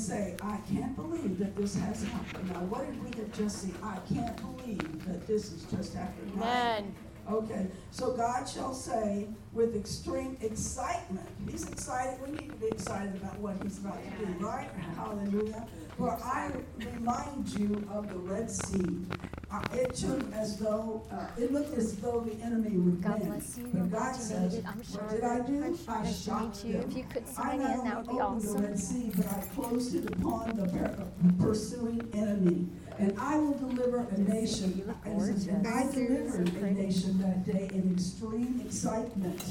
say, I can't believe that this has happened. Now, what did we have just seen? I can't believe that this is just happened. Amen. Okay, so God shall say with extreme excitement, He's excited. We need to be excited about what He's about to do, right? Hallelujah. For I remind you of the Red Sea. Uh, it took as though, uh, it looked as though the enemy would God win. bless you. But God says. I'm what did I do? I. Nice meet you. If you could sign in, that would be opened the. Red Sea, but I closed it upon the pursuing enemy. And I will deliver a nation. And it says, gorgeous. I delivered a nation that day in extreme excitement.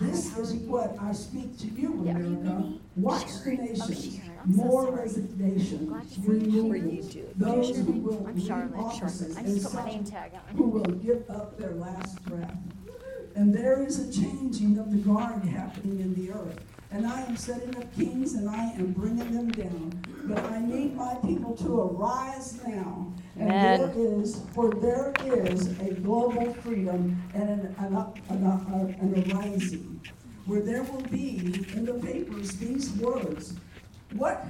This is what I speak to you, America. Watch the nations. Sharon. I'm so More sorry. resignation, Glad you. removal. Were you? Those who will leave offices I and just put my such name tag who will give up their last breath. And there is a changing of the guard happening in the earth. And I am setting up kings and I am bringing them down. But I need my people to arise now. And Amen. there is, for there is a global freedom and an, an, up- an, an arising. Where there will be in the papers these words. What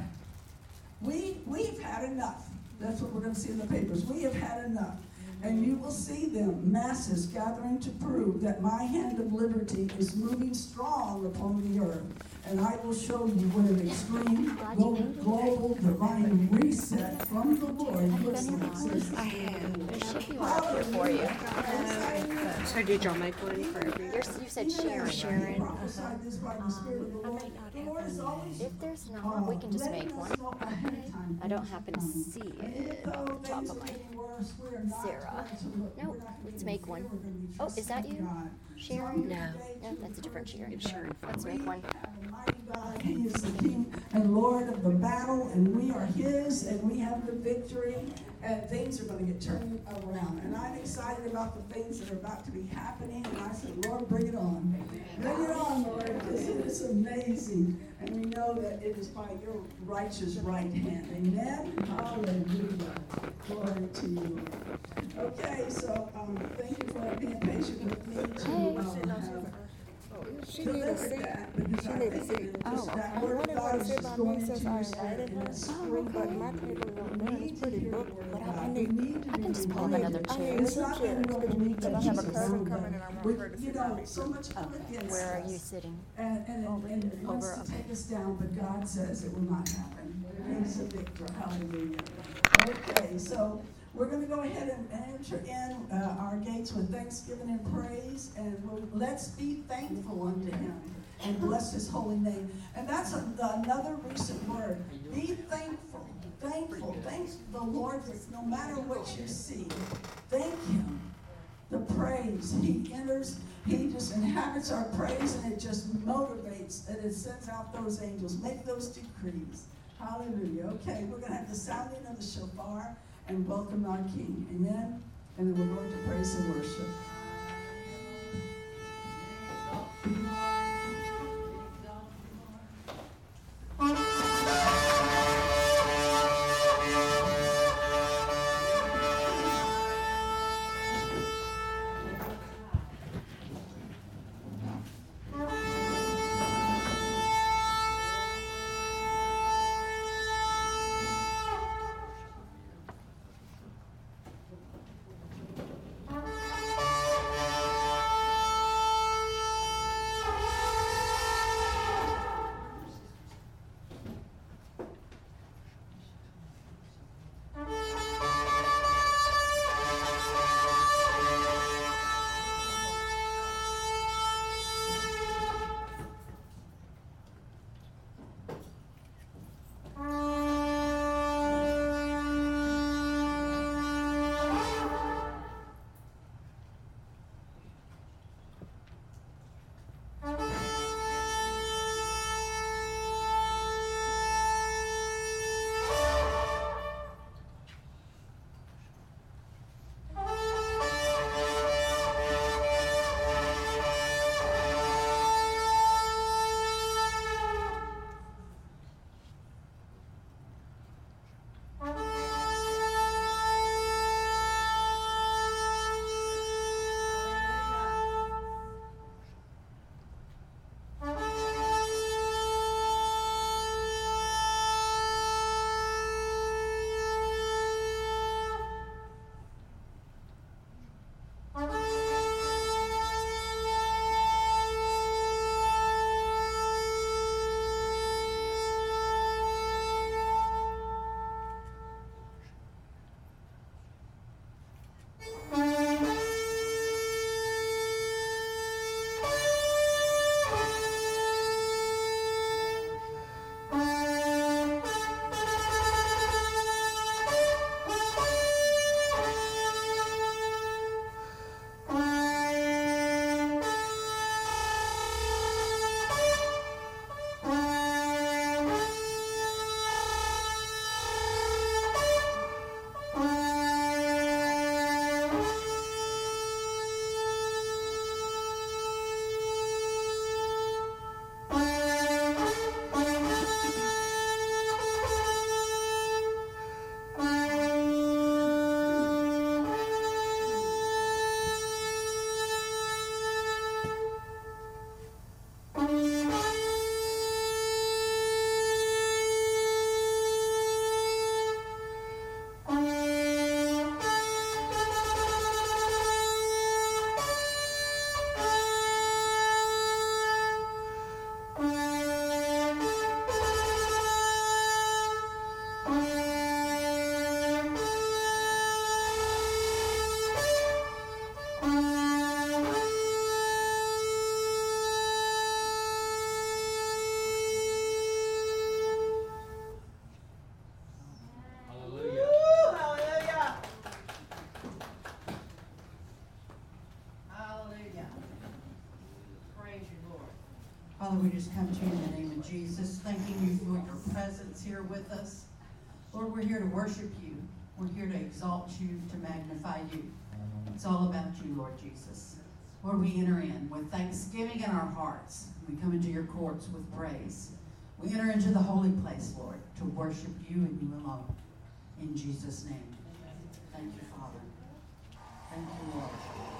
we, we've had enough. That's what we're gonna see in the papers. We have had enough. And you will see them, masses gathering to prove that my hand of liberty is moving strong upon the earth. And I will show you what an extreme Glad you glo- made it. global divine reset from the Lord Have you looks been here like. before? I have. There should be one here for you. So did y'all make one for every? You said Sharon. Sharon. Prophesied this by the Spirit of the I Lord. Might not The Lord is always If there's not, we can just make one. I don't happen to see it off the top of my Sarah. Nope, let's make one. Oh, is that you? Sharon? No. No, that's a different Sharon. Sharon. Let's make one. God, He is the King and Lord of the battle, and we are His, and we have the victory, and things are going to get turned around. And I'm excited about the things that are about to be happening, and I said, Lord, bring it on. Bring it on, Lord, because it is amazing. And we know that it is by your righteous right hand. Amen? Hallelujah. Glory to you. Okay, so um, thank you for being patient with me to um, have She oh, to oh, need a listen seat. that because She I need a think seat. Oh, just I of wondered God is it just going name says your I invited her. Oh, spring but my table don't know. It's pretty booked, but I I need. Need to I can just pull reminded. another I chair. need It's two not that we don't that I have a Jesus coming and I want her to You sit know, down. so much against Where are you sitting? And, and, it- and it wants Over, to okay. take us down, but God says it will not happen. He's a victor, hallelujah. Okay, so we're gonna go ahead and enter in, uh, our gates with thanksgiving and praise, and we'll, let's be thankful unto him and bless his holy name. And that's a- another recent word, be thankful, thankful, thank the Lord for, no matter what you see, thank him the praise. He enters, he just inhabits our praise and it just motivates and it sends out those angels. Make those decrees. Hallelujah. Okay, we're going to have the sounding of the shofar and welcome our King. Amen. And then we're going to praise and worship. Thank just come to you in the name of Jesus, thanking you for your presence here with us. Lord, we're here to worship you. We're here to exalt you, to magnify you. It's all about you, Lord Jesus. Lord, we enter in with thanksgiving in our hearts. We come into your courts with praise. We enter into the holy place, Lord, to worship you and you alone. In Jesus' name. Thank you, Father. Thank you, Lord.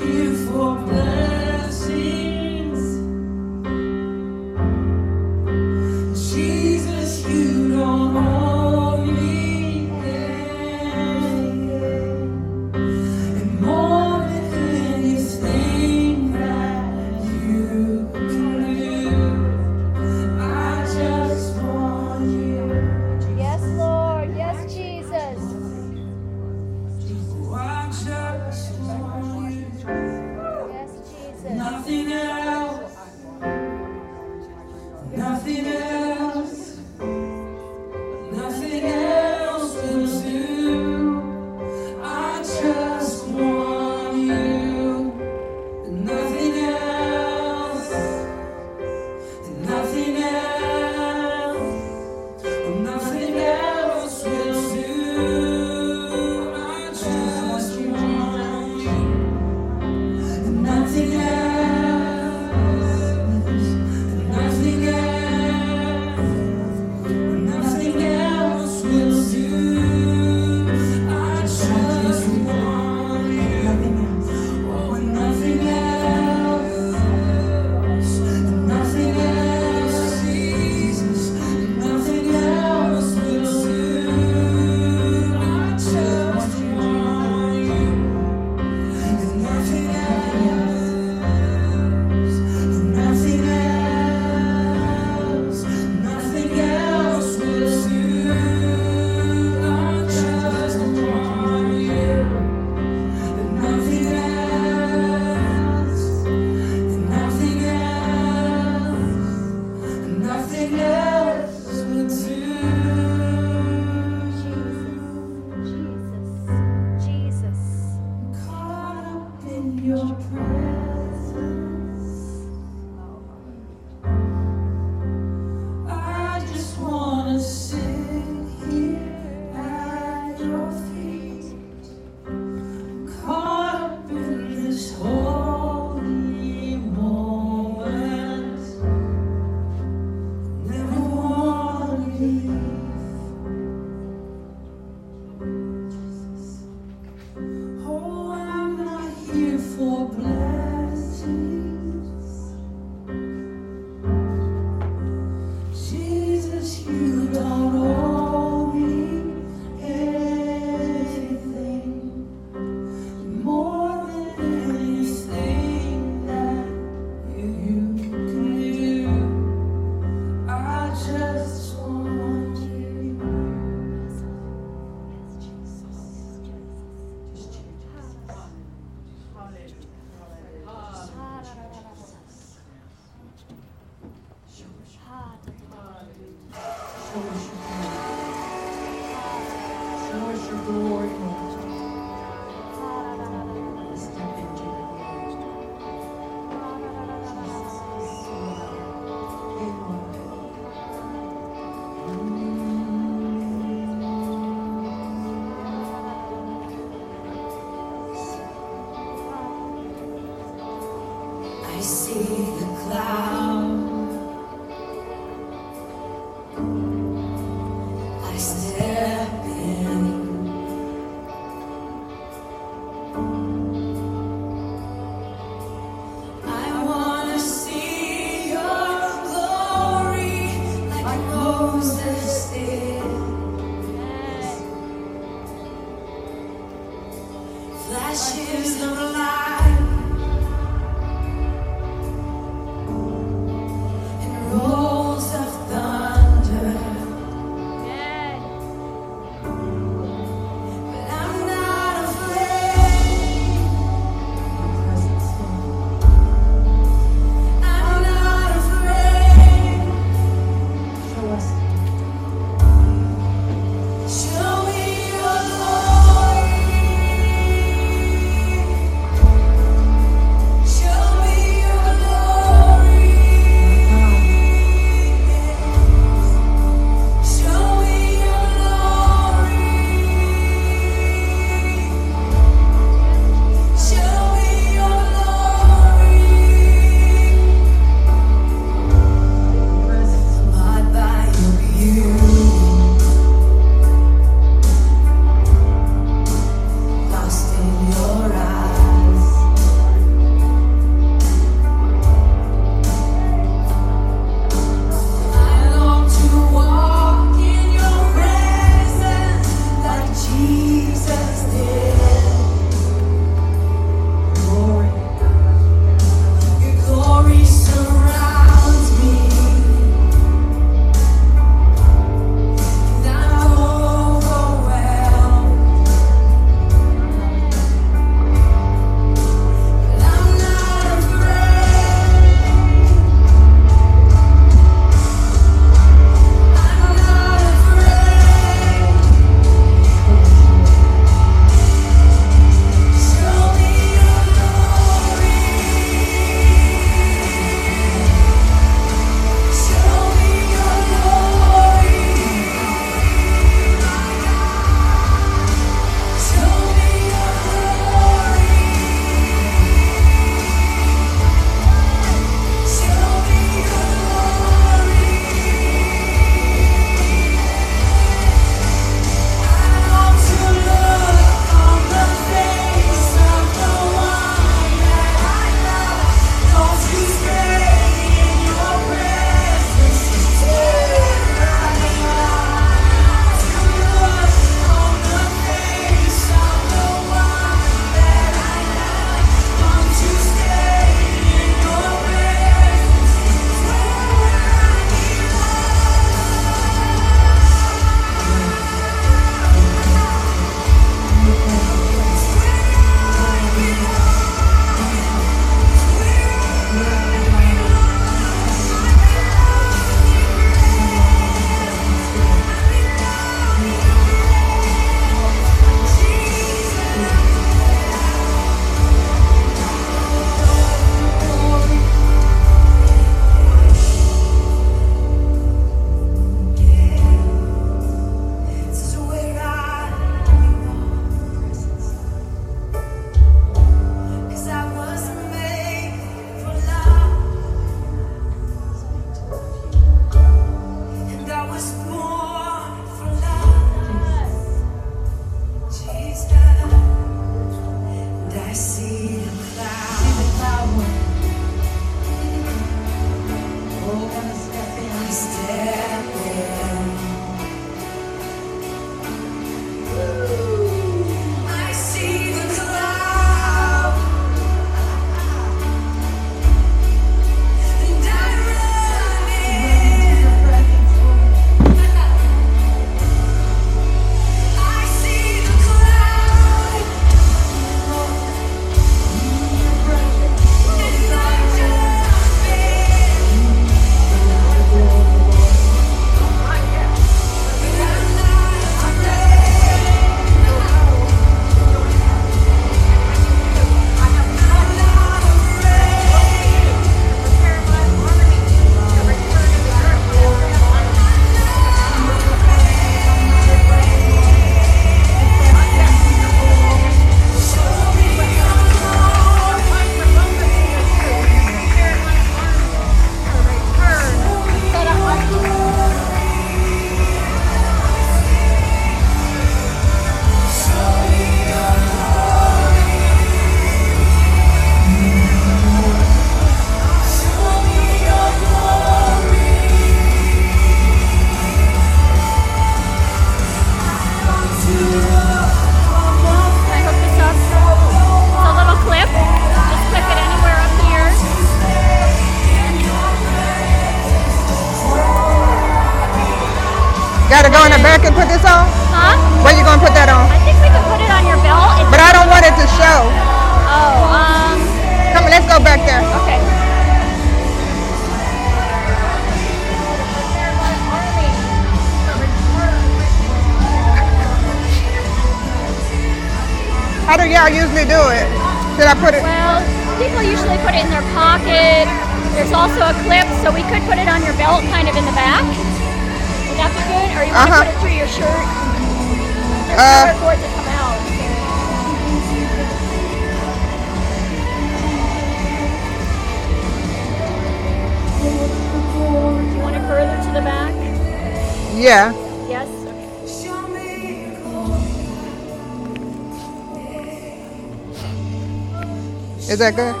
Is that good? I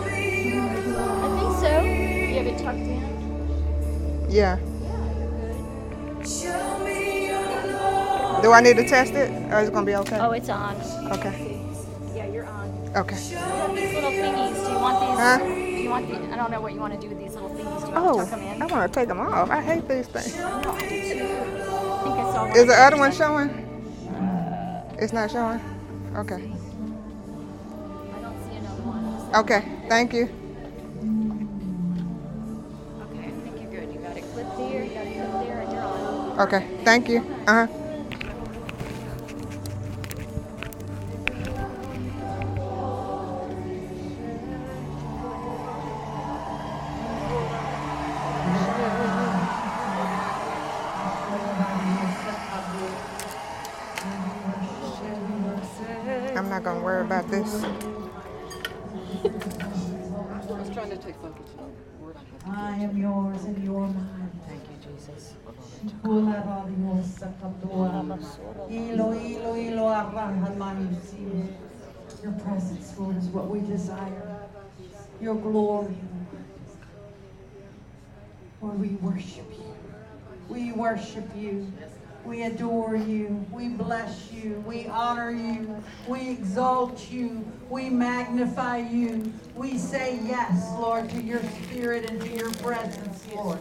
think so. You have it tucked in. Yeah. Do I need to test it, or is it gonna be okay? Oh, it's on. Okay. Yeah, you're on. Okay. You have these little thingies. Do you want these? Huh? Do you want the? I don't know what you want to do with these little thingies. Do you want Oh, to tuck them in? I want to take them off. I hate these things. No, I do too. I think I saw one. Is the other one showing? It's not showing. Okay. Okay. Thank you. Okay, I think you're good. You got it clipped there. You got it clipped there, and you're on. Okay. Thank you. Uh huh. Arahamayusi. Your presence, Lord, is what we desire. Your glory. Lord, we worship you. We worship you. We adore you. We bless you. We honor you. We exalt you. We magnify you. We say yes, Lord, to your spirit and to your presence, Lord.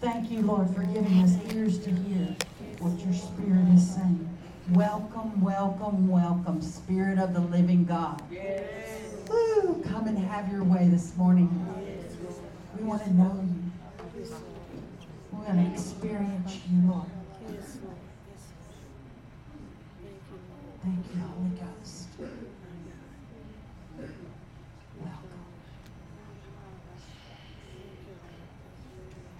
Thank you, Lord, for giving us ears to hear what your spirit is saying. Welcome, welcome, welcome, Spirit of the living God. Woo, come and have your way this morning. We want to know you. We want to experience you, Lord. Thank you, Holy Ghost. Welcome.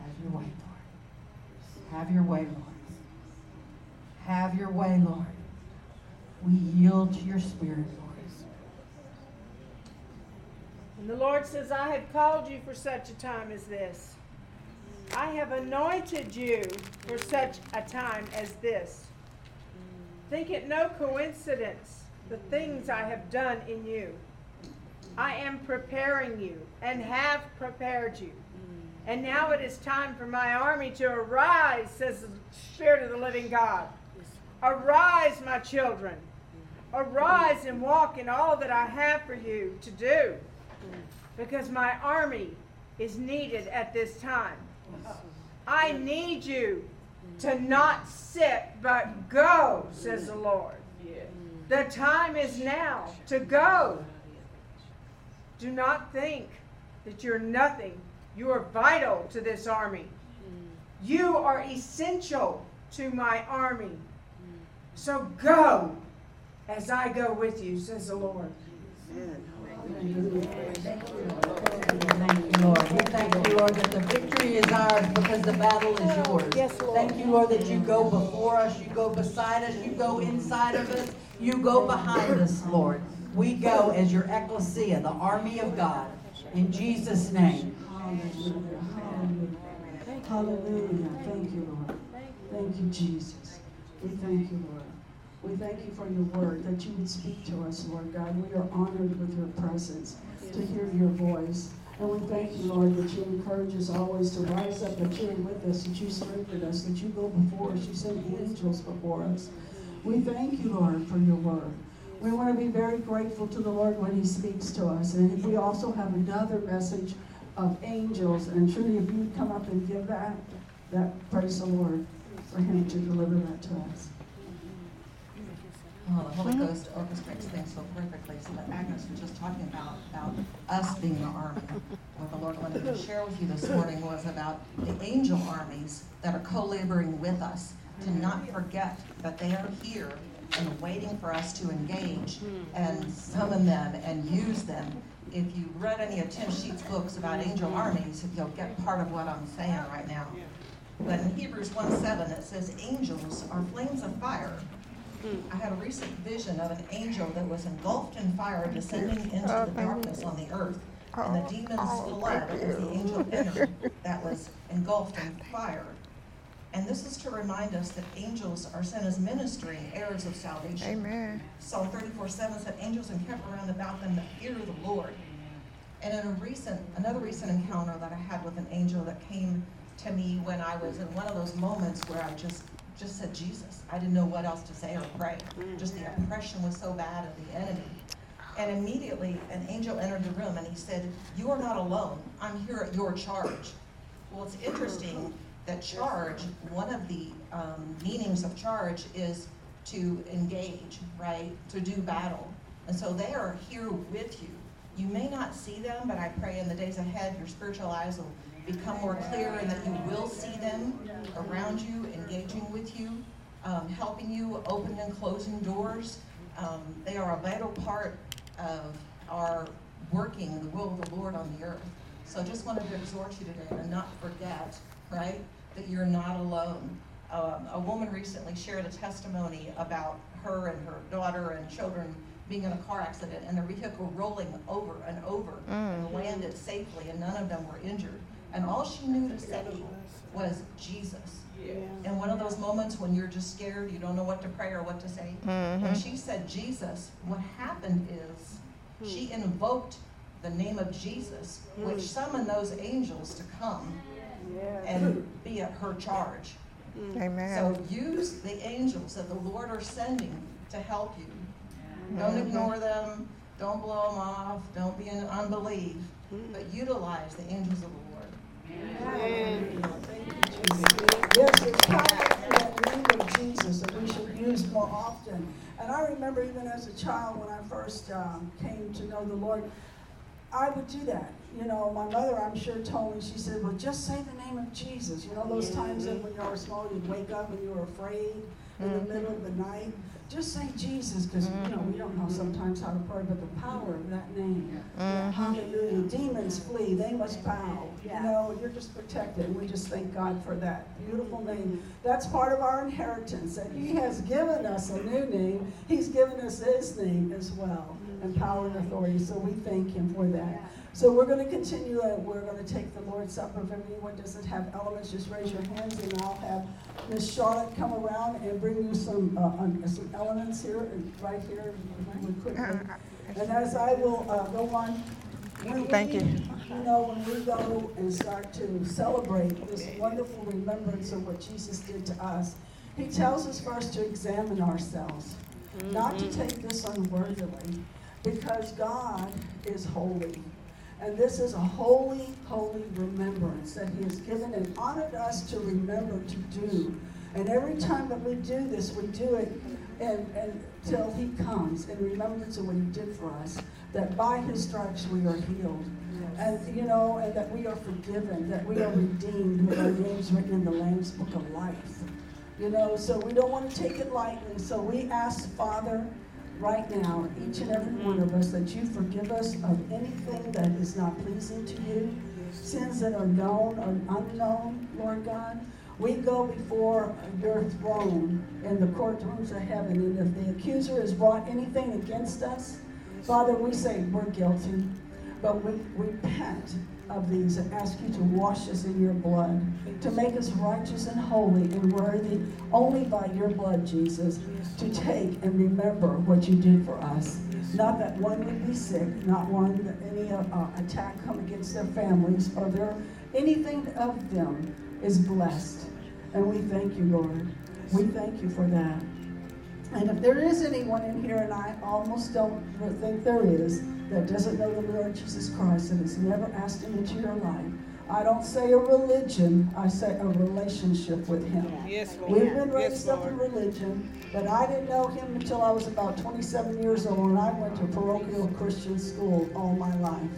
Have your way, Lord. Have your way, Lord. Have your way, Lord. We yield to your spirit, Lord. And the Lord says, I have called you for such a time as this. I have anointed you for such a time as this. Think it no coincidence the things I have done in you. I am preparing you and have prepared you. And now it is time for my army to arise, says the Spirit of the living God. Arise, my children. Arise and walk in all that I have for you to do. Because my army is needed at this time. I need you to not sit, but go, says the Lord. The time is now to go. Do not think that you're nothing. You are vital to this army. Mm. You are essential to my army. Mm. So go as I go with you, says the Lord. Thank you, Lord. We thank you, Lord, that the victory is ours because the battle is oh, yours. Yes, Lord. Thank you, Lord, that you go before us, you go beside us, you go inside of us, you go behind us, Lord. We go as your ecclesia, the army of God. In Jesus' name. Hallelujah. Hallelujah. Hallelujah. Thank you, Lord. Thank you, Jesus. We thank you, Lord. We thank you for your word, that you would speak to us, Lord God. We are honored with your presence, to hear your voice. And we thank you, Lord, that you encourage us always to rise up, that you're with us, that you strengthen us, that you go before us, you send angels before us. We thank you, Lord, for your word. We want to be very grateful to the Lord when he speaks to us. And we also have another message of angels. And truly, if you'd come up and give that. that, praise the Lord, for him to deliver that to us. Oh, the Holy Ghost orchestrates things so perfectly. So that Agnes was just talking about, about us being the army. What the Lord wanted to share with you this morning was about the angel armies that are co-laboring with us. To not forget that they are here and waiting for us to engage and summon them and use them. If you read any of Tim Sheets' books about angel armies, you'll get part of what I'm saying right now. But in Hebrews 1 7, it says, Angels are flames of fire I had a recent vision of an angel that was engulfed in fire descending into the darkness on the earth. And the demons fled as the angel entered that was engulfed in fire. And this is to remind us that angels are sent as ministering heirs of salvation. Amen. Psalm 34 7 said, Angels encamp around about them that fear the Lord. And in a recent, another recent encounter that I had with an angel that came to me when I was in one of those moments where I just just said Jesus. I didn't know what else to say or pray. Just the mm-hmm. oppression was so bad of the enemy. And immediately an angel entered the room and he said, You are not alone. I'm here at your charge. Well, it's interesting that charge, one of the um, meanings of charge is to engage, right? To do battle. And so they are here with you. You may not see them, but I pray in the days ahead your spiritual eyes will become more clear and that you will see them around you, engaging with you, um, helping you, opening and closing doors. Um, they are a vital part of our working in the will of the Lord on the earth. So I just wanted to exhort you today to not forget, right, that you're not alone. Um, a woman recently shared a testimony about her and her daughter and children being in a car accident and the vehicle rolling over and over mm. and landed safely and none of them were injured. And all she knew to say was Jesus. Yeah. And one of those moments when you're just scared, you don't know what to pray or what to say. Mm-hmm. And she said, Jesus, what happened is hmm. she invoked the name of Jesus, hmm. which summoned those angels to come and be at her charge. Hmm. Amen. So use the angels that the Lord are sending to help you. Don't mm-hmm. ignore them. Don't blow them off. Don't be in unbelief. But utilize the angels of the Lord. Amen. Yes, there's power in that name of Jesus that we should use more often. And I remember even as a child when I first um, came to know the Lord, I would do that. You know, my mother, I'm sure, told me, she said, well, just say the name of Jesus. You know, those times that when you were small, you'd wake up and you were afraid in the middle of the night. Just say Jesus, because you know we don't know sometimes how to pray, but the power of that name, mm-hmm. Hallelujah! Demons flee; they must bow. You know, you're just protected, and we just thank God for that beautiful name. That's part of our inheritance, that He has given us a new name. He's given us His name as well, and power and authority. So we thank Him for that. So we're going to continue and we're going to take the Lord's Supper. If anyone doesn't have elements, just raise your hands and I'll have Miss Charlotte come around and bring you some uh, some elements here, right here, quickly. And as I will uh, go on, when Thank we, you. You know, when we go and start to celebrate this wonderful remembrance of what Jesus did to us, he tells us first to examine ourselves, mm-hmm. not to mm-hmm. take this unworthily, because God is holy. And this is a holy, holy remembrance that He has given and honored us to remember to do. And every time that we do this, we do it and, until He comes in remembrance of what He did for us. That by His stripes we are healed. And, you know, and that we are forgiven, that we are redeemed with our names written in the Lamb's Book of Life. You know, so we don't want to take it lightly. So we ask, Father, right now, each and every one of us, that you forgive us of anything that is not pleasing to you, sins that are known or unknown, Lord God. We go before your throne in the courtrooms of heaven, and if the accuser has brought anything against us, Father, we say we're guilty, but we repent of these and ask you to wash us in your blood, to make us righteous and holy and worthy only by your blood, Jesus, to take and remember what you did for us. Not that one would be sick, not one that any uh, uh, attack come against their families or their anything of them is blessed. And we thank you, Lord. We thank you for that. And if there is anyone in here, and I almost don't think there is, that doesn't know the Lord Jesus Christ and has never asked him into your life, I don't say a religion, I say a relationship with Him. Yes, Lord. We've been Yes, raised up in religion, but I didn't know Him until I was about 27 years old, and I went to parochial Christian school all my life.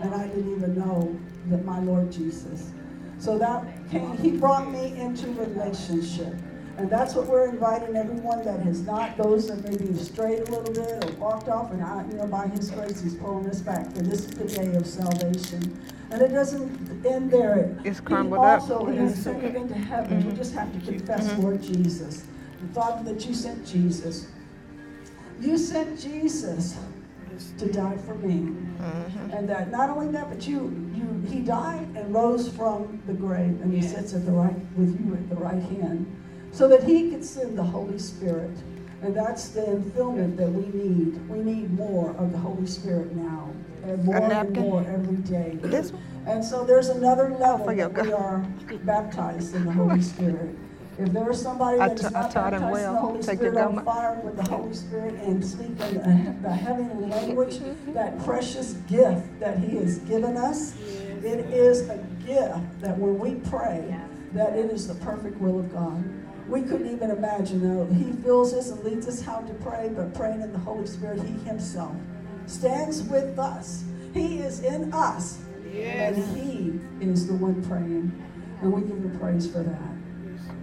And I didn't even know that my Lord Jesus. So that came, He brought me into relationship. And that's what we're inviting everyone that has not, those that maybe have strayed a little bit or walked off, and I, you know, by His grace, He's pulling us back. For this is the day of salvation. And it doesn't end there. It's crumbled up. also has taken into heaven. We mm-hmm. just have to confess, mm-hmm. Lord Jesus. And Father, that you sent Jesus. You sent Jesus to die for me. Mm-hmm. And that not only that, but you, you, he died and rose from the grave, and he sits at the right with you at the right hand, so that he could send the Holy Spirit. And that's the fulfillment that we need. We need more of the Holy Spirit now, and more and more every day. This one? And so there's another level that we are baptized in the Holy Spirit. If there is somebody I that is ta- I not taught him baptized in the well. Holy Take Spirit your on fire with the Holy Spirit and speak in the, the heavenly language, mm-hmm. that precious gift that He has given us, it is a gift that when we pray, that it is the perfect will of God. We couldn't even imagine, though. He fills us and leads us how to pray, but praying in the Holy Spirit, He Himself stands with us. He is in us, and He is the one praying. And we give you praise for that.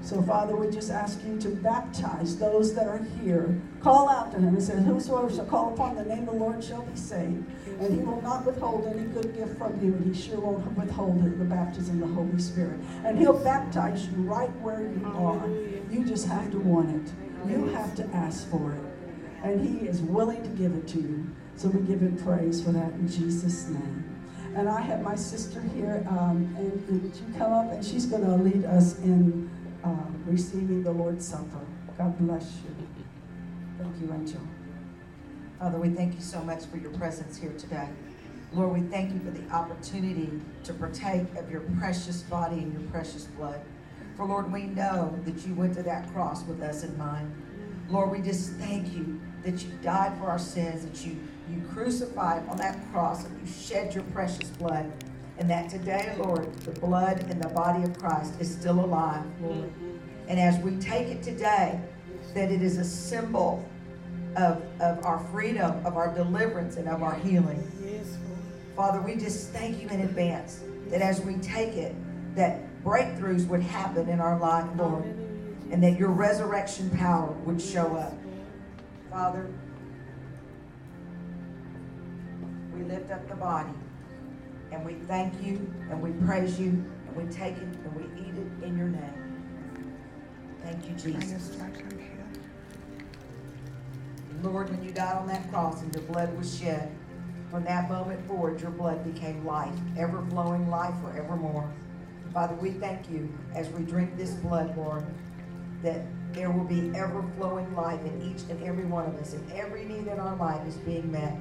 So, Father, we just ask you to baptize those that are here. Call out to him and say, Whosoever shall call upon the name of the Lord shall be saved. And he will not withhold any good gift from you, and he sure won't withhold it, the baptism of the Holy Spirit. And he'll baptize you right where you are. You just have to want it, you have to ask for it. And he is willing to give it to you. So we give him praise for that in Jesus' name. And I have my sister here, um, and would you come up, and she's going to lead us in uh, receiving the Lord's Supper. God bless you. Thank you, Angel. Father, we thank you so much for your presence here today. Lord, we thank you for the opportunity to partake of your precious body and your precious blood. For Lord, we know that you went to that cross with us in mind. Lord, we just thank you that you died for our sins, that you, you crucified on that cross, and you shed your precious blood. And that today, Lord, the blood and the body of Christ is still alive, Lord. Mm-hmm. And as we take it today, that it is a symbol of, of our freedom, of our deliverance, and of our healing. Father, we just thank you in advance that as we take it, that breakthroughs would happen in our life, Lord, and that your resurrection power would show up. Father, we lift up the body, and we thank you, and we praise you, and we take it, and we eat it in your name. Thank you, Jesus. Lord, when you died on that cross and your blood was shed, from that moment forward, your blood became life, ever flowing life forevermore. Father, we thank you as we drink this blood, Lord, that there will be ever flowing life in each and every one of us, and every need in our life is being met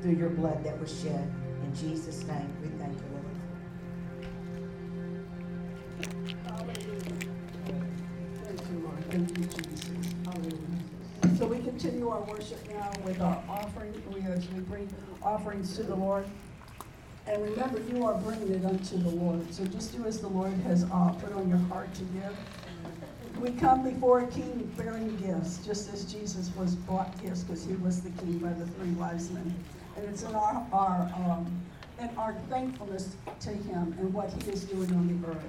through your blood that was shed. In Jesus' name, we thank you, Lord. Thank you, Lord. Thank you, Jesus. Continue our worship now with our offering. We as we bring offerings to the Lord. And remember, you are bringing it unto the Lord. So just do as the Lord has uh, put on your heart to give. We come before a king bearing gifts, just as Jesus was brought gifts because he was the king by the three wise men. And it's in our, our, um, in our thankfulness to him and what he is doing on the earth.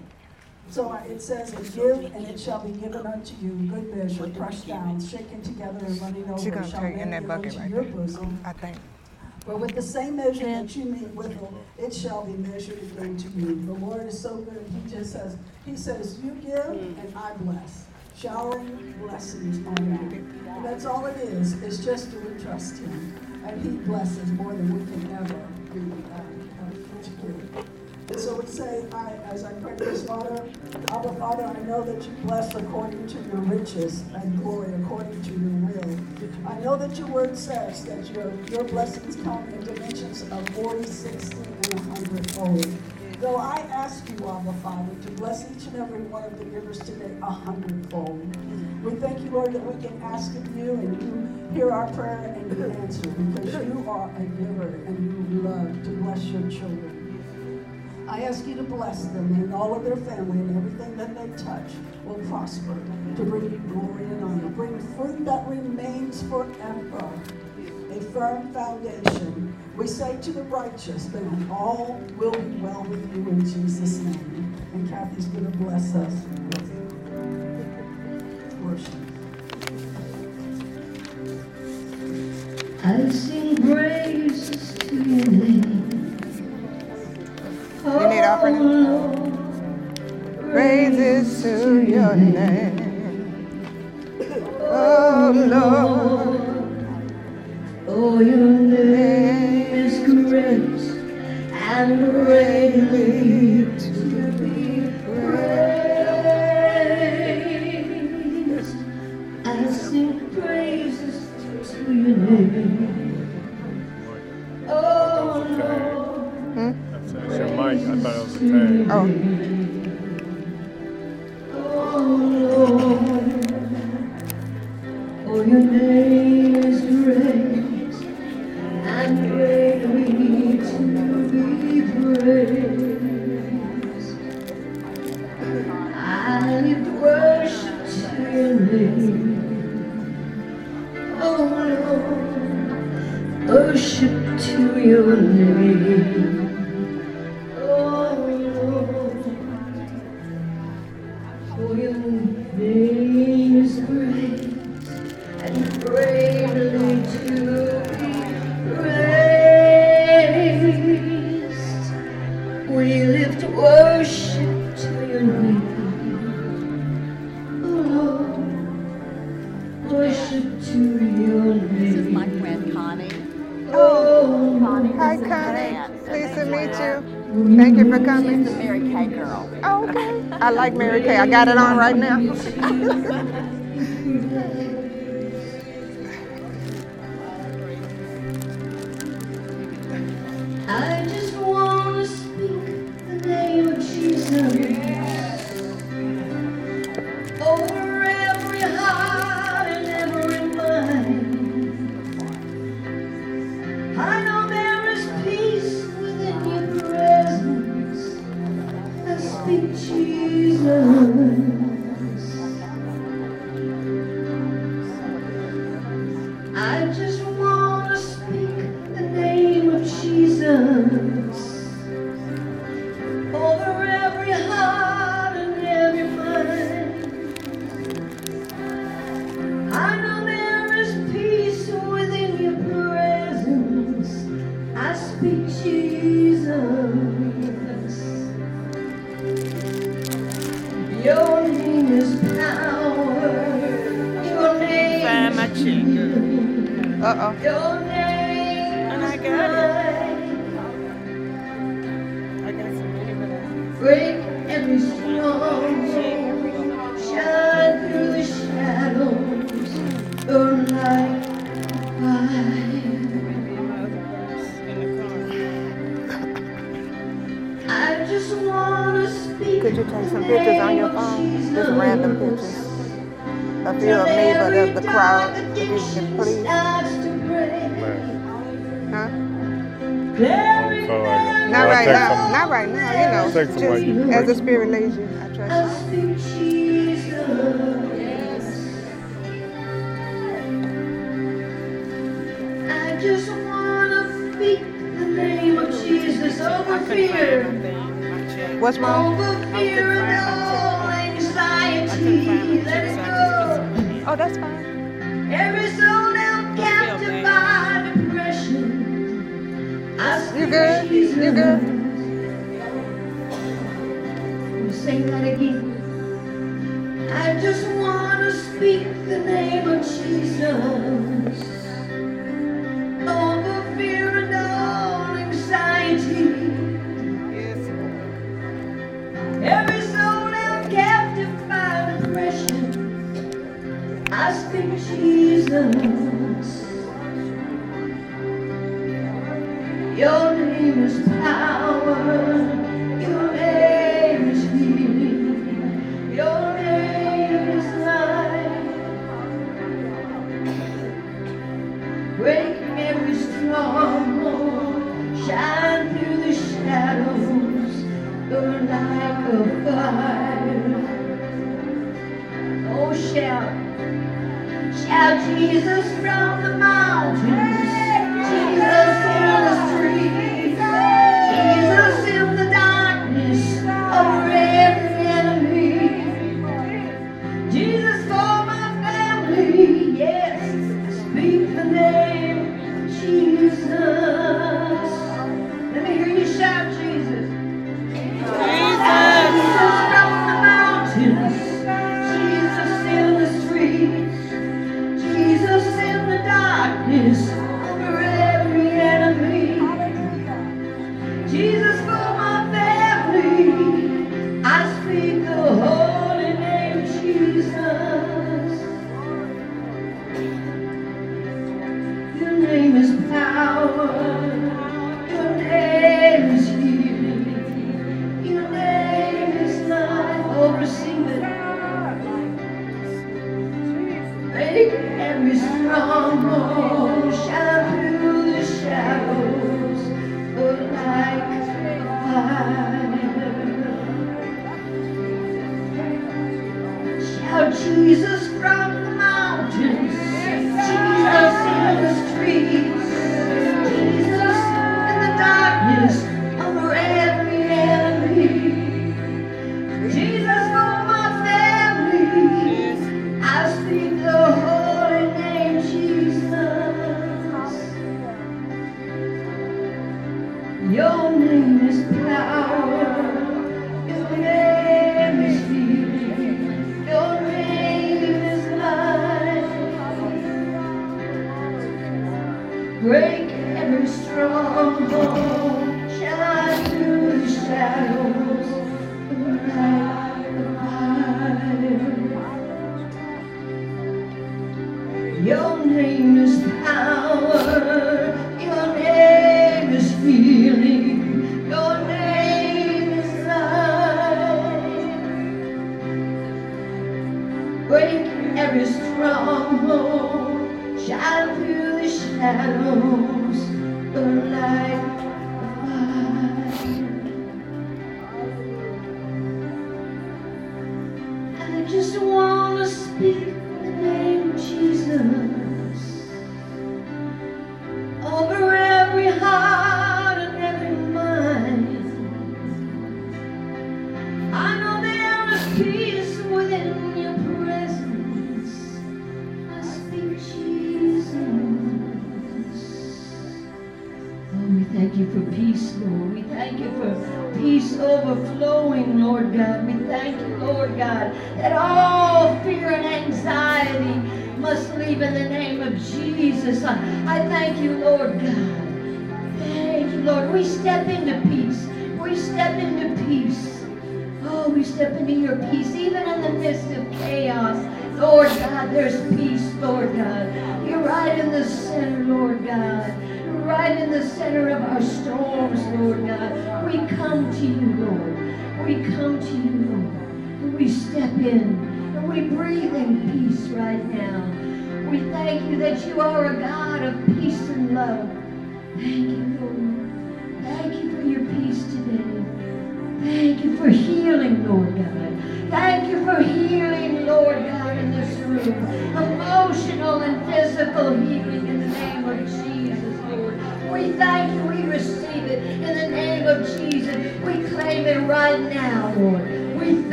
So it says, "And give, and it shall be given unto you, good measure, pressed down, shaken together, and running over, She gonna shall take in men that bucket unto right your there. bosom. I think. But with the same measure that you meet withal, it shall be measured again to you. The Lord is so good, he just says, he says, you give and I bless. Showering blessings on you. And that's all it is, it's just to we trust him. And he blesses more than we can ever do. uh, uh, to give. And so we say, I, as I pray this, Father, Abba Father, I know that you bless according to your riches and glory, according to your will. I know that your word says that your, your blessings come in dimensions of 40, 60, and 100 fold. Though I ask you, Abba Father, to bless each and every one of the givers today a hundredfold. We thank you, Lord, that we can ask of you and you hear our prayer and you answer because you are a giver and you love to bless your children. I ask you to bless them and all of their family and everything that they touch will prosper to bring you glory and honor. Bring fruit that remains forever, a firm foundation. We say to the righteous, then all will be well with you in Jesus' name. And Kathy's going to bless us with worship. I sing praises to your name. You need offering? Praises to your name. Oh Lord. Oh, your name is great and greatly to be praised. I sing praises to your name. Mic. I thought it was a tag. Oh. Lord. Your name is great and greatly to be praised. I lift worship to your name. Oh, Lord, worship to your name. Like Mary Kay. I got it on right now. I just Not right now. Not right now. You know, Take you just as the spirit leads you. I trust you. I just wanna speak the name of Jesus over fear. What's wrong? Over fear and all anxiety. Let it go. Oh, that's fine. Every You good? You good? Sing that again. I just wanna speak the name of Jesus. Over fear and all anxiety. Every soul held captive by depression. I speak Jesus. Shout Jesus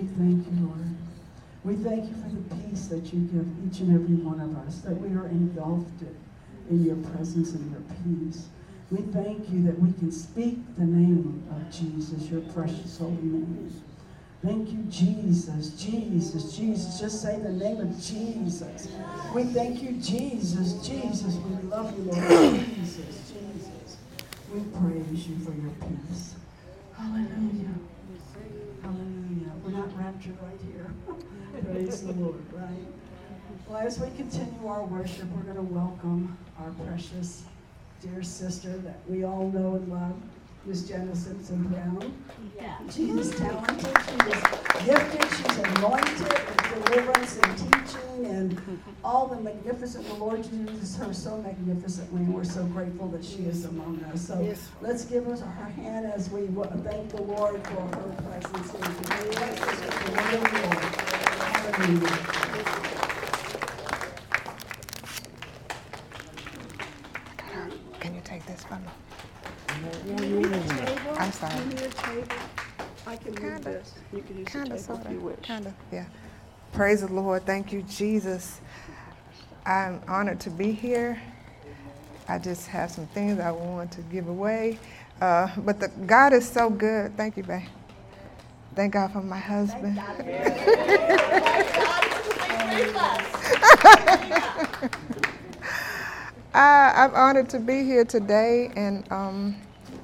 We thank you, Lord. We thank you for the peace that you give each and every one of us, that we are engulfed in your presence and your peace. We thank you that we can speak the name of Jesus, your precious holy name. Thank you, Jesus, Jesus, Jesus. Just say the name of Jesus. We thank you, Jesus, Jesus. We love you, Lord. Jesus, Jesus. We praise you for your peace. Hallelujah. Hallelujah. We're not raptured right here. praise the Lord, right? Well, as we continue our worship, we're going to welcome our precious dear sister that we all know and love. Miss Jeanette Simpson Brown. Yeah. She is talented, she is gifted, she's anointed with deliverance and teaching and all the magnificent, the Lord uses her so magnificently, and we're so grateful that she is among us. So yes. let's give us her hand as we thank the Lord for her presence here today. Let's just the word of the Lord. Hallelujah. Can you take this me? I'm sorry. I can kinda, this. You can use the table if you wish. Yeah. Praise the Lord. Thank you, Jesus. I'm honored to be here. I just have some things I want to give away. Uh, but the, God is so good. Thank you, babe. Thank God for my husband. I, I'm honored to be here today, and um,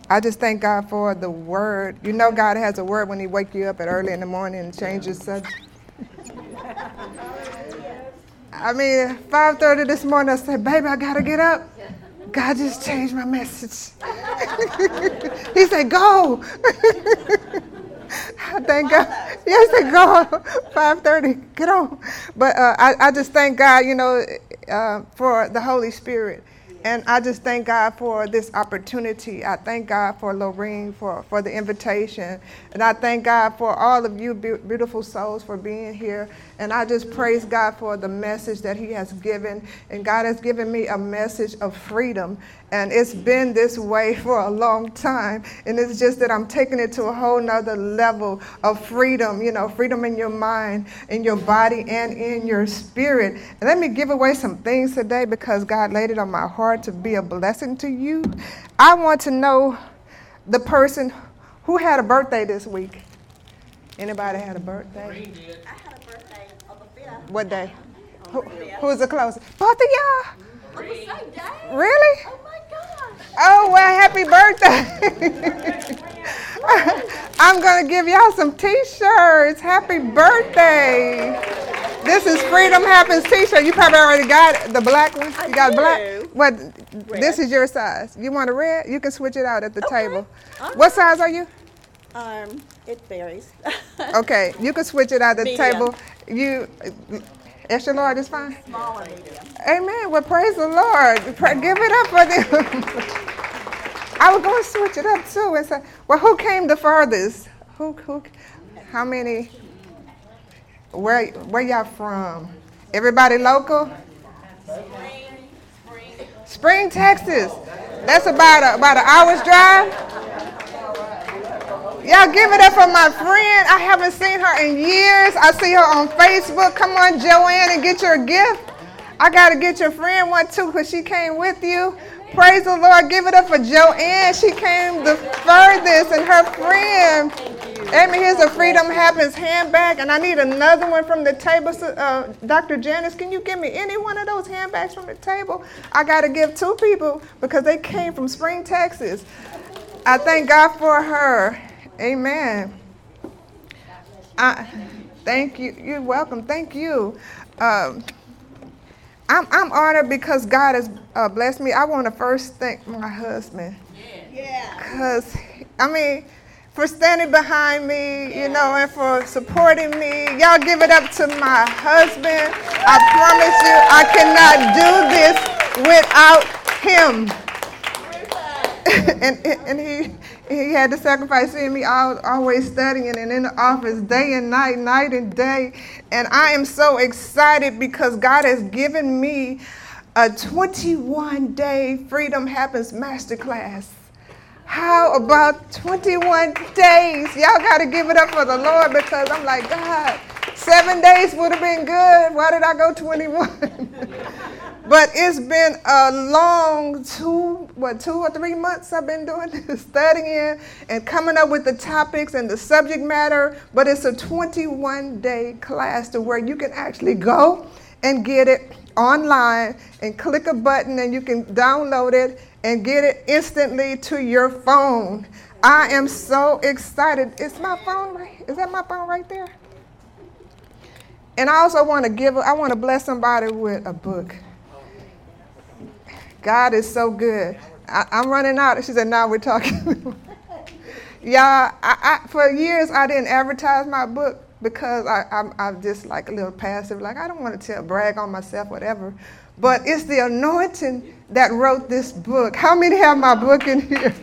I just thank God for the word. You know, God has a word when He wake you up at early in the morning and changes subject. I mean, 5:30 this morning, I said, "Baby, I gotta get up." God just changed my message. he said, "Go." I thank God. Yes, I go 5:30. Get on. But uh, I, I just thank God, you know, uh, for the Holy Spirit. And I just thank God for this opportunity. I thank God for Lorraine for, for the invitation. And I thank God for all of you be- beautiful souls for being here. And I just praise God for the message that He has given. And God has given me a message of freedom. And it's been this way for a long time. And it's just that I'm taking it to a whole nother level of freedom, you know, freedom in your mind, in your body, and in your spirit. And let me give away some things today because God laid it on my heart to be a blessing to you. I want to know the person who had a birthday this week. Anybody had a birthday? I had a birthday on the 5th. What day? Who, who's the closest? Both of y'all? On the same day? Really? Oh my gosh. Oh, well, happy birthday. I'm going to give y'all some t shirts. Happy birthday. This is Freedom Happens t shirt. You probably already got the black one. You got black? What? This is your size. You want a red? You can switch it out at the okay. table. What size are you? Um, it varies. okay, you can switch it out the medium. table. You extra large is fine. Small and medium. Amen. Well, praise the Lord. Give it up for them. I was going to switch it up too and say, well, who came the furthest? Who, who, how many? Where, where y'all from? Everybody local? Spring, spring. Spring, Texas. That's about a, about an hour's drive. Y'all give it up for my friend. I haven't seen her in years. I see her on Facebook. Come on, Joanne, and get your gift. I got to get your friend one too because she came with you. Praise the Lord. Give it up for Joanne. She came the furthest and her friend. Amen. Here's a Freedom Happens handbag. And I need another one from the table. Uh, Dr. Janice, can you give me any one of those handbags from the table? I got to give two people because they came from Spring, Texas. I thank God for her. Amen. I, thank you. You're welcome. Thank you. Um, I'm, I'm honored because God has uh, blessed me. I want to first thank my husband. Yeah. Because, I mean, for standing behind me, you know, and for supporting me. Y'all give it up to my husband. I promise you, I cannot do this without him. and, and he he had to sacrifice seeing me all, always studying and in the office day and night, night and day. And I am so excited because God has given me a 21 day Freedom Happens Masterclass. How about 21 days? Y'all got to give it up for the Lord because I'm like, God, seven days would have been good. Why did I go 21? but it's been a long two, what, two or three months I've been doing this, studying and coming up with the topics and the subject matter. But it's a 21 day class to where you can actually go and get it online and click a button and you can download it and get it instantly to your phone. I am so excited. Is my phone right? Is that my phone right there? And I also want to give, I want to bless somebody with a book. God is so good. I, am running out. She said, now we're talking. Y'all, I, I, for years I didn't advertise my book because I, I'm, I'm just like a little passive. Like, I don't want to tell, brag on myself, whatever. But it's the anointing that wrote this book. How many have my book in here?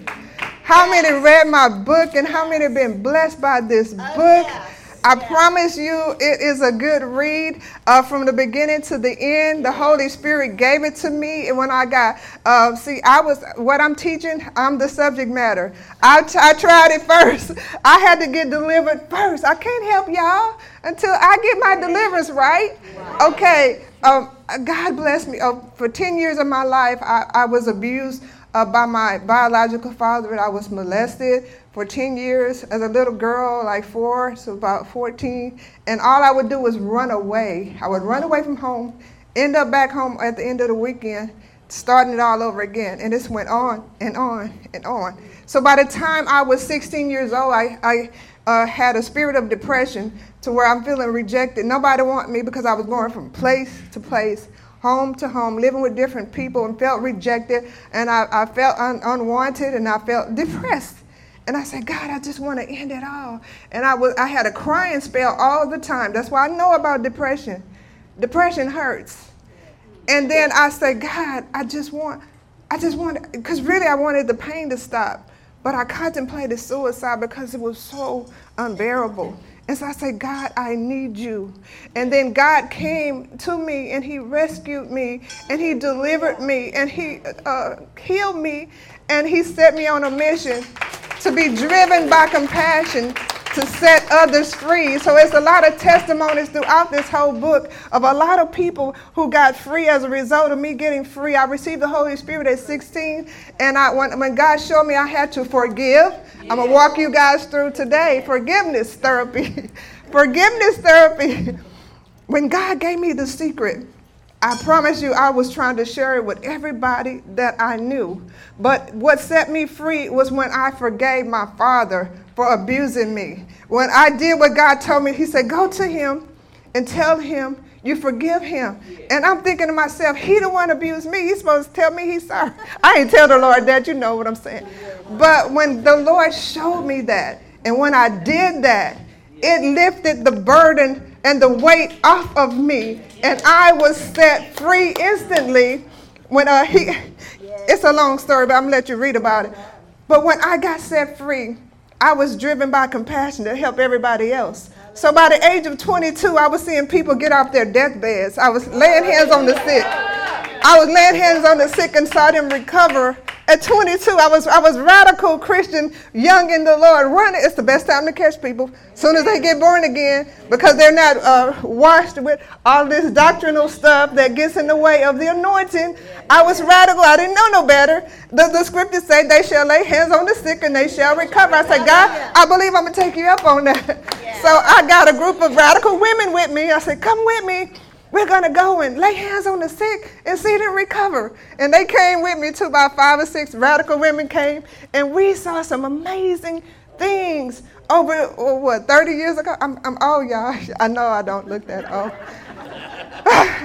How many read my book and how many have been blessed by this oh, book? I promise you, it is a good read uh, from the beginning to the end. The Holy Spirit gave it to me, and when I got, uh, see, I was what I'm teaching. I'm the subject matter. I, t- I tried it first. I had to get delivered first. I can't help y'all until I get my deliverance right. Okay. Um, God bless me. Uh, for 10 years of my life, I, I was abused uh, by my biological father, and I was molested for 10 years as a little girl, like four, so about 14. And all I would do was run away. I would run away from home, end up back home at the end of the weekend, starting it all over again. And this went on and on and on. So by the time I was 16 years old, I, I uh, had a spirit of depression to where I'm feeling rejected. Nobody wanted me because I was going from place to place home to home, living with different people, and felt rejected, and I, I felt un, unwanted, and I felt depressed. And I said, God, I just want to end it all. And I was I had a crying spell all the time. That's why I know about depression. Depression hurts. And then I said, God, I just want, I just want, because really I wanted the pain to stop. But I contemplated suicide because it was so unbearable. And so I said, God, I need you. And then God came to me and He rescued me and He delivered me and He uh, healed me and He set me on a mission to be driven by compassion to set others free. So it's a lot of testimonies throughout this whole book of a lot of people who got free as a result of me getting free. I received the Holy Spirit at 16, and I when, when God showed me I had to forgive, I'm gonna walk you guys through today forgiveness therapy. forgiveness therapy. When God gave me the secret, I promise you, I was trying to share it with everybody that I knew. But what set me free was when I forgave my father for abusing me. When I did what God told me, He said, Go to him and tell him you forgive him. And I'm thinking to myself, He the one abused me. He's supposed to tell me he's sorry. I ain't tell the Lord that, you know what I'm saying. But when the Lord showed me that, and when I did that, it lifted the burden and the weight off of me and I was set free instantly when uh, he, it's a long story, but I'm gonna let you read about it. But when I got set free, I was driven by compassion to help everybody else. So by the age of 22, I was seeing people get off their deathbeds. I was laying hands on the sick. I was laying hands on the sick and saw them recover at 22, I was I was radical Christian, young in the Lord. Running, it's the best time to catch people. Soon as they get born again, because they're not uh, washed with all this doctrinal stuff that gets in the way of the anointing. I was radical. I didn't know no better. The, the scriptures say they shall lay hands on the sick and they shall recover. I said, God, I believe I'm gonna take you up on that. So I got a group of radical women with me. I said, come with me. We're going to go and lay hands on the sick and see them recover. And they came with me too. About five or six radical women came, and we saw some amazing things over, oh, what, 30 years ago? I'm, I'm old, y'all. I know I don't look that old.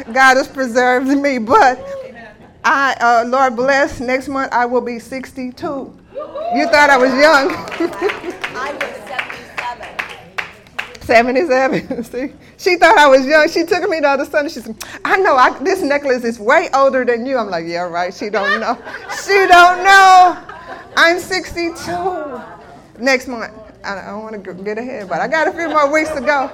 God has preserved me, but I, uh, Lord bless, next month I will be 62. You thought I was young. I 77. See? She thought I was young. She took me to the other Sunday. She said, I know I, this necklace is way older than you. I'm like, yeah, right. She don't know. she don't know. I'm 62 next month. I don't want to get ahead, but I got a few more weeks to go.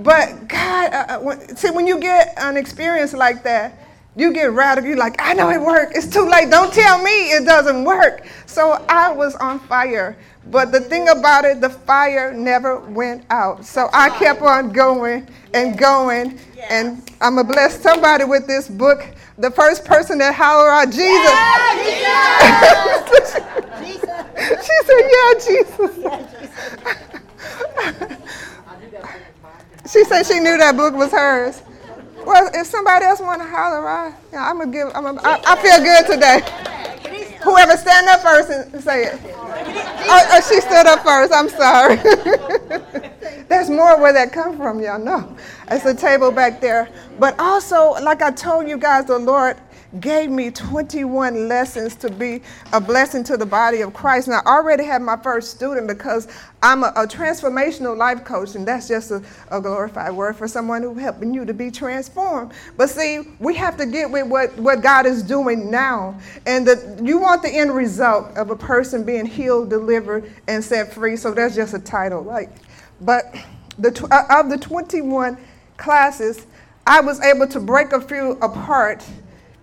But God, uh, uh, when, see, when you get an experience like that, you get radical. You're like, I know it worked. It's too late. Don't tell me it doesn't work. So I was on fire. But the thing about it, the fire never went out. So I kept on going and going. And I'm going to bless somebody with this book. The first person that hollered out, Jesus. Yeah, Jesus. she said, Yeah, Jesus. she said she knew that book was hers. Well, if somebody else want to holler? Yeah, I'm gonna give. I'm gonna, I, I feel good today. Whoever stand up first and say it. Oh, oh, she stood up first. I'm sorry. There's more where that come from, y'all know. It's a table back there. But also, like I told you guys, the Lord gave me 21 lessons to be a blessing to the body of Christ. And I already had my first student because I'm a, a transformational life coach, and that's just a, a, glorified word for someone who's helping you to be transformed. But see, we have to get with what, what God is doing now. And the, you want the end result of a person being healed, delivered, and set free. So that's just a title, right? But the, uh, of the 21 classes, I was able to break a few apart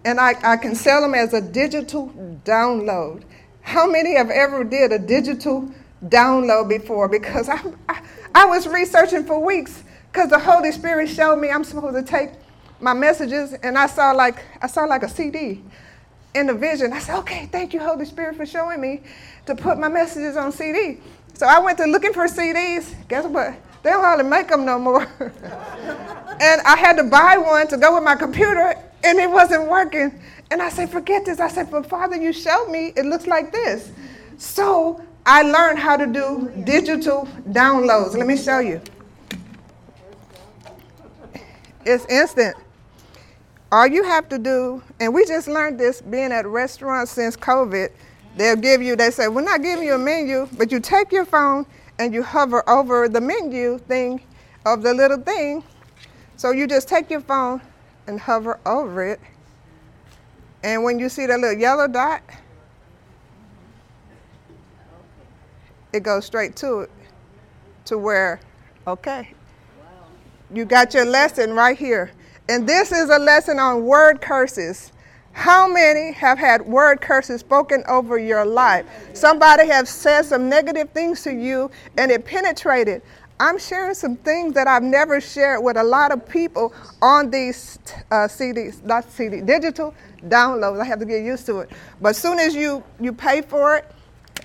and I, I can sell them as a digital download. How many have ever did a digital download before? Because I, I, I was researching for weeks because the Holy Spirit showed me I'm supposed to take my messages and I saw like I saw like a CD in the vision. I said, okay, thank you, Holy Spirit, for showing me to put my messages on CD. So I went to looking for CDs. Guess what? They don't hardly make them no more. and I had to buy one to go with my computer and it wasn't working. And I said, forget this. I said, but Father, you showed me it looks like this. So I learned how to do digital downloads. Let me show you. It's instant. All you have to do, and we just learned this being at restaurants since COVID, they'll give you, they say, we're not giving you a menu, but you take your phone and you hover over the menu thing of the little thing. So you just take your phone and hover over it. And when you see that little yellow dot, it goes straight to it, to where, okay, you got your lesson right here. And this is a lesson on word curses. How many have had word curses spoken over your life? Somebody have said some negative things to you and it penetrated. I'm sharing some things that I've never shared with a lot of people on these uh, CDs, not CD, digital downloads. I have to get used to it. But as soon as you, you pay for it,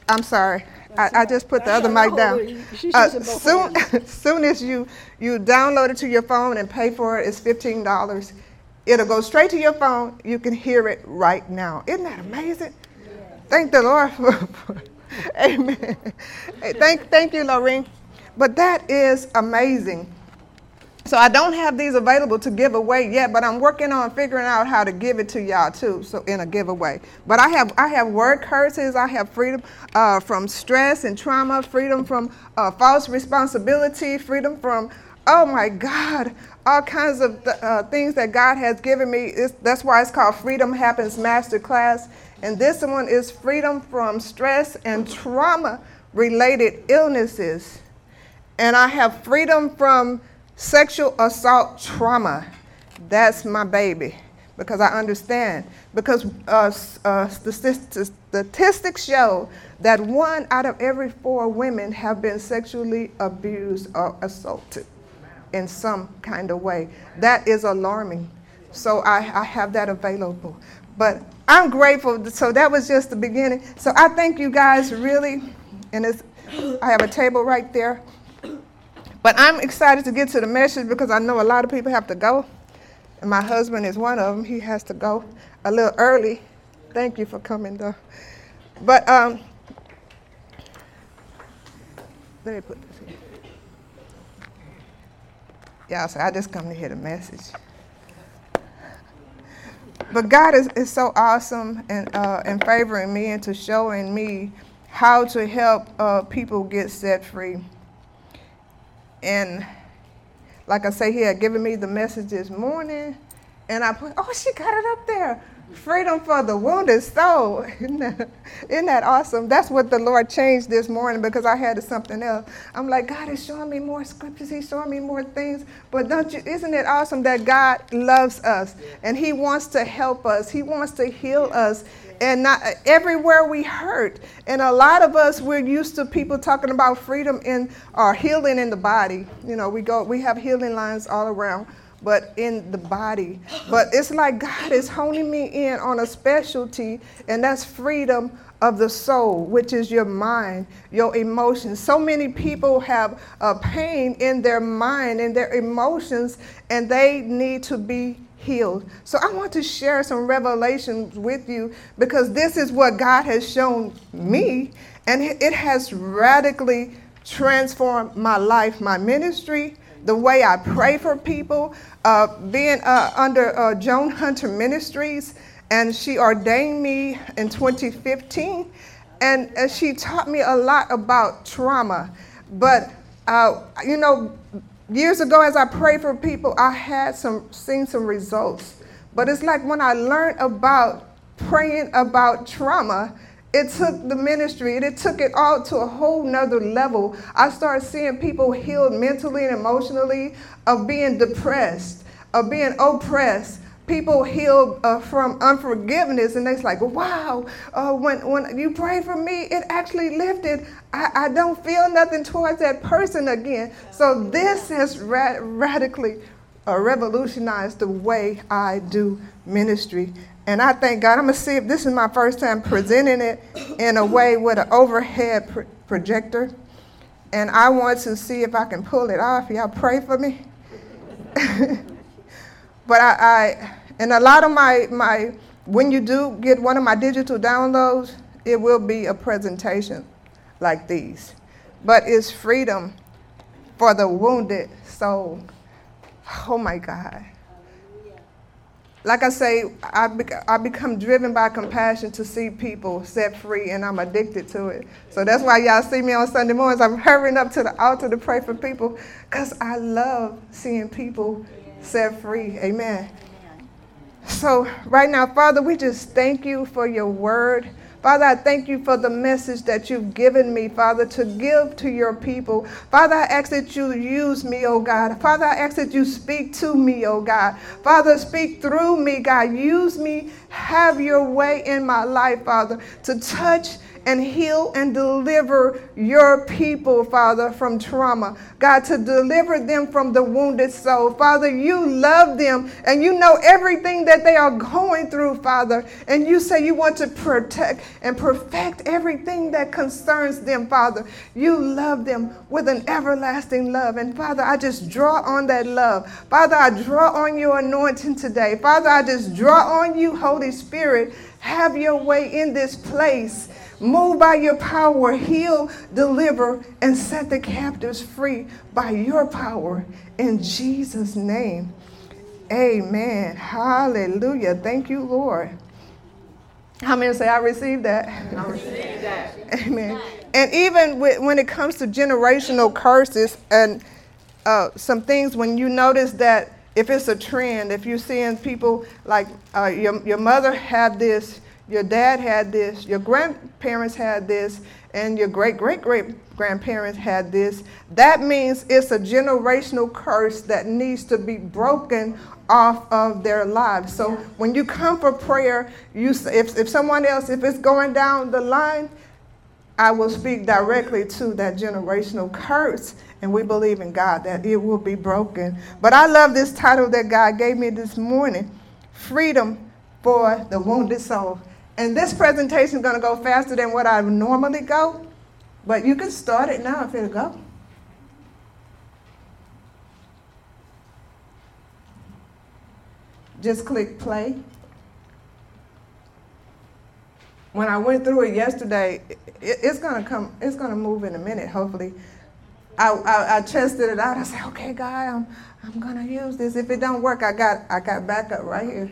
I'm sorry. I, I, just put the other mic down. Uh, soon, soon as you, you download it to your phone and pay for it, it's $15. It'll go straight to your phone. You can hear it right now. Isn't that amazing? Thank the Lord Amen. Thank, thank you, Lorraine. But that is amazing. So I don't have these available to give away yet, but I'm working on figuring out how to give it to y'all too, so in a giveaway. But I have I have word curses, I have freedom uh, from stress and trauma, freedom from uh, false responsibility, freedom from oh my God, all kinds of uh, things that God has given me. It's, that's why it's called Freedom Happens Masterclass. And this one is freedom from stress and trauma related illnesses and I have freedom from sexual assault trauma. That's my baby because I understand. Because uh, uh, statistics show that one out of every four women have been sexually abused or assaulted in some kind of way. That is alarming. So I, I have that available. But I'm grateful. So that was just the beginning. So I thank you guys really. And it's, I have a table right there. But I'm excited to get to the message because I know a lot of people have to go. And my husband is one of them. He has to go a little early. Thank you for coming, though. But um, let me put Yeah, so I just come to hear the message. But God is, is so awesome and uh, in favoring me and to showing me how to help uh, people get set free. And like I say, he had given me the message this morning, and I put, oh, she got it up there. Freedom for the wounded soul. Isn't that, isn't that awesome? That's what the Lord changed this morning because I had something else. I'm like, God is showing me more scriptures. He's showing me more things. But don't you? Isn't it awesome that God loves us and He wants to help us? He wants to heal us and not everywhere we hurt. And a lot of us we're used to people talking about freedom in or healing in the body. You know, we go we have healing lines all around, but in the body. But it's like God is honing me in on a specialty, and that's freedom of the soul, which is your mind, your emotions. So many people have pain in their mind and their emotions, and they need to be healed. So I want to share some revelations with you because this is what God has shown me, and it has radically transformed my life, my ministry, the way I pray for people. Uh, being uh, under uh, Joan Hunter Ministries, and she ordained me in 2015, and uh, she taught me a lot about trauma. But uh, you know, years ago as I prayed for people, I had some seen some results. But it's like when I learned about praying about trauma, it took the ministry and it took it all to a whole nother level. I started seeing people healed mentally and emotionally of being depressed, of being oppressed, people healed uh, from unforgiveness and it's like wow uh, when, when you pray for me it actually lifted. I, I don't feel nothing towards that person again. So this has ra- radically uh, revolutionized the way i do ministry and i thank god i'm going to see if this is my first time presenting it in a way with an overhead pr- projector and i want to see if i can pull it off y'all pray for me but I, I, and a lot of my my when you do get one of my digital downloads, it will be a presentation like these. But it's freedom for the wounded soul. Oh my God. Like I say, I, be, I become driven by compassion to see people set free, and I'm addicted to it. So that's why y'all see me on Sunday mornings. I'm hurrying up to the altar to pray for people because I love seeing people set free. Amen. So, right now, Father, we just thank you for your word. Father, I thank you for the message that you've given me, Father, to give to your people. Father, I ask that you use me, oh God. Father, I ask that you speak to me, oh God. Father, speak through me, God. Use me. Have your way in my life, Father, to touch and heal and deliver your people, Father, from trauma. God, to deliver them from the wounded soul. Father, you love them and you know everything that they are going through, Father. And you say you want to protect and perfect everything that concerns them, Father. You love them with an everlasting love. And Father, I just draw on that love. Father, I draw on your anointing today. Father, I just draw on you, Holy Spirit. Have your way in this place. Move by your power, heal, deliver, and set the captives free by your power. In Jesus' name. Amen. Hallelujah. Thank you, Lord. How many say I received that? I received that. Amen. And even with, when it comes to generational curses and uh, some things, when you notice that if it's a trend, if you're seeing people like uh, your, your mother had this, your dad had this, your grandparents had this, and your great great great grandparents had this. That means it's a generational curse that needs to be broken off of their lives. So when you come for prayer, you if, if someone else, if it's going down the line, I will speak directly to that generational curse. And we believe in God that it will be broken. But I love this title that God gave me this morning Freedom for the Wounded Soul. And this presentation is going to go faster than what I normally go, but you can start it now if it'll go. Just click play. When I went through it yesterday, it, it's gonna come. It's gonna move in a minute. Hopefully, I, I, I tested it out. I said, "Okay, God, I'm I'm gonna use this. If it don't work, I got I got backup right here."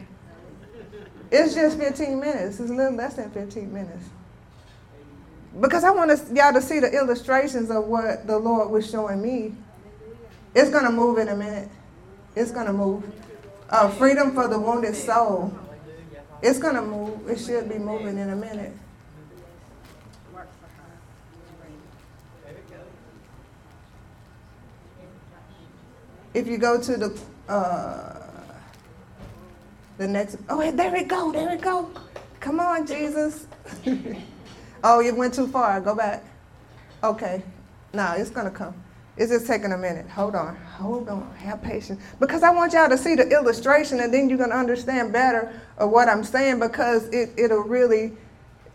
It's just 15 minutes. It's a little less than 15 minutes. Because I want y'all to see the illustrations of what the Lord was showing me. It's going to move in a minute. It's going to move. Uh, freedom for the wounded soul. It's gonna move. It should be moving in a minute. If you go to the uh, the next, oh, there we go, there we go. Come on, Jesus. oh, you went too far. Go back. Okay. No, it's gonna come. It's just taking a minute. Hold on. Hold on. Have patience. Because I want y'all to see the illustration and then you're gonna understand better of what I'm saying because it, it'll really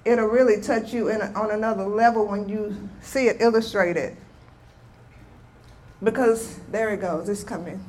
it'll really touch you in a, on another level when you see it illustrated. Because there it goes, it's coming.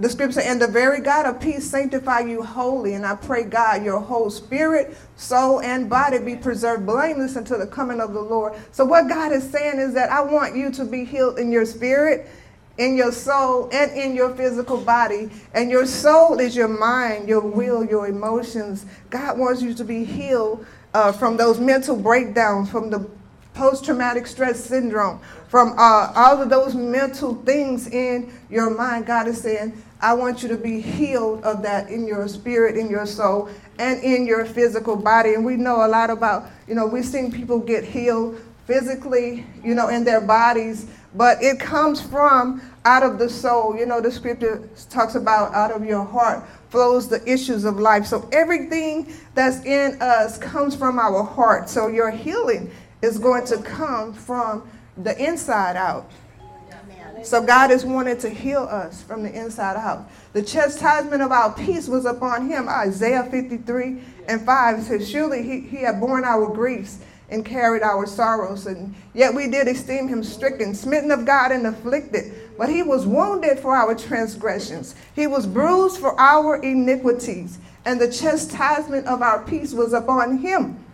The scripture, and the very God of peace sanctify you wholly. And I pray, God, your whole spirit, soul, and body be preserved blameless until the coming of the Lord. So, what God is saying is that I want you to be healed in your spirit, in your soul, and in your physical body. And your soul is your mind, your will, your emotions. God wants you to be healed uh, from those mental breakdowns, from the post traumatic stress syndrome, from uh, all of those mental things in your mind. God is saying, I want you to be healed of that in your spirit, in your soul, and in your physical body. And we know a lot about, you know, we've seen people get healed physically, you know, in their bodies, but it comes from out of the soul. You know, the scripture talks about out of your heart flows the issues of life. So everything that's in us comes from our heart. So your healing is going to come from the inside out. So God has wanted to heal us from the inside out. The chastisement of our peace was upon him. Isaiah 53 and 5 says, Surely he, he had borne our griefs and carried our sorrows. And yet we did esteem him stricken, smitten of God, and afflicted. But he was wounded for our transgressions, he was bruised for our iniquities. And the chastisement of our peace was upon him.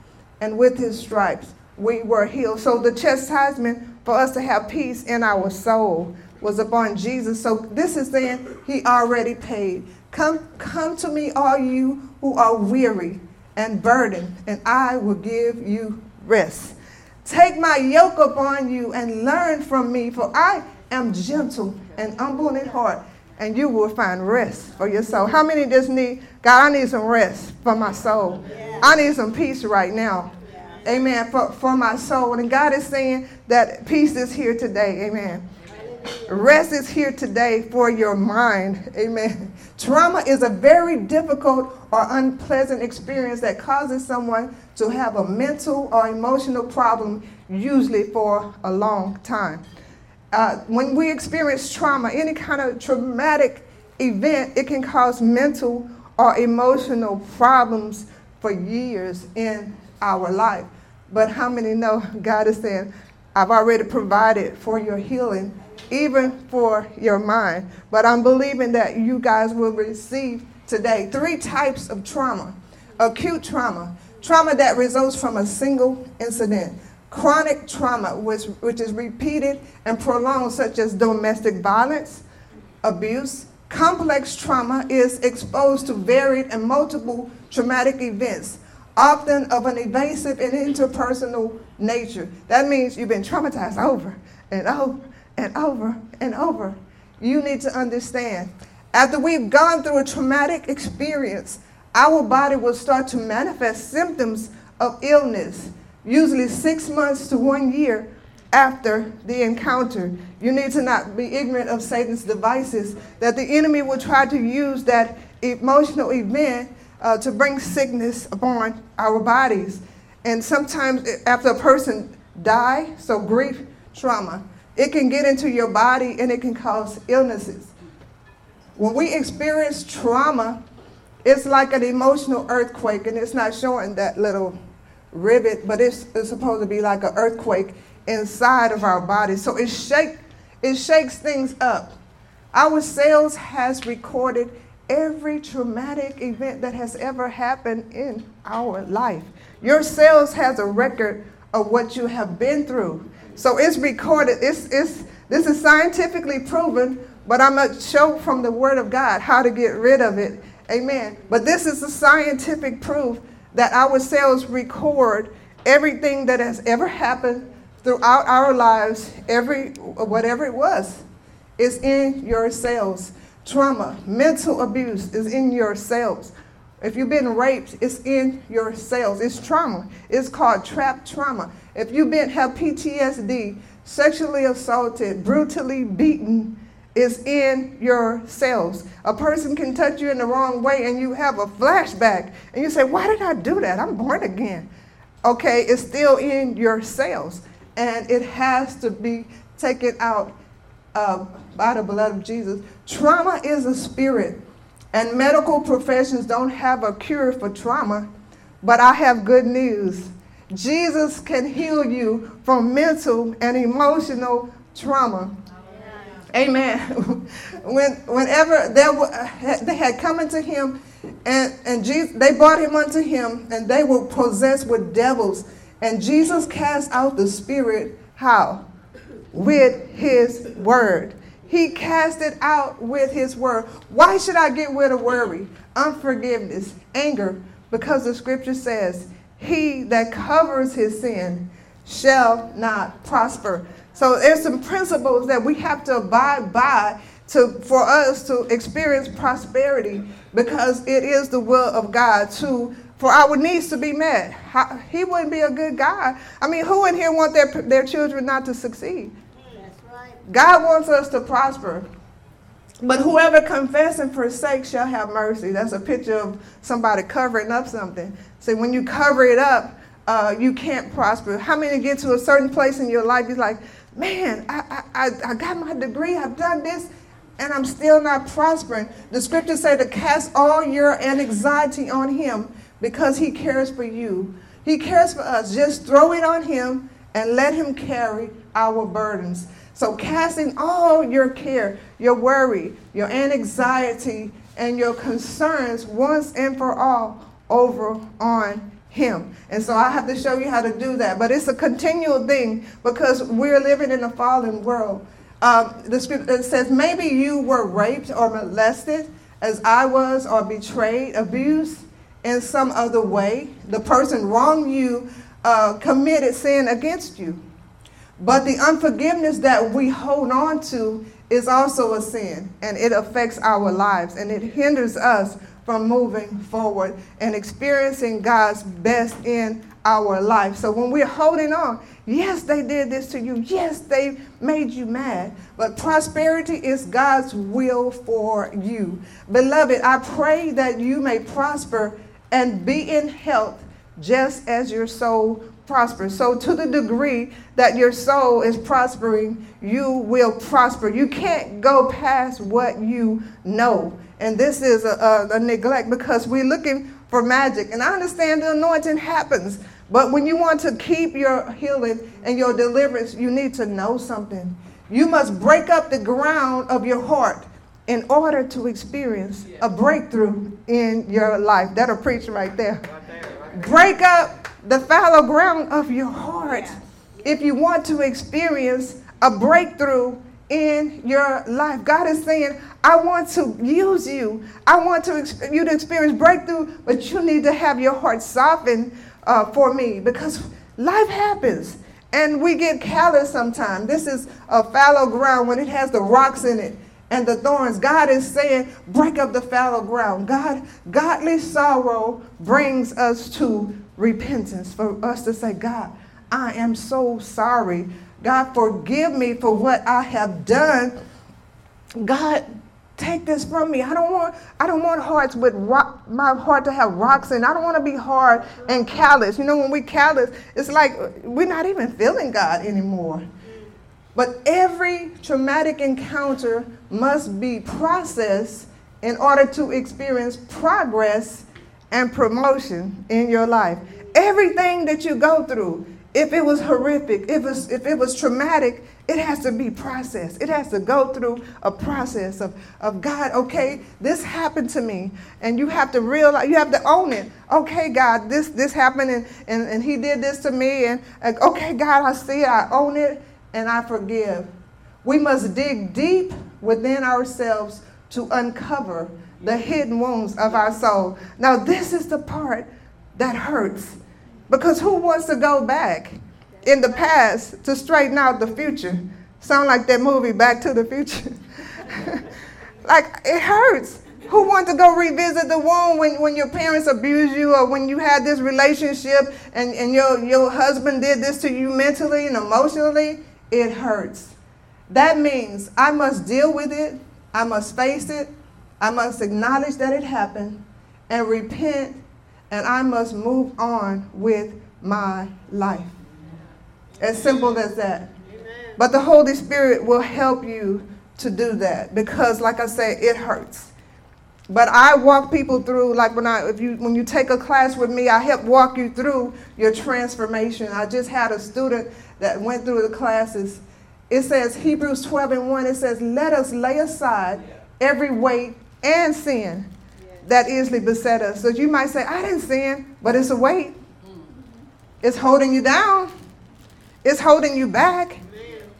And with his stripes we were healed. So the chastisement for us to have peace in our soul was upon Jesus. So this is saying he already paid. Come, come to me, all you who are weary and burdened, and I will give you rest. Take my yoke upon you and learn from me, for I am gentle and humble in heart, and you will find rest for your soul. How many just need, God, I need some rest for my soul. I need some peace right now amen, for, for my soul. And God is saying that peace is here today, amen. Rest is here today for your mind, amen. Trauma is a very difficult or unpleasant experience that causes someone to have a mental or emotional problem, usually for a long time. Uh, when we experience trauma, any kind of traumatic event, it can cause mental or emotional problems for years in our life. But how many know God is saying, I've already provided for your healing, even for your mind. But I'm believing that you guys will receive today three types of trauma acute trauma, trauma that results from a single incident, chronic trauma, which, which is repeated and prolonged, such as domestic violence, abuse. Complex trauma is exposed to varied and multiple traumatic events often of an evasive and interpersonal nature. That means you've been traumatized over and over and over and over. You need to understand. After we've gone through a traumatic experience, our body will start to manifest symptoms of illness, usually six months to one year after the encounter. You need to not be ignorant of Satan's devices that the enemy will try to use that emotional event uh, to bring sickness upon our bodies. And sometimes after a person die, so grief, trauma, it can get into your body and it can cause illnesses. When we experience trauma, it's like an emotional earthquake, and it's not showing that little rivet, but it's, it's supposed to be like an earthquake inside of our body. So it shake, it shakes things up. Our cells has recorded every traumatic event that has ever happened in our life. Your cells has a record of what you have been through. So it's recorded. It's, it's, this is scientifically proven, but I'm going to show from the Word of God how to get rid of it. Amen. But this is the scientific proof that our cells record everything that has ever happened throughout our lives, every whatever it was, is in your cells trauma, mental abuse is in your cells. If you've been raped, it's in your cells. It's trauma. It's called trapped trauma. If you've been have PTSD, sexually assaulted, brutally beaten, is in your cells. A person can touch you in the wrong way and you have a flashback and you say, Why did I do that? I'm born again. Okay, it's still in your cells and it has to be taken out uh, by the blood of Jesus. Trauma is a spirit, and medical professions don't have a cure for trauma, but I have good news. Jesus can heal you from mental and emotional trauma. Amen. when, whenever they, were, they had come into him, and, and Jesus, they brought him unto him, and they were possessed with devils. And Jesus cast out the spirit, how? With his word. He cast it out with his word. Why should I get rid of worry, unforgiveness, anger? Because the scripture says, He that covers his sin shall not prosper. So there's some principles that we have to abide by to, for us to experience prosperity because it is the will of God to for our needs to be met. He wouldn't be a good God. I mean, who in here want their, their children not to succeed? God wants us to prosper. But whoever confess and forsake shall have mercy. That's a picture of somebody covering up something. See, when you cover it up, uh, you can't prosper. How many get to a certain place in your life, you're like, man, I, I, I got my degree, I've done this, and I'm still not prospering. The scriptures say to cast all your anxiety on him because he cares for you. He cares for us. Just throw it on him and let him carry our burdens. So, casting all your care, your worry, your anxiety, and your concerns once and for all over on him. And so I have to show you how to do that. But it's a continual thing because we're living in a fallen world. Um, the scripture says maybe you were raped or molested as I was, or betrayed, abused in some other way. The person wronged you, uh, committed sin against you. But the unforgiveness that we hold on to is also a sin, and it affects our lives, and it hinders us from moving forward and experiencing God's best in our life. So when we're holding on, yes, they did this to you. Yes, they made you mad. But prosperity is God's will for you. Beloved, I pray that you may prosper and be in health just as your soul prosper. So, to the degree that your soul is prospering, you will prosper. You can't go past what you know. And this is a, a, a, neglect because we're looking for magic. And I understand the anointing happens. But when you want to keep your healing and your deliverance, you need to know something. You must break up the ground of your heart in order to experience a breakthrough in your life. That'll preach right there. Break up the fallow ground of your heart if you want to experience a breakthrough in your life. God is saying, I want to use you. I want to you to experience breakthrough, but you need to have your heart softened uh, for me because life happens and we get callous sometimes. This is a fallow ground when it has the rocks in it and the thorns. God is saying, break up the fallow ground. God, godly sorrow brings us to repentance for us to say, God, I am so sorry. God, forgive me for what I have done. God, take this from me. I don't want I don't want hearts with rock, my heart to have rocks in. I don't want to be hard and callous. You know, when we callous, it's like we're not even feeling God anymore. But every traumatic encounter must be processed in order to experience progress and promotion in your life. Everything that you go through, if it was horrific, if it was, if it was traumatic, it has to be processed. It has to go through a process of, of God, okay, this happened to me. And you have to realize, you have to own it. Okay, God, this, this happened and, and, and he did this to me. And okay, God, I see it, I own it and I forgive. We must dig deep within ourselves to uncover the hidden wounds of our soul. Now, this is the part that hurts because who wants to go back in the past to straighten out the future? Sound like that movie, Back to the Future. like, it hurts Who wants to go revisit the wound when, when your parents abused you or when you had this relationship and, and your, your husband did this to you mentally and emotionally? It hurts. That means I must deal with it, I must face it, I must acknowledge that it happened and repent, and I must move on with my life. As simple as that. But the Holy Spirit will help you to do that because, like I say, it hurts. But I walk people through, like when I, if you, when you take a class with me, I help walk you through your transformation. I just had a student that went through the classes. It says Hebrews 12 and 1. It says, "Let us lay aside every weight and sin that easily beset us." So you might say, "I didn't sin," but it's a weight. It's holding you down. It's holding you back.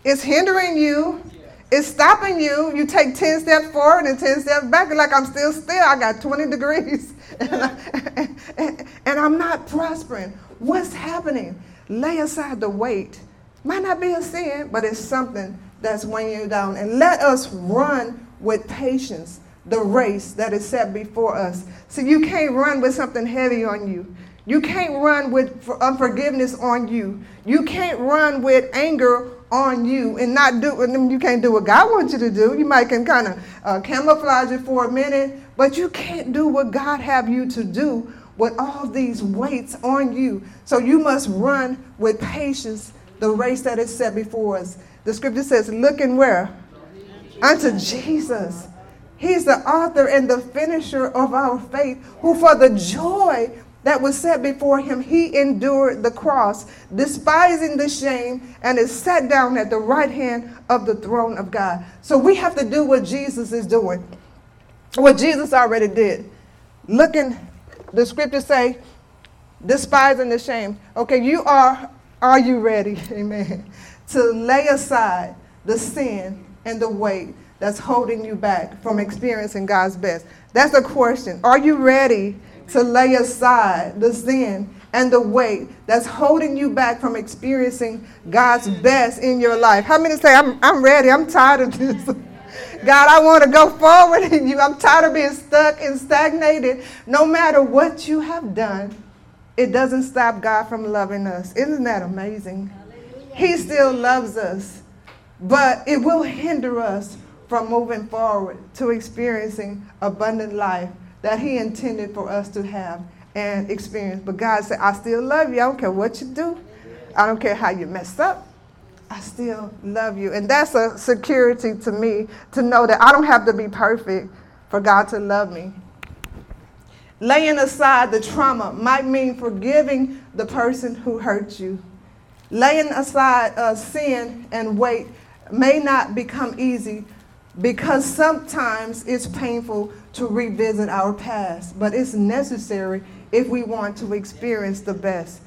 It's hindering you. It's stopping you. You take 10 steps forward and 10 steps back. Like I'm still still. I got 20 degrees. And, I, and, and I'm not prospering. What's happening? Lay aside the weight. Might not be a sin, but it's something that's weighing you down. And let us run with patience the race that is set before us. So you can't run with something heavy on you. You can't run with unforgiveness on you. You can't run with anger on you and not do you can't do what God wants you to do. You might can kind of uh, camouflage it for a minute, but you can't do what God have you to do with all these weights on you. So you must run with patience the race that is set before us. The scripture says, "Looking where unto Jesus." He's the author and the finisher of our faith, who for the joy that was set before him, he endured the cross, despising the shame, and is set down at the right hand of the throne of God. So we have to do what Jesus is doing, what Jesus already did. Looking, the scriptures say, despising the shame. Okay, you are, are you ready, amen, to lay aside the sin and the weight that's holding you back from experiencing God's best? That's a question. Are you ready to lay aside the sin and the weight that's holding you back from experiencing God's best in your life. How many say, I'm, I'm ready, I'm tired of this? God, I want to go forward in you. I'm tired of being stuck and stagnated. No matter what you have done, it doesn't stop God from loving us. Isn't that amazing? He still loves us, but it will hinder us from moving forward to experiencing abundant life that He intended for us to have and experience. But God said, I still love you. I don't care what you do, I don't care how you mess up. I still love you. And that's a security to me to know that I don't have to be perfect for God to love me. Laying aside the trauma might mean forgiving the person who hurt you. Laying aside uh, sin and weight may not become easy because sometimes it's painful to revisit our past, but it's necessary if we want to experience the best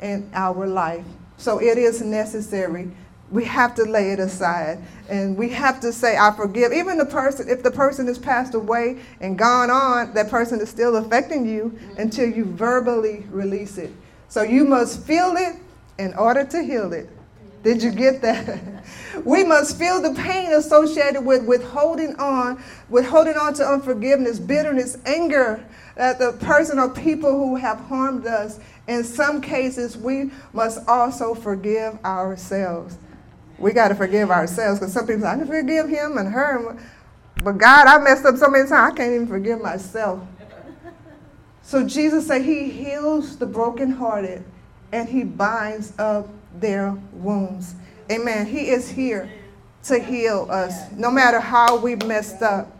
in our life. So it is necessary. We have to lay it aside and we have to say, I forgive. Even the person, if the person has passed away and gone on, that person is still affecting you until you verbally release it. So you must feel it in order to heal it. Did you get that? we must feel the pain associated with, holding on, with holding on to unforgiveness, bitterness, anger at the person or people who have harmed us. In some cases, we must also forgive ourselves. We got to forgive ourselves because some people say, I can forgive him and her. But God, I messed up so many times, I can't even forgive myself. So Jesus said he heals the brokenhearted and he binds up their wounds. Amen. He is here to heal us no matter how we messed up.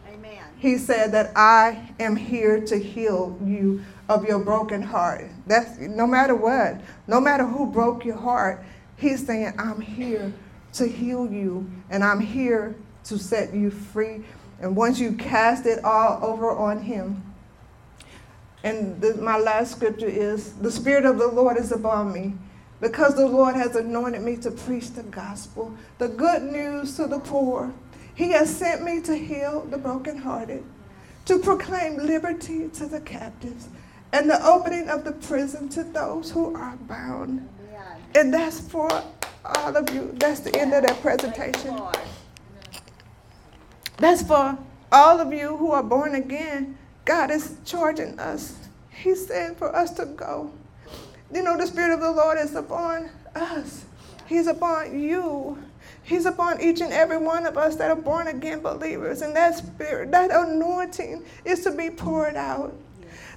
He said that I am here to heal you of your broken heart. That's no matter what, no matter who broke your heart, he's saying, I'm here to heal you and I'm here to set you free. And once you cast it all over on him, and the, my last scripture is the Spirit of the Lord is upon me because the Lord has anointed me to preach the gospel, the good news to the poor. He has sent me to heal the brokenhearted, to proclaim liberty to the captives, and the opening of the prison to those who are bound. And that's for all of you. That's the end of that presentation. That's for all of you who are born again, God is charging us. He's saying for us to go. You know, the Spirit of the Lord is upon us, He's upon you. He's upon each and every one of us that are born again believers. And that spirit, that anointing is to be poured out.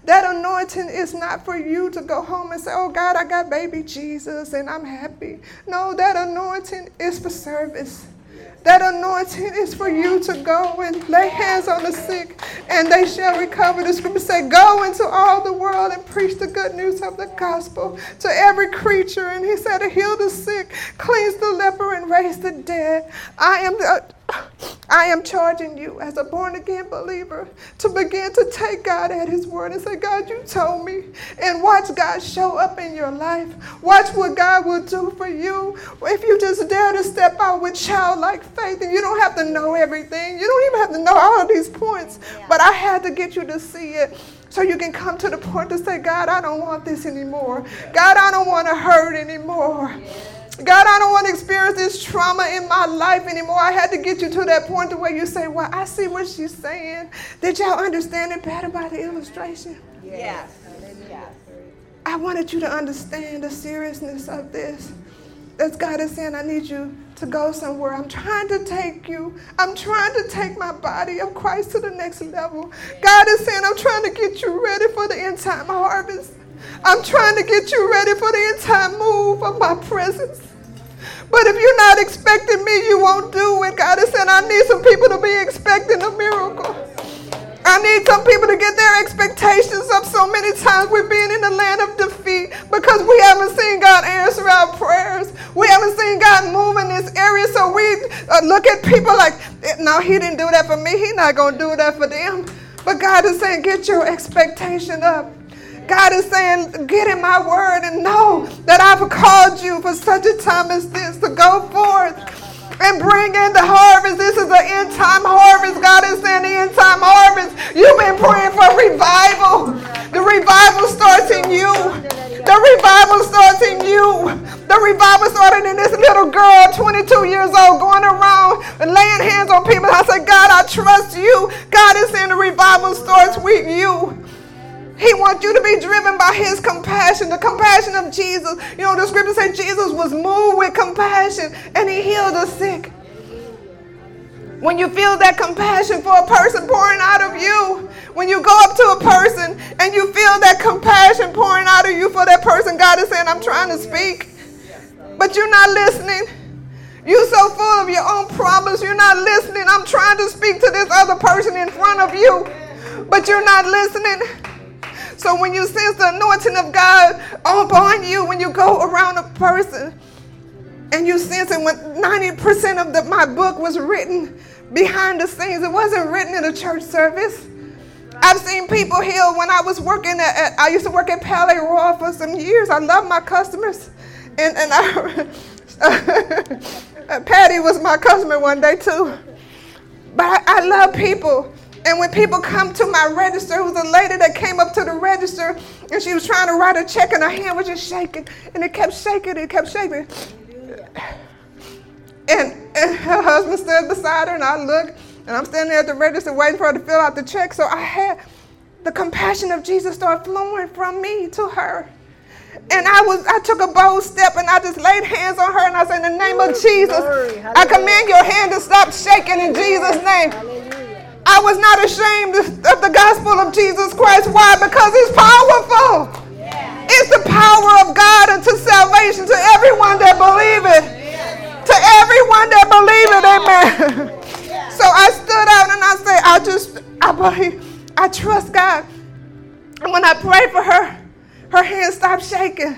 That anointing is not for you to go home and say, Oh God, I got baby Jesus and I'm happy. No, that anointing is for service. That anointing is for you to go and lay hands on the sick and they shall recover. The scripture say, Go into all the world and preach the good news of the gospel to every creature. And he said, heal the sick, cleanse the leper, and raise the dead. I am the I am charging you as a born again believer to begin to take God at His word and say, God, you told me. And watch God show up in your life. Watch what God will do for you. If you just dare to step out with childlike faith, and you don't have to know everything, you don't even have to know all of these points, but I had to get you to see it. So you can come to the point to say, God, I don't want this anymore. God, I don't want to hurt anymore. God, I don't want to experience this trauma in my life anymore. I had to get you to that point to where you say, Well, I see what she's saying. Did y'all understand it better by the illustration? Yes. yes. I wanted you to understand the seriousness of this. As God is saying, I need you to go somewhere. I'm trying to take you. I'm trying to take my body of Christ to the next level. God is saying, I'm trying to get you ready for the end time harvest. I'm trying to get you ready for the end time move of my presence. But if you're not expecting me, you won't do it. God is saying, I need some people to be expecting a miracle. I need some people to get their expectations up. So many times we're being in the land of defeat because we haven't seen God answer our prayers. We haven't seen God move in this area. So we uh, look at people like, no, he didn't do that for me. He's not going to do that for them. But God is saying, get your expectation up. God is saying, get in my word and know that I've called you for such a time as this to go forth and bring in the harvest. This is the end time harvest. God is saying the end time harvest. You've been praying for revival. The revival starts in you. The revival starts in you. The revival started in this little girl, 22 years old, going around and laying hands on people. I said, God, I trust you. God is saying the revival starts with you. He wants you to be driven by his compassion, the compassion of Jesus. You know, the scripture says Jesus was moved with compassion and he healed the sick. When you feel that compassion for a person pouring out of you, when you go up to a person and you feel that compassion pouring out of you for that person, God is saying, I'm trying to speak, but you're not listening. You're so full of your own problems, you're not listening. I'm trying to speak to this other person in front of you, but you're not listening. So when you sense the anointing of God upon you, when you go around a person and you sense it, when 90% of the, my book was written behind the scenes, it wasn't written in a church service. I've seen people heal when I was working at, at I used to work at Palais Royal for some years. I love my customers. And, and I, Patty was my customer one day too. But I, I love people. And when people come to my register, it was a lady that came up to the register and she was trying to write a check and her hand was just shaking. And it kept shaking, it kept shaking. And, and her husband stood beside her and I looked and I'm standing there at the register waiting for her to fill out the check. So I had the compassion of Jesus start flowing from me to her. And I was I took a bold step and I just laid hands on her and I said, In the name of Jesus, I command your hand to stop shaking in Jesus' name. I was not ashamed of the gospel of Jesus Christ. Why? Because it's powerful. It's the power of God unto salvation to everyone that believe it. To everyone that believe it, amen. So I stood out and I said, I just, I believe, I trust God. And when I prayed for her, her hand stopped shaking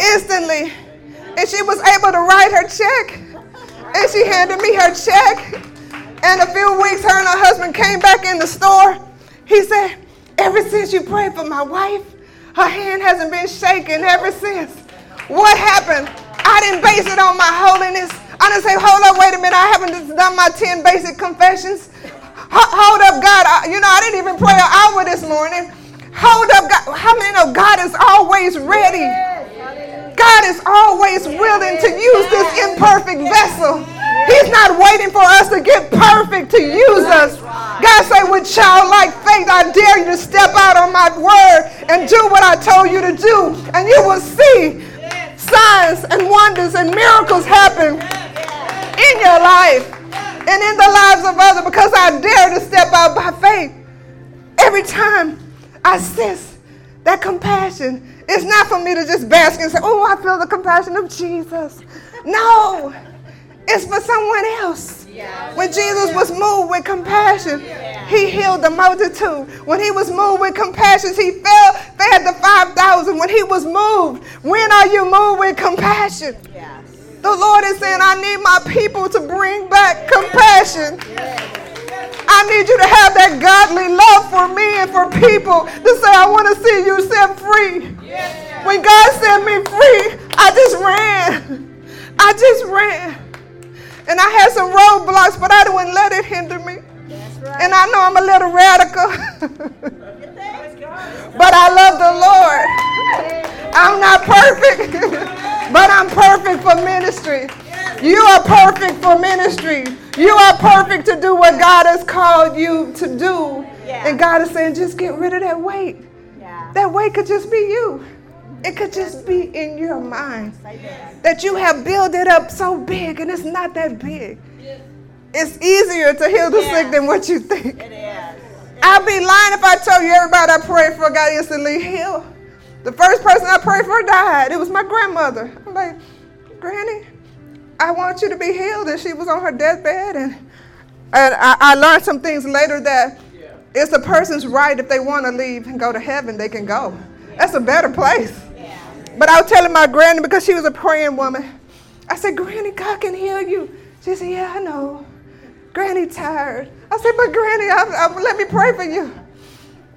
instantly. And she was able to write her check. And she handed me her check. And a few weeks, her and her husband came back in the store. He said, Ever since you prayed for my wife, her hand hasn't been shaking ever since. What happened? I didn't base it on my holiness. I didn't say, hold up, wait a minute, I haven't done my 10 basic confessions. Hold up, God. I, you know, I didn't even pray an hour this morning. Hold up, God. How many know God is always ready? God is always willing to use this imperfect vessel. He's not waiting for us to get perfect to use us. God say, with childlike faith, I dare you to step out on my word and do what I told you to do, and you will see signs and wonders and miracles happen in your life and in the lives of others because I dare to step out by faith. Every time I sense that compassion, it's not for me to just bask and say, Oh, I feel the compassion of Jesus. No, it's for someone else. When Jesus was moved with compassion, he healed the multitude. When he was moved with compassion, he fell, fed the 5,000. When he was moved, when are you moved with compassion? The Lord is saying, I need my people to bring back compassion. I need you to have that godly love for me and for people to say, I want to see you set free. When God set me free, I just ran. I just ran. And I had some roadblocks, but I didn't let it hinder me. And I know I'm a little radical. but I love the Lord. I'm not perfect, but I'm perfect for ministry. You are perfect for ministry. You are perfect to do what God has called you to do. And God is saying, just get rid of that weight. That weight could just be you. It could just be in your mind that you have built it up so big and it's not that big. It's easier to heal the sick than what you think. I'd be lying if I told you everybody I prayed for got instantly healed. The first person I prayed for died. It was my grandmother. I'm like, Granny, I want you to be healed. And she was on her deathbed. And, and I, I learned some things later that it's the person's right if they want to leave and go to heaven, they can go. That's a better place. But I was telling my granny because she was a praying woman. I said, Granny, God can heal you. She said, Yeah, I know. Granny tired. I said, But Granny, I, I, let me pray for you.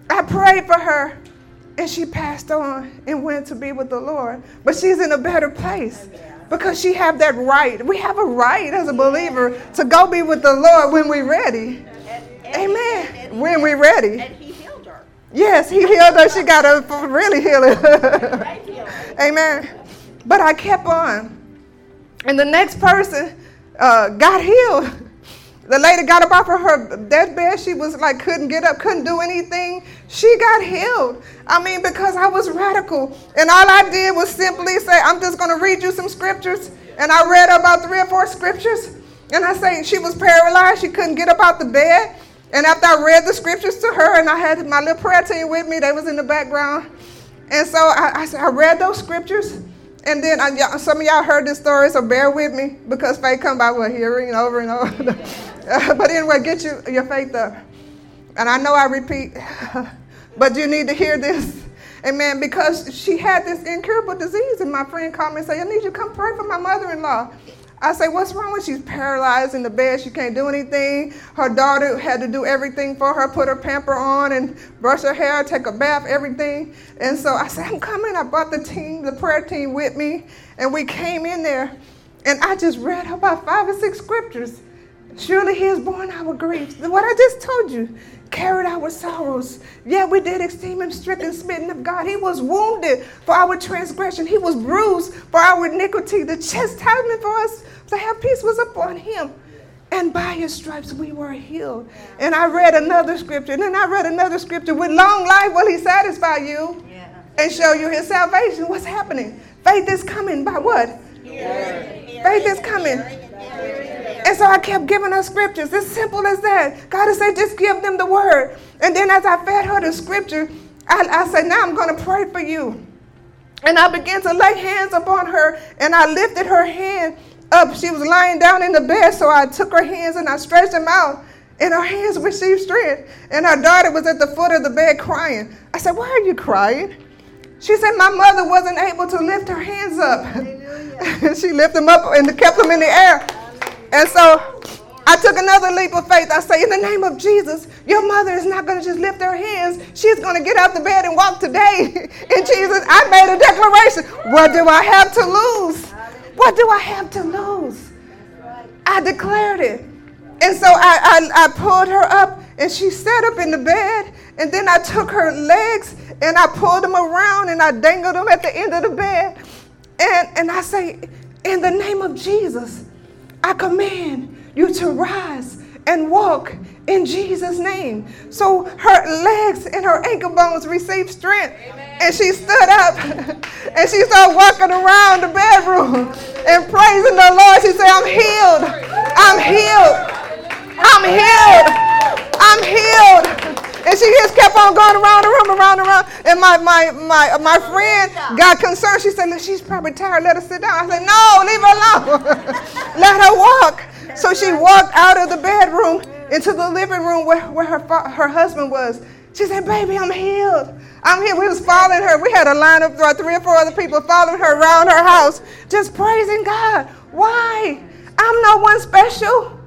I prayed for her, and she passed on and went to be with the Lord. But she's in a better place because she have that right. We have a right as a believer to go be with the Lord when we're ready. Amen. When we're ready. Yes, he healed her. She got a really healing. Amen. But I kept on. And the next person uh, got healed. The lady got up off of her deathbed. She was like, couldn't get up, couldn't do anything. She got healed. I mean, because I was radical. And all I did was simply say, I'm just going to read you some scriptures. And I read about three or four scriptures. And I say, she was paralyzed. She couldn't get up out the bed. And after I read the scriptures to her, and I had my little prayer team with me, they was in the background. And so I, I, I read those scriptures. And then I, some of y'all heard this story, so bear with me because faith come by what hearing over and over. but anyway, get you, your faith up. And I know I repeat, but you need to hear this. Amen. Because she had this incurable disease, and my friend called me and said, I need you to come pray for my mother-in-law. I say, what's wrong with she's paralyzed in the bed? She can't do anything. Her daughter had to do everything for her, put her pamper on and brush her hair, take a bath, everything. And so I said, I'm coming. I brought the team, the prayer team with me, and we came in there. And I just read about five or six scriptures. Surely he has borne our griefs. What I just told you, carried our sorrows. Yeah, we did esteem him stricken, smitten of God. He was wounded for our transgression. He was bruised for our iniquity. The chastisement for us to have peace was upon him. And by his stripes we were healed. And I read another scripture. And then I read another scripture. With long life will he satisfy you and show you his salvation. What's happening? Faith is coming by what? Faith is coming. And so I kept giving her scriptures. As simple as that. God has said, just give them the word. And then as I fed her the scripture, I, I said, now I'm going to pray for you. And I began to lay hands upon her, and I lifted her hand up. She was lying down in the bed, so I took her hands and I stretched them out, and her hands received strength. And her daughter was at the foot of the bed crying. I said, Why are you crying? She said, My mother wasn't able to lift her hands up. she lifted them up and kept them in the air. And so I took another leap of faith. I say, in the name of Jesus, your mother is not going to just lift her hands. She's going to get out the bed and walk today. in Jesus, I made a declaration. What do I have to lose? What do I have to lose? I declared it. And so I, I, I pulled her up and she sat up in the bed. And then I took her legs and I pulled them around and I dangled them at the end of the bed. And, and I say, in the name of Jesus, I command you to rise and walk in Jesus' name. So her legs and her ankle bones received strength. And she stood up and she started walking around the bedroom and praising the Lord. She said, I'm healed. I'm healed. I'm healed. I'm healed. And she just kept on going around the room, around and around. And my my my my friend got concerned. She said, she's probably tired. Let her sit down. I said, no, leave her alone. Let her walk. So she walked out of the bedroom into the living room where, where her, her husband was. She said, baby, I'm healed. I'm here. We was following her. We had a line of three or four other people following her around her house, just praising God. Why? I'm no one special.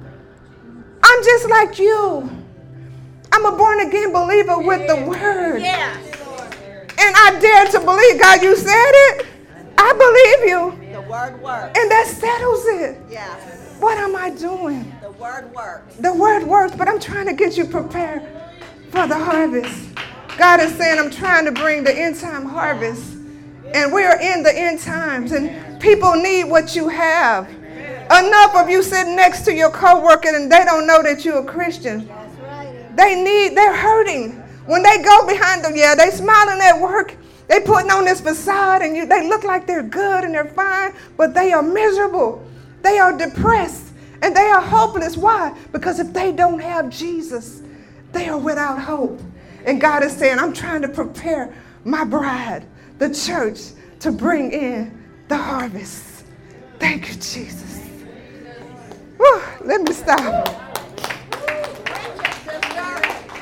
I'm just like you. I'm a born again believer with the word. Yes. And I dare to believe, God, you said it. I believe you. The word works. And that settles it. Yes. What am I doing? The word works. The word works, but I'm trying to get you prepared for the harvest. God is saying, I'm trying to bring the end time harvest. And we are in the end times, and people need what you have. Enough of you sitting next to your coworker and they don't know that you're a Christian. They need, they're hurting. When they go behind them, yeah, they smiling at work. They putting on this facade and you, they look like they're good and they're fine, but they are miserable. They are depressed and they are hopeless. Why? Because if they don't have Jesus, they are without hope. And God is saying, I'm trying to prepare my bride, the church, to bring in the harvest. Thank you, Jesus. Whew, let me stop.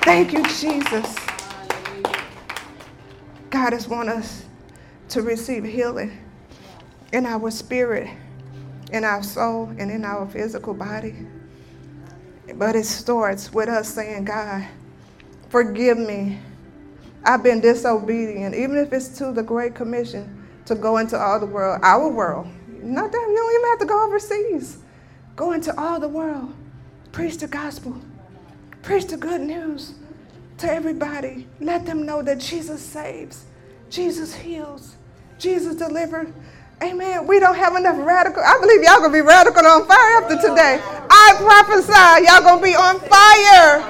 Thank you, Jesus. God has want us to receive healing in our spirit, in our soul, and in our physical body. But it starts with us saying, God, forgive me. I've been disobedient, even if it's to the Great Commission to go into all the world, our world. Not that you don't even have to go overseas. Go into all the world, preach the gospel Preach the good news to everybody. Let them know that Jesus saves, Jesus heals, Jesus delivers. Amen. We don't have enough radical. I believe y'all gonna be radical on fire after today. I prophesy y'all gonna be on fire.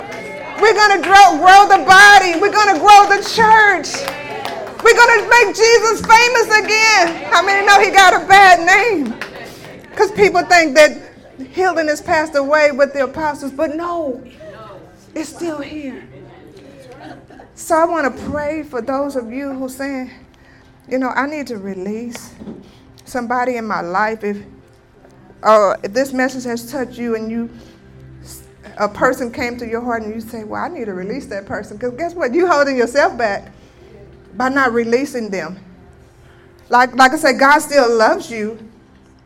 We're gonna grow, grow the body. We're gonna grow the church. We're gonna make Jesus famous again. How many know he got a bad name? Because people think that healing has passed away with the apostles, but no, it's still here. So I want to pray for those of you who saying, you know, I need to release somebody in my life. If uh, if this message has touched you and you a person came to your heart and you say, Well, I need to release that person. Because guess what? You holding yourself back by not releasing them. Like, like I said, God still loves you,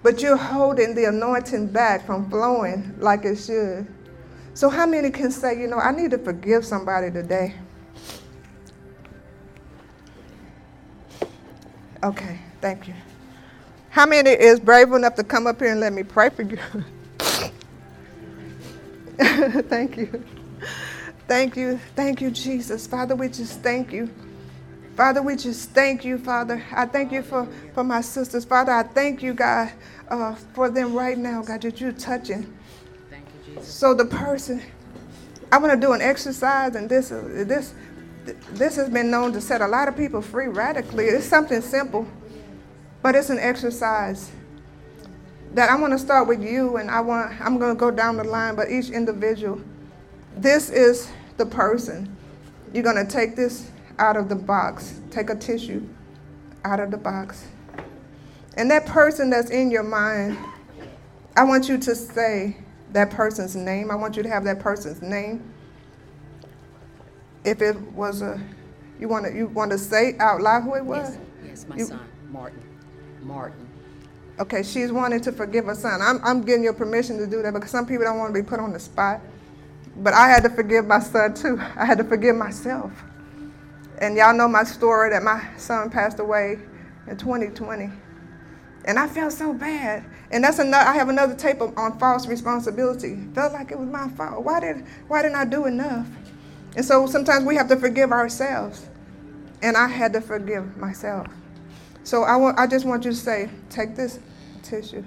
but you're holding the anointing back from flowing like it should. So, how many can say, you know, I need to forgive somebody today? Okay, thank you. How many is brave enough to come up here and let me pray for you? thank you. Thank you. Thank you, Jesus. Father, we just thank you. Father, we just thank you, Father. I thank you for, for my sisters. Father, I thank you, God, uh, for them right now, God, that you're touching. Thank you, Jesus. So the person, I want to do an exercise, and this this this has been known to set a lot of people free radically. It's something simple, but it's an exercise that I want to start with you, and I want I'm going to go down the line, but each individual. This is the person. You're going to take this out of the box. Take a tissue out of the box. And that person that's in your mind, I want you to say, that person's name. I want you to have that person's name. If it was a, you want to you want to say out loud who it was? Yes, yes my you, son, Martin. Martin. Okay, she's wanting to forgive her son. I'm, I'm getting your permission to do that because some people don't want to be put on the spot. But I had to forgive my son too. I had to forgive myself. And y'all know my story that my son passed away in 2020. And I felt so bad. And that's another, I have another tape on false responsibility. Felt like it was my fault. Why, did, why didn't I do enough? And so sometimes we have to forgive ourselves. And I had to forgive myself. So I, want, I just want you to say, take this tissue.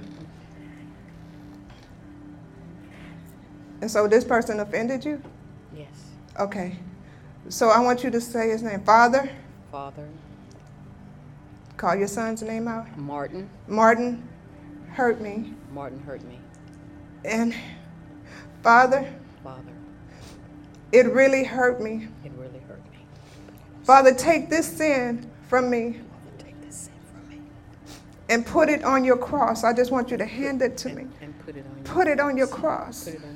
And so this person offended you? Yes. Okay. So I want you to say his name. Father, Father, call your son's name out. Martin. Martin hurt me. Martin hurt me. And Father, Father, it really hurt me. it really hurt me. Father, take this sin from me Take this sin from me and put it on your cross. I just want you to hand it to me. and put it on your Put it on your cross. Put it on your cross.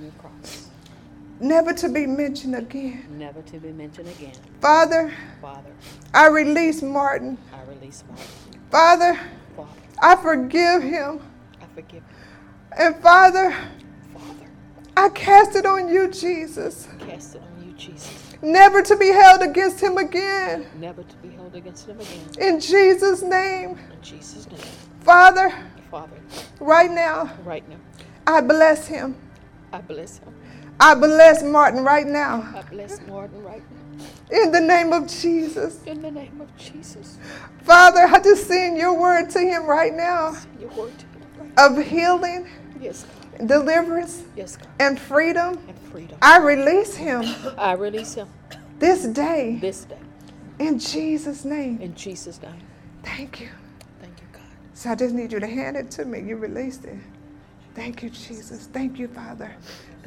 Never to be mentioned again. Never to be mentioned again. Father, Father, I release Martin. I release Martin. Father, Father, I forgive him. I forgive you. And Father, Father, I cast it on you, Jesus. cast it on you, Jesus. Never to be held against him again. Never to be held against him again. In Jesus' name. In Jesus' name. Father, Father, right now, right now, I bless him. I bless him. I bless Martin right now. I bless Martin right now. In the name of Jesus. In the name of Jesus. Father, I just send your word to him right now Send your word to him right of healing. Yes, God. deliverance, Yes, God. and freedom. And freedom. I release him I release him this day this day. in Jesus' name. In Jesus' name. Thank you. Thank you, God. So I just need you to hand it to me. You released it. Thank you, Jesus. Thank you, Father.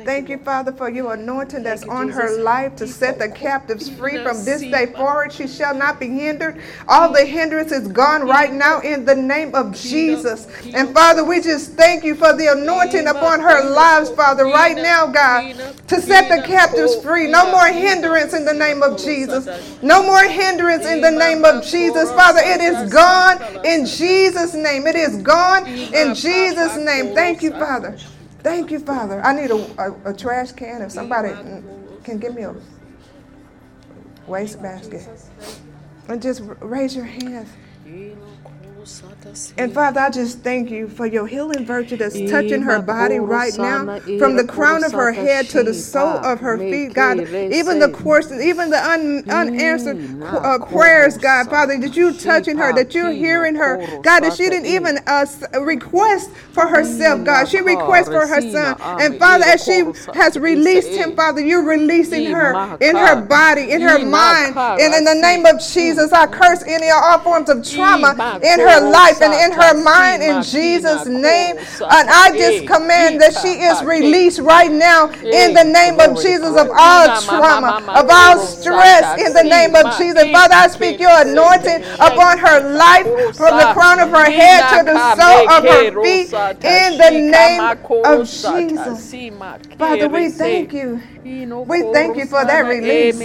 Thank you, Father, for your anointing that's you, on her life to set the captives free from this day forward. She shall not be hindered. All the hindrance is gone right now in the name of Jesus. And Father, we just thank you for the anointing upon her lives, Father, right now, God, to set the captives free. No more hindrance in the name of Jesus. No more hindrance in the name of Jesus. Father, it is gone in Jesus' name. It is gone in Jesus' name. Thank you, Father. Thank you, Father. I need a, a, a trash can. If somebody can give me a waste basket. And just raise your hands. And Father, I just thank you for your healing virtue that's touching her body right now, from the crown of her head to the sole of her feet, God. Even the courses, even the un, unanswered uh, prayers, God, Father, that you touching her, that you're hearing her, God, that she didn't even uh, request for herself, God. She requests for her son, and Father, as she has released him, Father, you're releasing her in her body, in her mind, and in the name of Jesus, I curse any or all forms of trauma in her life and in her mind in Jesus' name. And I just command that she is released right now in the name of Jesus of all trauma, of all stress in the name of Jesus. Father, I speak your anointing upon her life from the crown of her head to the sole of her feet in the name of Jesus. Father, we thank you. We thank you for that release.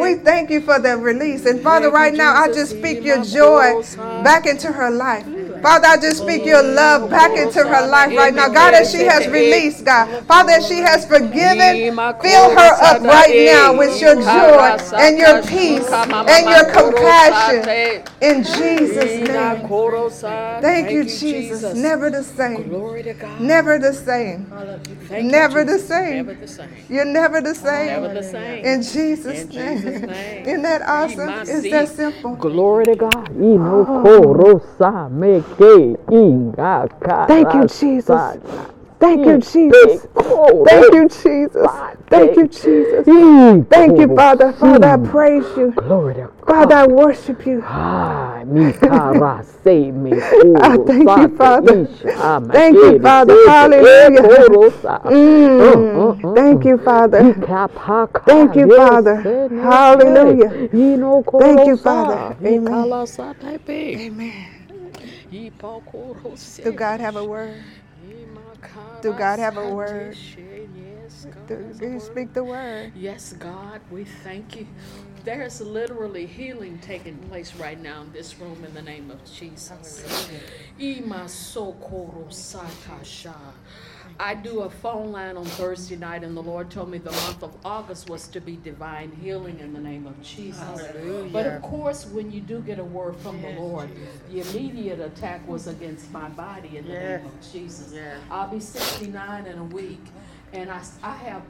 We thank you for that release. And Father, right now, I just speak your joy back into her life. Father, I just speak your love back into her life right now. God, as she has released, God. Father, as she has forgiven, fill her up right now with your joy and your peace and your compassion. In Jesus' name. Thank you, Jesus. Never the same. Glory to God. Never the same. Never the same. Never the same. You're never the same. Never the same. In Jesus' In name. Jesus' name. Isn't that awesome? It's that simple. Glory to God. Inokorosa. Thank you, Jesus. Thank you, Jesus. Thank you, Jesus. Thank you, Jesus. Thank you, Father. Father, I praise you. Glory to God. Father, I worship you. Ah, mikara se me I thank you, Father. Thank you, Father. Hallelujah. Mm. Thank you, Father. Thank you, Father. Hallelujah. Thank you, Father. Amen. Amen. Do God have a word? Do God have a word? Do do you speak the word? Yes, God, we thank you. There's literally healing taking place right now in this room in the name of Jesus. Ima sokoro satasha. I do a phone line on Thursday night, and the Lord told me the month of August was to be divine healing in the name of Jesus. But of course, when you do get a word from the Lord, the immediate attack was against my body in the name of Jesus. I'll be 69 in a week, and I, I have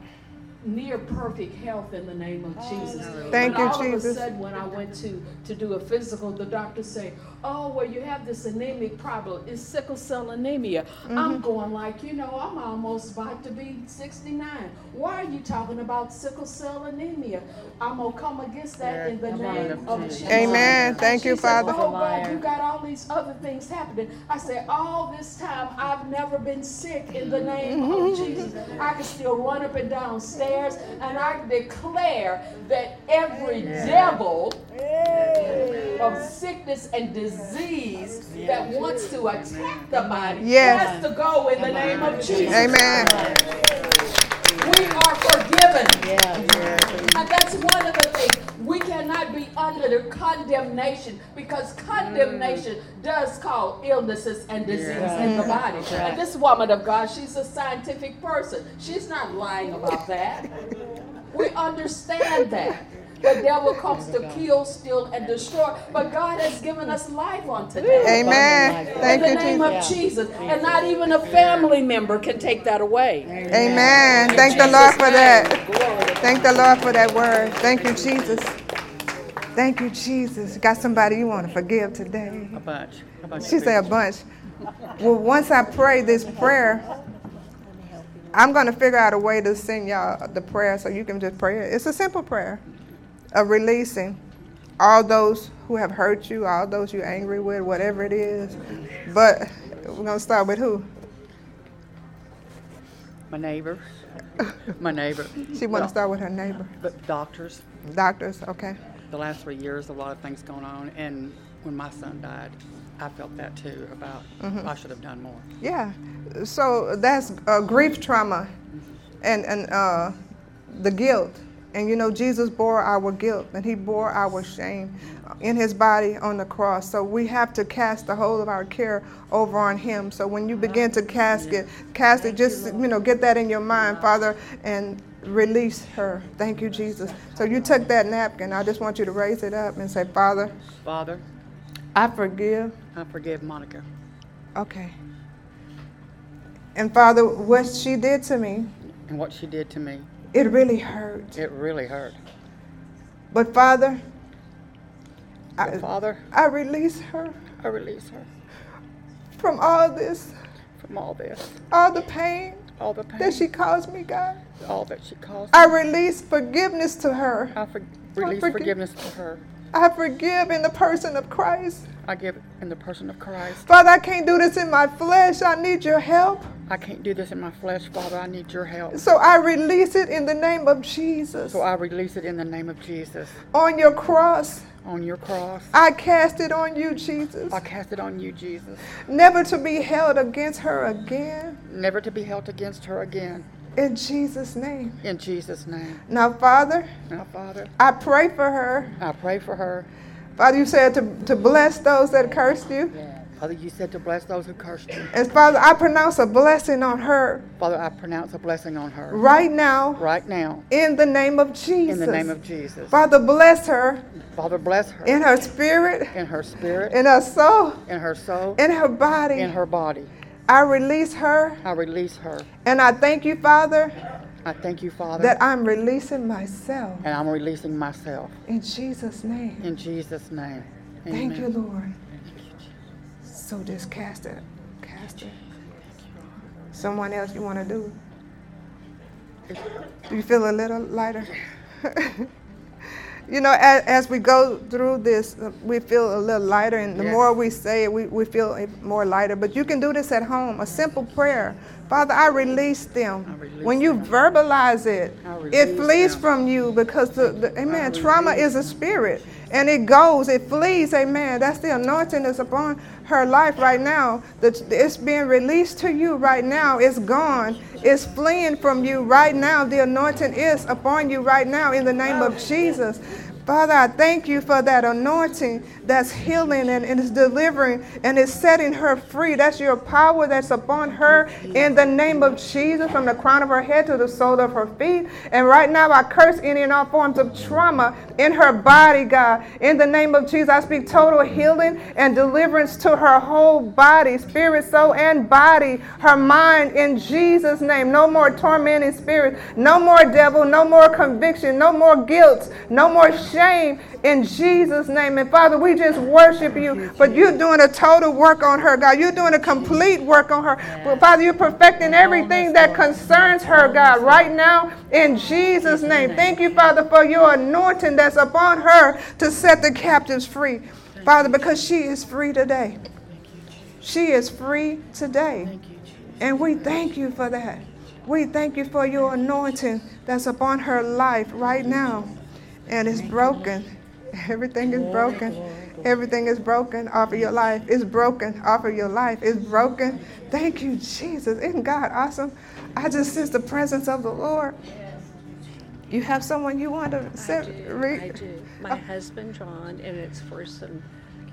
near perfect health in the name of Jesus. Thank and you, all Jesus. of a sudden, when I went to, to do a physical, the doctor say, "Oh, well, you have this anemic problem. It's sickle cell anemia." Mm-hmm. I'm going like, you know, I'm almost about to be 69. Why are you talking about sickle cell anemia? I'm gonna come against that in the name of Jesus. Amen. Thank She you, said, Father. Oh God, you got all these other things happening. I said, all this time I've never been sick in the name of Jesus. I can still run up and down and I declare that every devil of sickness and disease that wants to attack the body Yes. has to go in the name of Jesus. Amen. We are forgiven. And that's one of the things. We cannot be under the condemnation because condemnation does cause illnesses and disease in the mm. body. And this woman of God, she's a scientific person. She's not lying about that. We understand that. The devil comes to kill, steal, and destroy. But God has given us life on today. Amen. Thank in you, the name Jesus. of Jesus. And not even a family member can take that away. Amen. Thank the Lord for that. Thank the Lord for that word. Thank you, Jesus. Thank you, Jesus. Got somebody you want to forgive today? A bunch. A bunch. She said a bunch. Well, once I pray this prayer, I'm going to figure out a way to send y'all the prayer so you can just pray it. It's a simple prayer of releasing all those who have hurt you, all those you're angry with, whatever it is. But we're going to start with who? My neighbor. My neighbor. She want to start with her neighbor. But doctors. Doctors, okay. The last three years, a lot of things going on, and when my son died, I felt that too about Mhm. I should have done more. Yeah. So that's uh, grief trauma and, and uh, the guilt. And you know, Jesus bore our guilt and he bore our shame in his body on the cross. So we have to cast the whole of our care over on him. So when you begin to cast it, cast it, just, you know, get that in your mind, Father, and release her. Thank you, Jesus. So you took that napkin. I just want you to raise it up and say, Father, Father, I forgive. I forgive Monica. Okay. And Father, what she did to me, And what she did to me, it really hurt. it really hurt. But Father, But I, Father, I release her I release her from all this, from all this, all the pain all the pain, that she caused me, God. All that she caused. I release forgiveness to her. I for, release forgi- forgiveness to her. I forgive in the person of Christ. I give in the person of Christ. Father, I can't do this in my flesh. I need your help. I can't do this in my flesh, Father. I need your help. So I release it in the name of Jesus. So I release it in the name of Jesus. On your cross, On your cross, I cast it on you, Jesus. I cast it on you, Jesus. Never to be held against her again. Never to be held against her again. In Jesus' name. In Jesus' name. Now, Father, Now, Father, I pray for her. I pray for her. Father, you said to, to bless those that cursed you. Father, you said to bless those who cursed you. And Father, I pronounce a blessing on her Father, I pronounce a blessing on her. right now Right now. in the name of Jesus. In the name of Jesus. Father, bless her Father, bless her. in her spirit, In her spirit. in her soul, In her soul. in her body. In her body. I release her. I release her. And I thank you, Father, I thank you, Father. that I'm releasing myself and I'm releasing myself. in Jesus' name. In Jesus' name. Thank Amen. you, Lord. So just cast it. Cast it. Someone else you want to do? Do you feel a little lighter? you know, as, as we go through this, uh, we feel a little lighter, and the Yes. more we say it, we, we feel more lighter. But you can do this at home a simple prayer. Father, I release them. when you verbalize it, it flees them. from you because, the, the, amen, trauma is a spirit and it goes, it flees, amen. That's the anointing that's upon her life right now. That it's being released to you right now. It's gone. It's fleeing from you right now. The anointing is upon you right now in the name of oh, Jesus. Father, I thank you for that anointing that's healing and, and is delivering and is setting her free. That's your power that's upon her in the name of Jesus, from the crown of her head to the sole of her feet. And right now, I curse any and all forms of trauma in her body, God. In the name of Jesus, I speak total healing and deliverance to her whole body, spirit, soul, and body, her mind, in Jesus' name. No more tormenting spirits, no more devil, no more conviction, no more guilt, no more shame in Jesus' name. And Father, we just worship you, but you're doing a total work on her, God. You're doing a complete work on her. But Father, you're perfecting everything that concerns her, God, right now in Jesus' name. Thank you, Father, for your anointing that's upon her to set the captives free. Father, because she is free today. She is free today. And we thank you for that. We thank you for your anointing that's upon her life right now. And it's broken. Everything is broken. Everything is broken off of your life. It's broken off of your life. It's broken. Thank you, Jesus. Isn't God awesome? I just sense the presence of the Lord. You have someone you want to I do. read? I do. My husband, John, and it's for some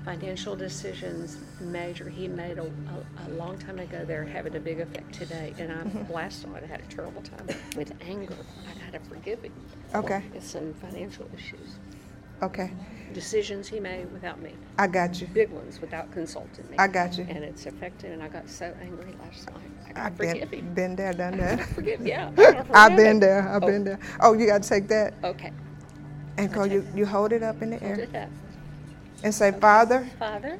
financial decisions major he made a, a, a long time ago they're having a big effect today and i Mhm. last night i had a terrible time with anger i to forgive him Okay. it's some financial issues Okay. decisions he made without me I got you. big ones without consulting me I got you. and it's affected and i got so angry last night i got I've forgive been, him been there, done that. forgive yeah Forgive I've been him. there. I've Oh, been there. Oh, you got to take that okay and go. You you hold it up in the Hold air it up. and say, Father, father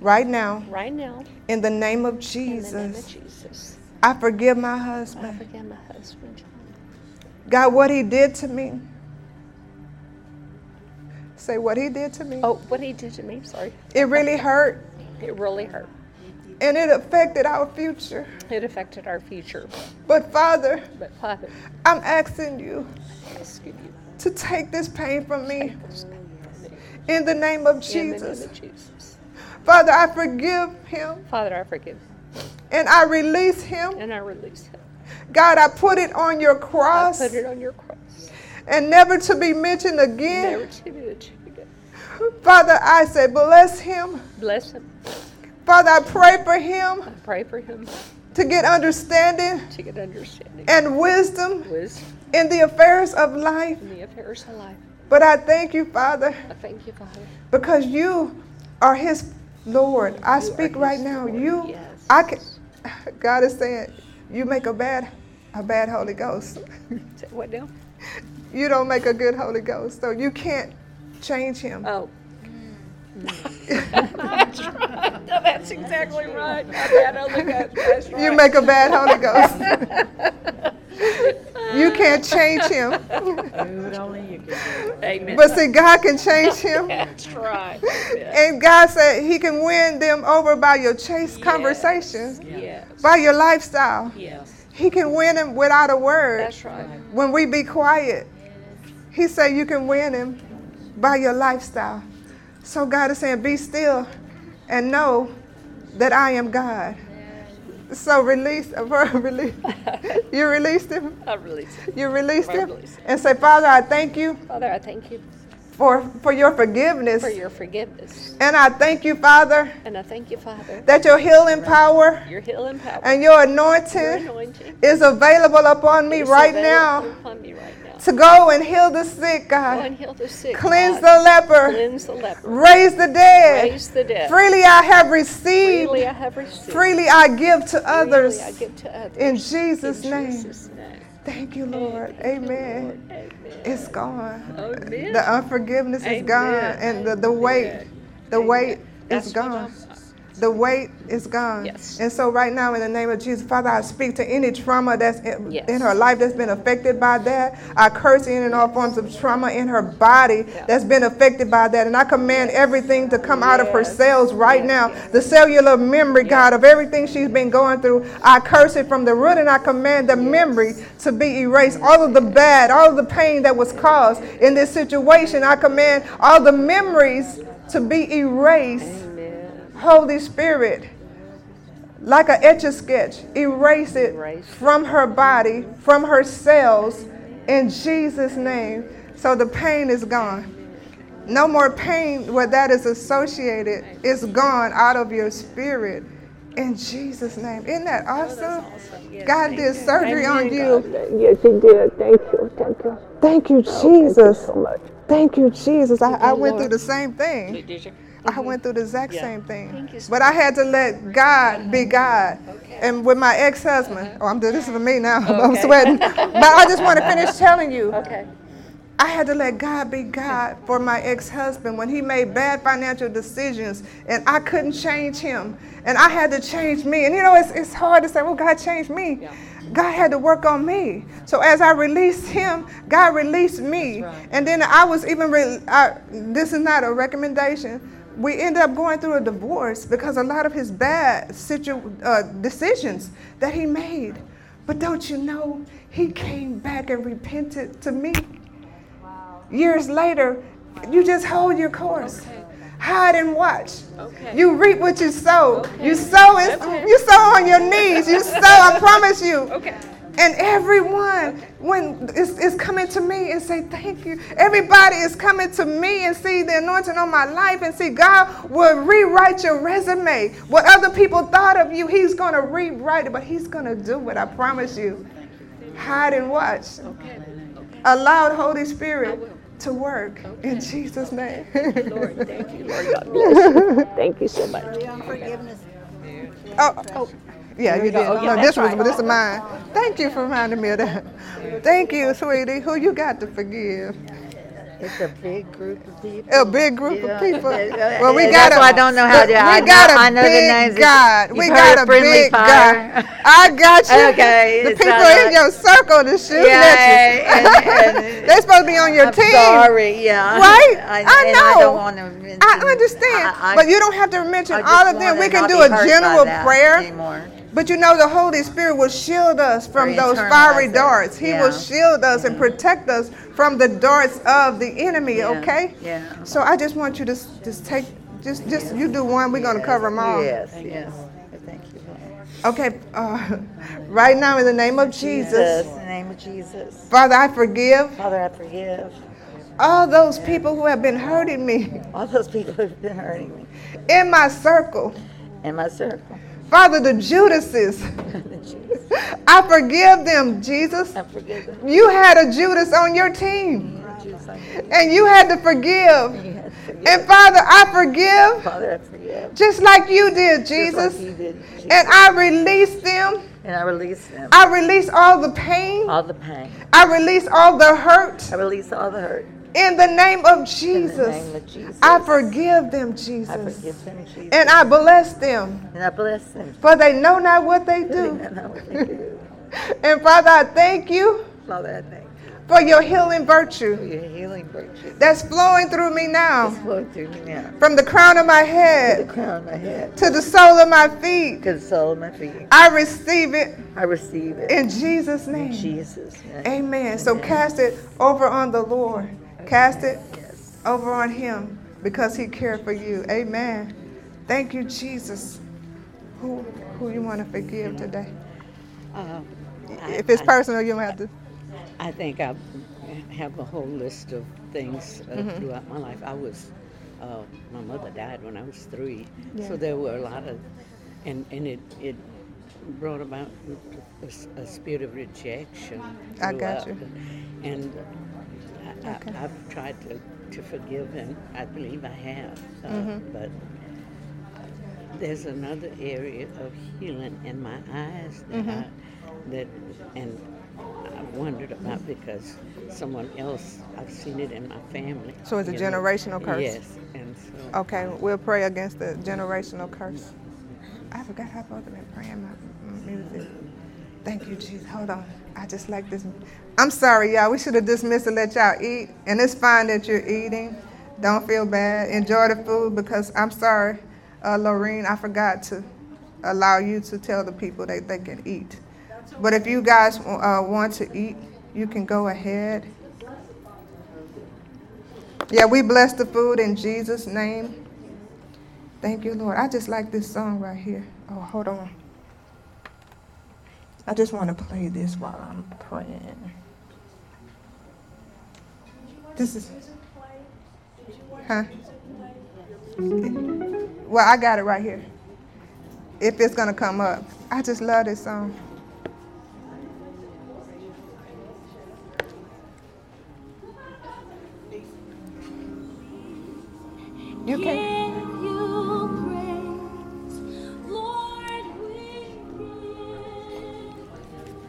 right now, right now in the name of Jesus. in the name of Jesus, I forgive my husband. i forgive my husband. God, what he did to me. Say what he did to me. Oh, what he did to me, sorry. It really hurt It really hurt. and it affected our future. It affected our future. But Father, But Father, I'm asking you I ask you to take this pain from me this pain from me. in the name of In the Jesus. name of Jesus. Father, I forgive him Father, I forgive and I release him. and I release him. God, I put it on your I cross put it on your cross. and never to be mentioned again. Never to be again. Father, I say, bless him. Bless him. Father, I pray for him I pray for him to get understanding to get understanding and wisdom wisdom in the affairs of life. in the affairs of life. But I thank you, Father, I thank you, Father. because you are his Lord. I You speak right now. Lord. You, Yes. I can. God is saying, you make a bad, a bad Holy Ghost. What now? you don't make a good Holy Ghost, so you can't change him. Oh. That's right. No, that's exactly right. My bad Holy Ghost. That's right. You make a bad Holy Ghost. you can't change him. Do it only you can do. Amen. But see, God can change him. That's right. Amen. And God said He can win them over by your chase conversations, Yes. by your lifestyle. Yes. He can win him without a word. That's right. When we be quiet, He said you can win him by your lifestyle. So God is saying, be still and know that I am God. So release, release. you released him. I release it. You released him, release it. and say, Father, I thank you Father, I thank you for for your forgiveness, for your forgiveness. and I thank you, Father, And I thank you, Father, that your healing power your healing power, and your anointing, your anointing is available upon me right now upon me right now. to go and heal the sick, Go God, and heal the sick. cleanse God. the leper, Cleanse the leper. raise the dead. Raise the dead. Freely I have received, Freely I have received. freely I give to others. Freely I give to others. In Jesus' In name. Jesus' name. Thank you, Lord. Thank you, Amen. Lord. Amen. It's gone. Amen. The unforgiveness is gone, and the, the weight, the Amen. weight is gone. The weight is gone. Yes. And so right now, in the name of Jesus, Father, I speak to any trauma that's in, Yes. in her life that's been affected by that. I curse any and all forms of trauma in her body Yeah. that's been affected by that. And I command everything to come out of her cells right Yes. now. The cellular memory, God, of everything she's been going through. I curse it from the root and I command the memory to be erased. All of the bad, all of the pain that was caused in this situation, I command all the memories to be erased. Amen. Holy Spirit, like an etch a sketch, erase it Erase. from her body, from her cells, in Jesus' name. So the pain is gone. No more pain where that is associated. It's gone out of your spirit. In Jesus' name. Isn't that oh, awesome? God did surgery on you. Yes, He did. Thank you. Thank you. Thank you, oh, Jesus. so much. Thank you, Jesus. I, I went through the same thing. Did you? I mm-hmm. went through the exact same thing. Thank you. But I had to let God mm-hmm. be God. And with my ex husband, uh-huh. oh, I'm doing this for me now. I'm sweating. But I just want to finish telling you. Okay. I had to let God be God for my ex husband when he made bad financial decisions and I couldn't change him. And I had to change me. And you know, it's, it's hard to say, well, God changed me. God had to work on me. So as I released him, God released me. And then I was even, re- I, this is not a recommendation. We ended up going through a divorce because a lot of his bad situ- uh, decisions that he made. But don't you know, he came back and repented to me years later, you just hold your course. Hide and watch. Okay. You reap what you sow. You sow in, you sow on your knees. You sow, I promise you. Okay. And everyone, when is, is coming to me and say thank you. Everybody is coming to me and see the anointing on my life and see God will rewrite your resume. What other people thought of you, He's going to rewrite it, but He's going to do it. I promise you. Hide and watch. Okay. Allow the Holy Spirit to work in Jesus' name. Lord, thank you, Lord. God bless you. Thank you so much. Oh, oh, yeah, you did. Oh, yeah, no, this was, right. but this is oh, mine. Thank you for reminding me of that. Thank you, sweetie. Who you got to forgive? It's a big group of people. A big group Yeah. of people. Well, we got that's a, why I don't know how to- We I got know- a I know the big. God. We got a big. God. I got you. Okay, The people in like- your circle to shoot Yeah, at you. They're supposed to be on your I'm team. sorry, yeah. Right? I- I, know. I don't want to mention- I understand. I- but you don't have to mention all of them. We can do a general prayer. anymore. But you know, the Holy Spirit will shield us from Or those fiery it. darts. He will shield us and protect us from the darts of the enemy, Yeah, okay? yeah. So I just want you to just take, just, just you do one, we're going to cover them all. Yes, yes. Thank you, Okay, uh, right now in the name of Jesus, In the name of Jesus. Father, I forgive Father, I forgive all those people who have been hurting me all those people who've been hurting me in my circle. in my circle. Father, the Judases, I forgive them, Jesus. I forgive them. You had a Judas on your team. And you had to forgive. And Father, I forgive Father, I forgive. just like you did, Just like you did, Jesus. And I release them. And I release them. I release all the pain. all the pain. I release all the hurt. I release all the hurt. In the name of In Jesus. name of Jesus. I forgive them, I Jesus. forgive them, Jesus. And I bless them. And I bless them. For they know not what they do. what they do. And Father, I thank you Father, I thank you for your healing for virtue your healing virtue. that's flowing through me now. Flow through me now. From the crown of my To the head crown of my head. to the sole of my feet. To the sole of my feet. I receive it I receive it. in Jesus' In name. Jesus' name. Amen. So cast it over on the Lord. Cast it over on Him because He cared for you. Amen. Thank you, Jesus. Who who you want to forgive today? Uh, I- If it's I- personal, you don't have to. I think I have a whole list of things uh, Mhm. throughout my life. I was, uh, my mother died when I was three, Yeah. so there were a lot of, and, and it, it brought about a spirit of rejection. I got you. And Okay. I, I've tried to, to forgive, and I believe I have, uh, Mhm. but there's another area of healing in my eyes that Mhm. I, that and I wondered about because someone else I've seen it in my family. So it's a you know. generational curse? Yes, and so Okay, we'll pray against the generational curse. I forgot how both of them praying my music. Thank you, Jesus. Hold on. I just like this. I'm sorry, y'all. We should have dismissed and let y'all eat. And it's fine that you're eating. Don't feel bad. Enjoy the food because I'm sorry, uh, Lorene, I forgot to allow you to tell the people that they can eat. But if you guys uh, want to eat, you can go ahead. Yeah, we bless the food in Jesus' name. Thank you, Lord. I just like this song right here. Oh, hold on. I just want to play this while I'm praying. This is. Huh? Well, I got it right here. If it's gonna come up. I just love this song. You can.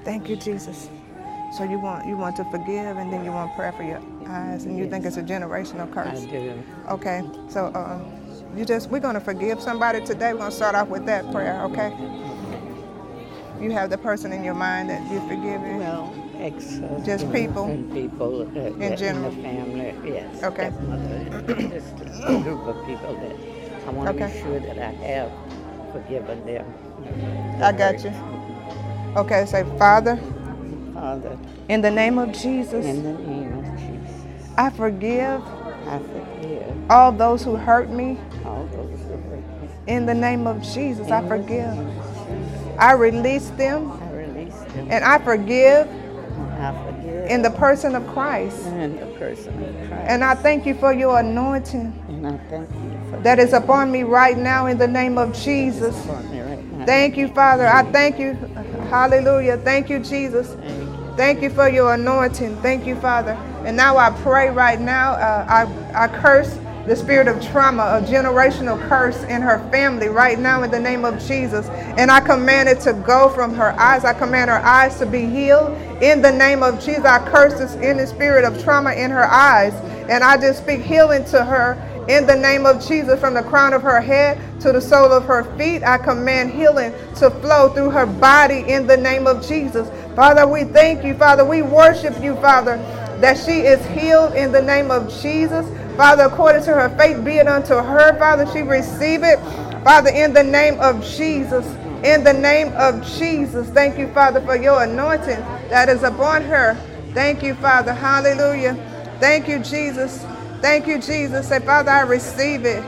Thank you, Jesus. So you want you want to forgive, and then you want prayer for your eyes, and you think it's a generational curse. I do. Okay. So um, you just we're gonna forgive somebody today. We're gonna start off with that prayer. Okay. You have the person in your mind that you're forgiving. Well, ex Just people? and people uh, In general? in the family. Yes. Okay. Just a group of people that I want to Okay. be sure that I have forgiven them. I got you. Okay. Say, Father, Father, in the name of Jesus, in the name of Jesus, I forgive I forgive all those who hurt me. all those who hurt me. In the name of Jesus, I In the forgive. Jesus, I release them, I release them. and I forgive I forgive in the person of Christ. in the person of Christ. And I thank you for your anointing And I thank you for that is upon me right now in the name of Jesus. upon me right now. Thank you, Father. I thank you. Hallelujah. Thank you, Jesus. Thank you for your anointing. Thank you, Father. And now I pray right now. Uh, I, I curse the spirit of trauma, a generational curse in her family right now in the name of Jesus. And I command it to go from her eyes. I command her eyes to be healed in the name of Jesus. I curse this in the spirit of trauma in her eyes. And I just speak healing to her in the name of Jesus, from the crown of her head to the sole of her feet, I command healing to flow through her body in the name of Jesus. Father, we thank you, Father. We worship you, Father, that she is healed in the name of Jesus. Father, according to her faith, be it unto her, Father, she receive it. Father, in the name of Jesus, in the name of Jesus, thank you, Father, for your anointing that is upon her. Thank you, Father. Hallelujah. Thank you, Jesus. Thank you, Jesus. Say, Father, I receive it.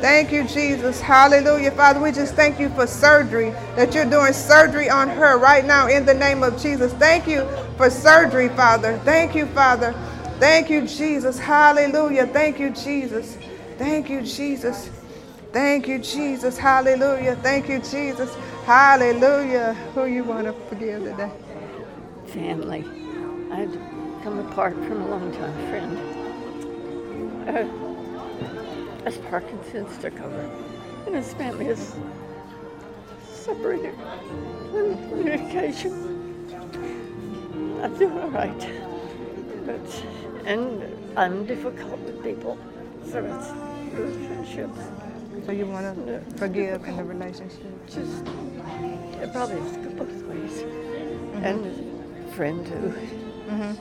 Thank you, Jesus. Hallelujah. Father, we just thank you for surgery, that you're doing surgery on her right now in the name of Jesus. Thank you for surgery, Father. Thank you, Father. Thank you, Jesus. Hallelujah. Thank you, Jesus. Thank you, Jesus. Thank you, Jesus. Hallelujah. Thank you, Jesus. Hallelujah. Who you want to forgive today? family. I'd come apart from a long time friend. Uh, as Parkinson's took over, and his family is separated from communication. I'm doing all right, but and I'm difficult with people, so it's relationships. So you want to forgive in the relationship? Just it probably is both ways. And a friend who Mhm.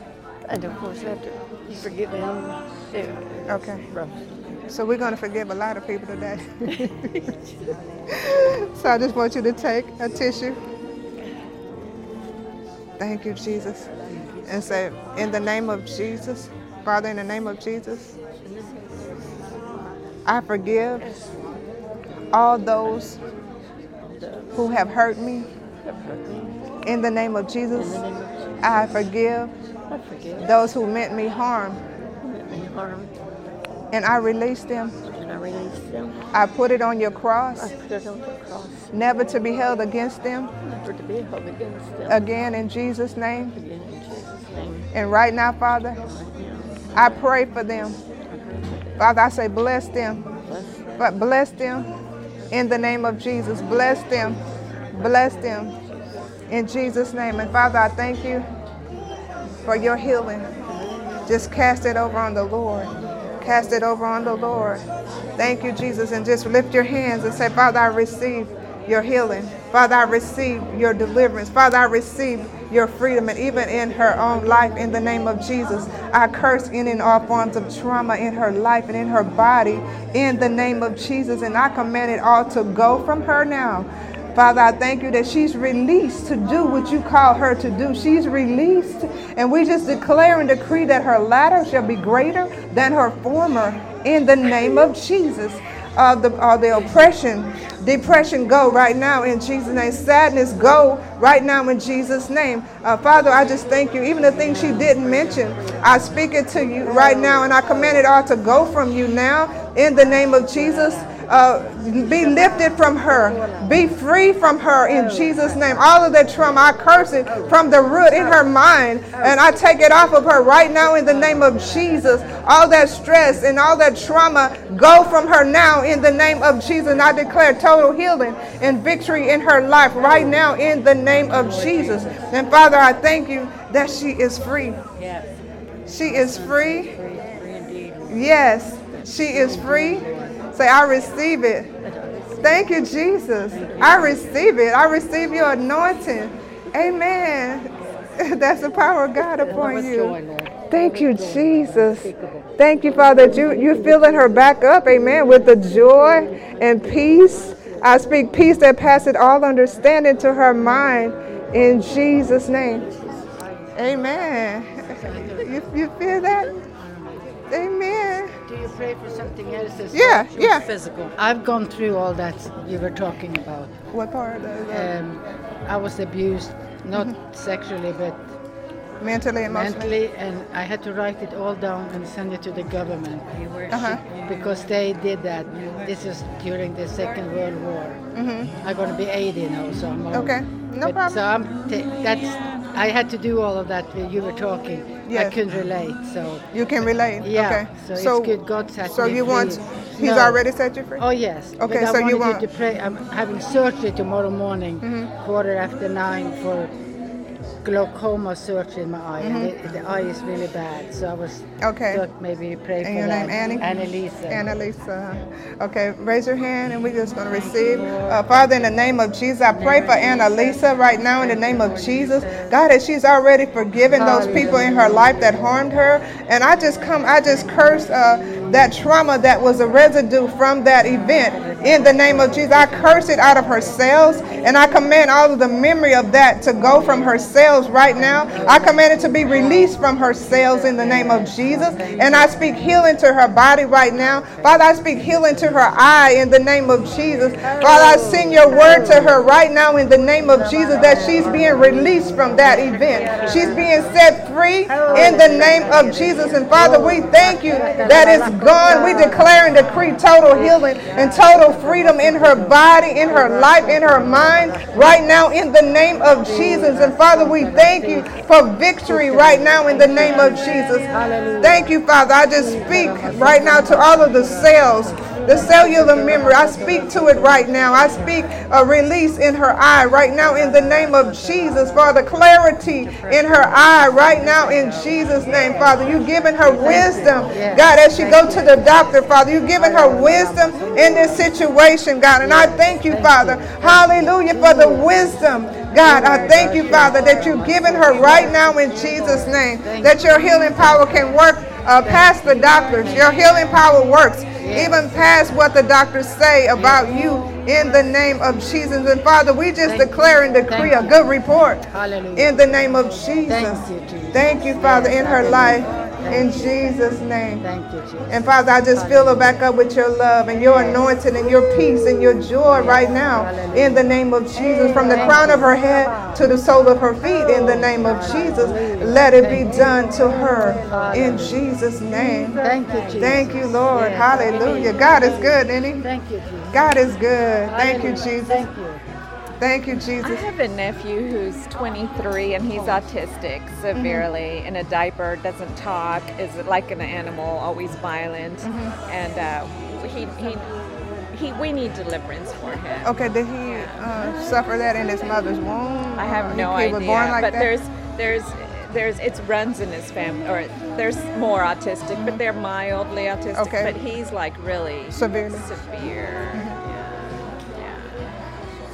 and of course I to forgive him. Okay. So we're going to forgive a lot of people today. so I just want you to take a tissue. Thank you, Jesus. And say, in the name of Jesus, Father, in the name of Jesus, I forgive all those who have hurt me. In the name of Jesus, I forgive those who meant me harm. And I release them. and I release them. I put it on your I cross, put it on cross, never to be held against them never to be held against them. again in Jesus' name. Again, in Jesus' name. And right now, Father, I pray for them. Father, I say, bless them. Bless them. But bless them in the name of Jesus. Bless them. Bless them in Jesus' name. And Father, I thank you for your healing. Just cast it over on the Lord. Cast it over on the Lord. Thank you, Jesus. And just lift your hands and say, Father, I receive your healing. Father, I receive your deliverance. Father, I receive your freedom. And even in her own life, in the name of Jesus, I curse in and all forms of trauma in her life and in her body, in the name of Jesus. And I command it all to go from her now. Father, I thank you that she's released to do what you call her to do. She's released, and we just declare and decree that her latter shall be greater than her former in the name of Jesus. Uh, the, uh, the oppression, Depression, go right now in Jesus' name. Sadness, go right now in Jesus' name. Uh, Father, I just thank you. Even the things she didn't mention, I speak it to you right now, and I command it all to go from you now in the name of Jesus uh, be lifted from her, be free from her in Jesus' name. All of that trauma, I curse it from the root in her mind, and I take it off of her right now in the name of Jesus. All that stress and all that trauma go from her now in the name of Jesus. And I declare total healing and victory in her life right now in the name of Jesus. And Father, I thank you that she is free. She is free. Yes, she is free. Say, I receive it. Thank you, Jesus. I receive it. I receive your anointing. Amen. That's the power of God upon you. Thank you, Jesus. Thank you, Father, that you, you're filling her back up, amen, with the joy and peace. I speak peace that passes all understanding to her mind in Jesus' name. Amen. You, you feel that? Amen. You pray for something else? As Yeah, well? yeah. Physical. I've gone through all that you were talking about. What part Um, I was abused, not Mm-hmm. sexually, but mentally, emotionally? mentally, and I had to write it all down and send it to the government Uh-huh. because they did that. This is during the Second World War. Mhm. I'm gonna be 80 now, so I'm old. Okay, no But- problem. So I'm ta- that's I had to do all of that when you were talking. I Yes. couldn't relate, so You can relate. yeah. Okay. So, So- it's good. God set so you free. want- He's No. already set you free? Oh yes. Okay, I so you want- to pray. I'm having surgery tomorrow morning, Mhm. quarter after nine for glaucoma surgery in my eye. Mhm. And the, the eye is really bad, so I was Okay. maybe pray And for your that. name, Annie? Annalisa. Annalisa. Okay, raise your hand and we're just going to receive. Uh, Father, in the name of Jesus, I pray for Annalisa right now in the name of Jesus. God, that she's already forgiven those people in her life that harmed her. And I just come, I just curse uh, that trauma that was a residue from that event in the name of Jesus. I curse it out of her cells and I command all of the memory of that to go from her cells right now. I command it to be released from her cells in the name of Jesus. And I speak healing to her body right now. Father, I speak healing to her eye in the name of Jesus. Father, I send your word to her right now in the name of Jesus that she's being released from that event. She's being set free in the name of Jesus. And Father, we thank you that it's gone. We declare and decree total healing and total freedom in her body, in her life, in her mind right now in the name of Jesus. And Father, we thank you for victory right now in the name of Jesus. Thank you, Father. I just speak right now to all of the cells, the cellular memory. I speak to it right now. I speak a release in her eye right now in the name of Jesus. Father, clarity in her eye right now in Jesus' name. Father, you've given her wisdom, God, as she go to the doctor, Father. You've given her wisdom in this situation, God. And I thank you, Father. Hallelujah for the wisdom. God, I thank you, Father, that you've given her right now in Jesus' name, that your healing power can work uh, past the doctors. Your healing power works even past what the doctors say about you in the name of Jesus. And Father, we just declare and decree a good report in the name of Jesus. Thank you, Father, in her life. In Jesus' name. Thank you, Jesus. And Father, I just fill her back up with your love and your anointing and your peace and your joy right now in the name of Jesus. From the crown of her head to the sole of her feet in the name of Jesus. Let it be done to her in Jesus' name. Thank you, Jesus. Thank you, Lord. Hallelujah. God is good, isn't he? Thank you, Jesus. God is good. Thank you, Jesus. Thank you. Thank you, Jesus. I have a nephew who's 23 and he's autistic severely, in a diaper, doesn't talk, is like an animal, always violent, and uh, he, he, he, we need deliverance for him. Okay, did he uh, suffer that in his mother's womb? I have no he idea, was born like but that? there's there's there's it runs in his family, or there's more autistic, but they're mildly autistic. Okay. But he's like really Severely. severe.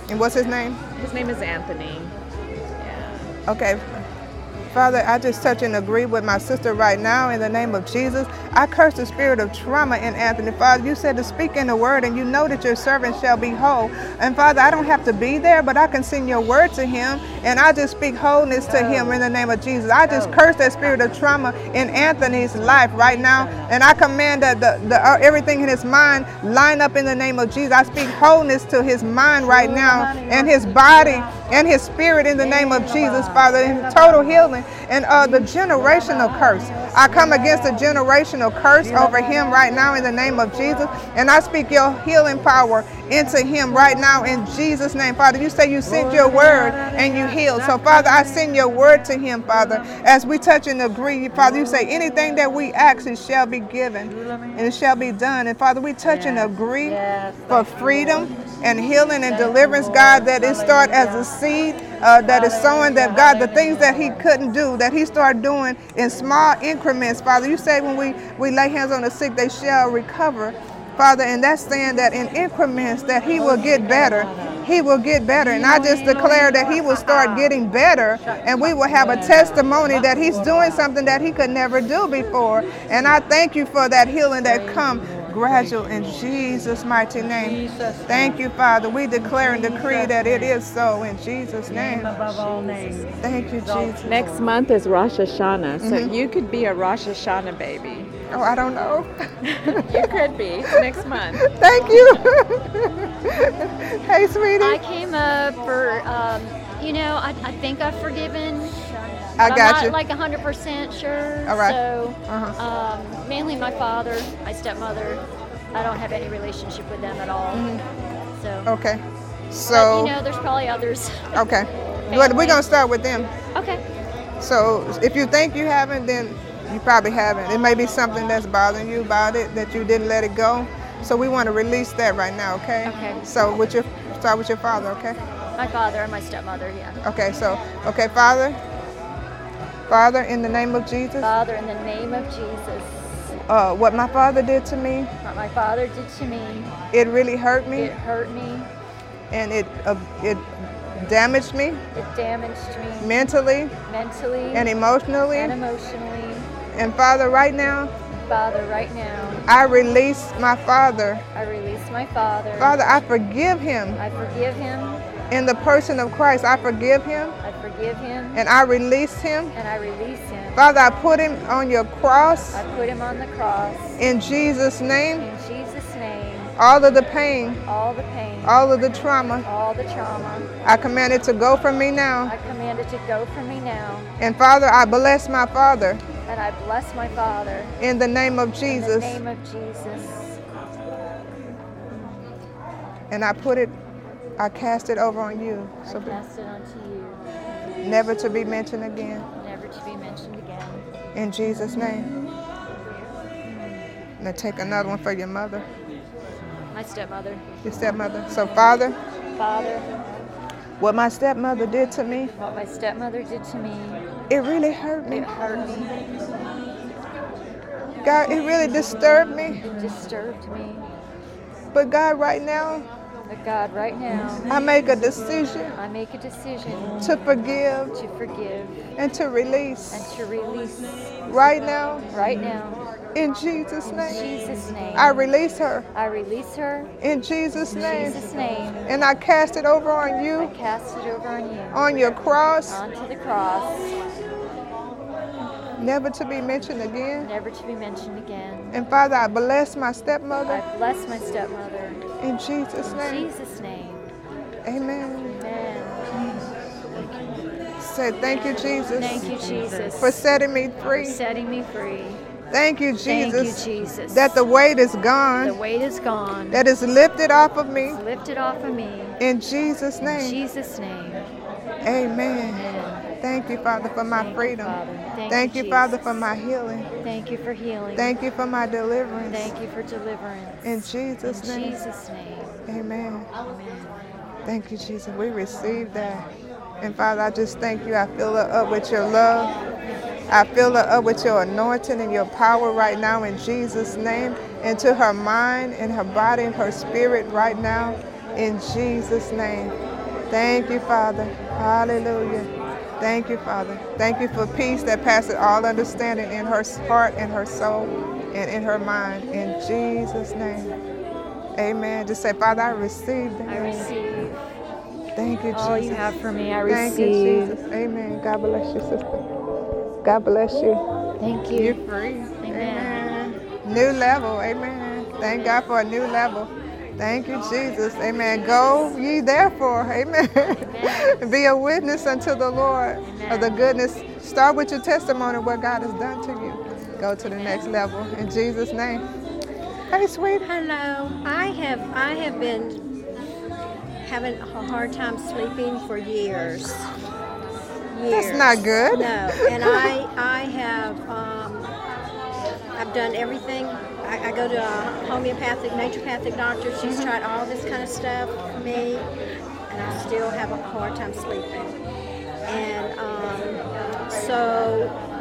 And what's his name? His name is Anthony. Okay. Father, I just touch and agree with my sister right now in the name of Jesus. I curse the spirit of trauma in Anthony. Father, you said to speak in the word, and you know that your servant shall be whole. And Father, I don't have to be there, but I can send your word to him, and I just speak wholeness to him in the name of Jesus. I just curse that spirit of trauma in Anthony's life right now, and I command that the, the uh, everything in his mind line up in the name of Jesus. I speak wholeness to his mind right now, and his body, and his spirit in the name of Jesus, Father, and total healing, and uh, the generational curse. I come against the generational curse over him right now in the name of Jesus. And I speak your healing power into him right now in Jesus' name. Father, you say you sent your word and you healed. So, Father, I send your word to him, Father. As we touch and agree, Father, you say anything that we ask, it shall be given and it shall be done. And Father, we touch and agree for freedom and healing and deliverance, God, that it start as a seed uh, that is sowing that God, the things that he couldn't do, that he started doing in small increments, Father. You say when we, we lay hands on the sick, they shall recover. Father, and that's saying that in increments that he will get better. He will get better. And I just declare that he will start getting better and we will have a testimony that he's doing something that he could never do before. And I thank you for that healing that come gradual in Jesus' mighty name. Thank you, Father. We declare and decree that it is so in Jesus' name. Thank you, Jesus. Next month is Rosh Hashanah, so Mhm. you could be a Rosh Hashanah baby. Oh, I don't know. you could be next month. Thank you. hey, sweetie. I came up for, um, you know, I, I think I've forgiven. I but got I'm you. not like 100% sure. All right. So, Uh-huh. um, mainly my father, my stepmother. I don't have any relationship with them at all. Mhm. So. Okay. but, So, you know, there's probably others. okay. But we're going to start with them. Okay. So, if you think you haven't, then you probably haven't. It may be something that's bothering you about it that you didn't let it go. So, we want to release that right now, okay? Okay. So, with your start with your father, okay? My father and my stepmother, yeah. Okay, so, okay, Father, Father, in the name of Jesus, Father, in the name of Jesus, uh, what my father did to me, what my father did to me, it really hurt me, it hurt me, and it uh, it damaged me it damaged me mentally mentally and emotionally. and emotionally. And Father, right now, Father, right now, I release my father. I release my father. Father, I forgive him. I forgive him. In the person of Christ, I forgive him I forgive him. and I release him. And I release him. Father, I put him on your cross I put him on the cross. in Jesus' name. In Jesus' name, All of the pain, all the pain, all of the trauma, all the trauma, I command it to go from me now. I command it to go from me now. And Father, I bless my father And I bless my father. in the name of Jesus. In the name of Jesus. And I put it, I cast it over on you. I cast it unto you, never to be mentioned again. never to be mentioned again. In Jesus' name. Now take another one for your mother, My stepmother. your stepmother. So, Father, Father, what my stepmother did to me, what my stepmother did to me, it really hurt me. it hurt me. God, it really disturbed me. It disturbed me. But God, right now, But God, right now, I make a decision I make a decision to forgive to forgive and to release. and to release Right now, right now. in Jesus' name, In Jesus' name. I release her. I release her. In Jesus' In name. Jesus' name. And I cast it over on I you, cast it over on you. on your cross, Onto the cross. never to be mentioned again. Never to be mentioned again. And Father, I bless my stepmother I bless my stepmother. In Jesus' In name. Jesus' name. Amen. Amen. Say thank you, Jesus. Thank you, Jesus. For setting me For free. setting me free. Thank you, Jesus. Thank you, Jesus. That the weight is gone. The weight is gone. That is lifted off of me. It's lifted off of me. In Jesus' name. In. Jesus' name. Amen. Amen. Thank you, Father, for my Thank freedom. Thank Thank you, you, Father, for my healing. Thank you for healing. Thank you for my deliverance. Thank you for deliverance. In Jesus' In name. Jesus' name. Amen. Amen. Thank you, Jesus. We receive that. And Father, I just thank you. I fill her up with your love. I fill her up with your anointing and your power right now in Jesus' name. Into her mind and her body and her spirit right now in Jesus' name. Thank you, Father. Hallelujah. Thank you, Father. Thank you for peace that passes all understanding in her heart and her soul and in her mind. In Jesus' name. Amen. Just say, Father, I receive that. I receive. Thank you, Jesus. All you have for me, I Thank you, receive. Jesus. Amen. God bless you, sister. God bless you. Thank you. You're free. Amen. New level. Amen. Thank God for a new level. Thank you, Jesus. Amen. Go ye therefore. Amen. Be a witness unto the Lord of the goodness. Start with your testimony of what God has done to you. Go to the next level. In Jesus' name. Hey, sweet. Hello. I have I have been having a hard time sleeping for years. That's not good. No, and I I have um, I've done everything. I, I go to a homeopathic, naturopathic doctor. She's tried all this kind of stuff for me, and I still have a hard time sleeping. And um, so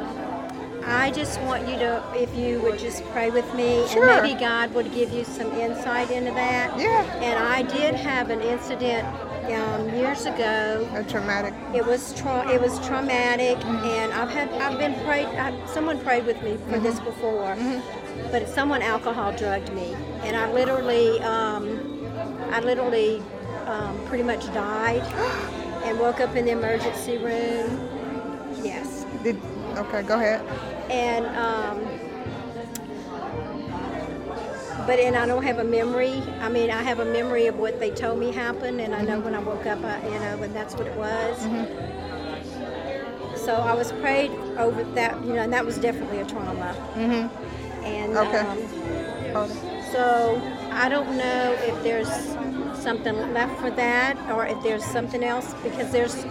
I just want you to, if you would just pray with me, Sure. and maybe God would give you some insight into that. Yeah. And I did have an incident um, years ago. A traumatic. It was tra- it was traumatic, and I've had I've been prayed. I, someone prayed with me for this before, but someone alcohol drugged me, and I literally um, I literally um, pretty much died, and woke up in the emergency room. Yes. Did, okay, go ahead. And um, but and I don't have a memory. I mean, I have a memory of what they told me happened, and I know when I woke up, I, you know, and that's what it was. So I was prayed over that, you know, and that was definitely a trauma. Mm-hmm. And Okay. um, so I don't know if there's something left for that, or if there's something else because there's.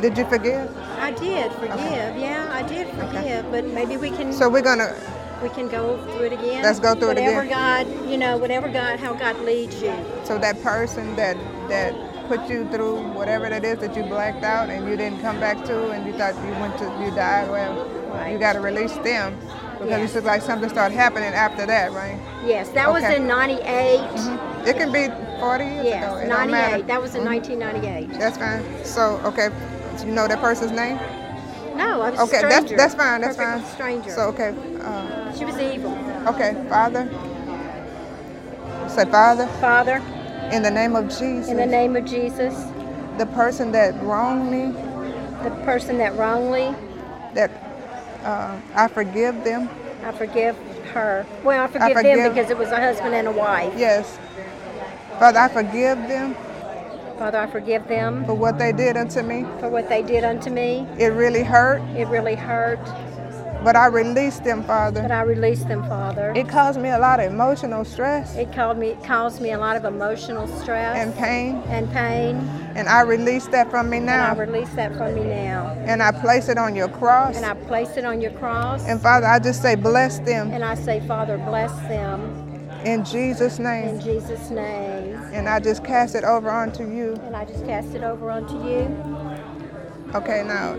Did you forgive? I did forgive. Yeah, I did forgive, but maybe we can. So we're gonna. We can go through it again. Let's go through it again. whatever. God, you know, whatever God, how God leads you. So that person that that put you through whatever that is that you blacked out and you didn't come back to and you thought you went to you died, well, you got to release them because Yes. it's just like something started happening after that, right? Yes, that was in '98. Mm-hmm. It can be 40 years Yes, ago. Don't 98. That was in Mhm. 1998. That's fine. So okay, so you know that person's name? No, I was Okay, a that's that's fine. That's Perfect fine. stranger. So okay. Uh, she was evil. okay, Father. Say, Father. Father. In the name of Jesus. In the name of Jesus. The person that wronged me. The person that wrongly. That uh, I forgive them. I forgive her. Well, I forgive, forgive- them because it was a husband and a wife. Yes. Father, I forgive them. Father, I forgive them for what they did unto me. For what they did unto me. It really hurt. It really hurt. But I released them, Father. But I released them, Father. It caused me a lot of emotional stress. It caused me caused me a lot of emotional stress and pain. And pain. And I release that from me And now. I release that from me now. And I place it on your cross. And I place it on your cross. And Father, I just say, bless them. And I say, Father, bless them. In Jesus' name. In Jesus' name. And I just cast it over onto you. And I just cast it over onto you. Okay, now,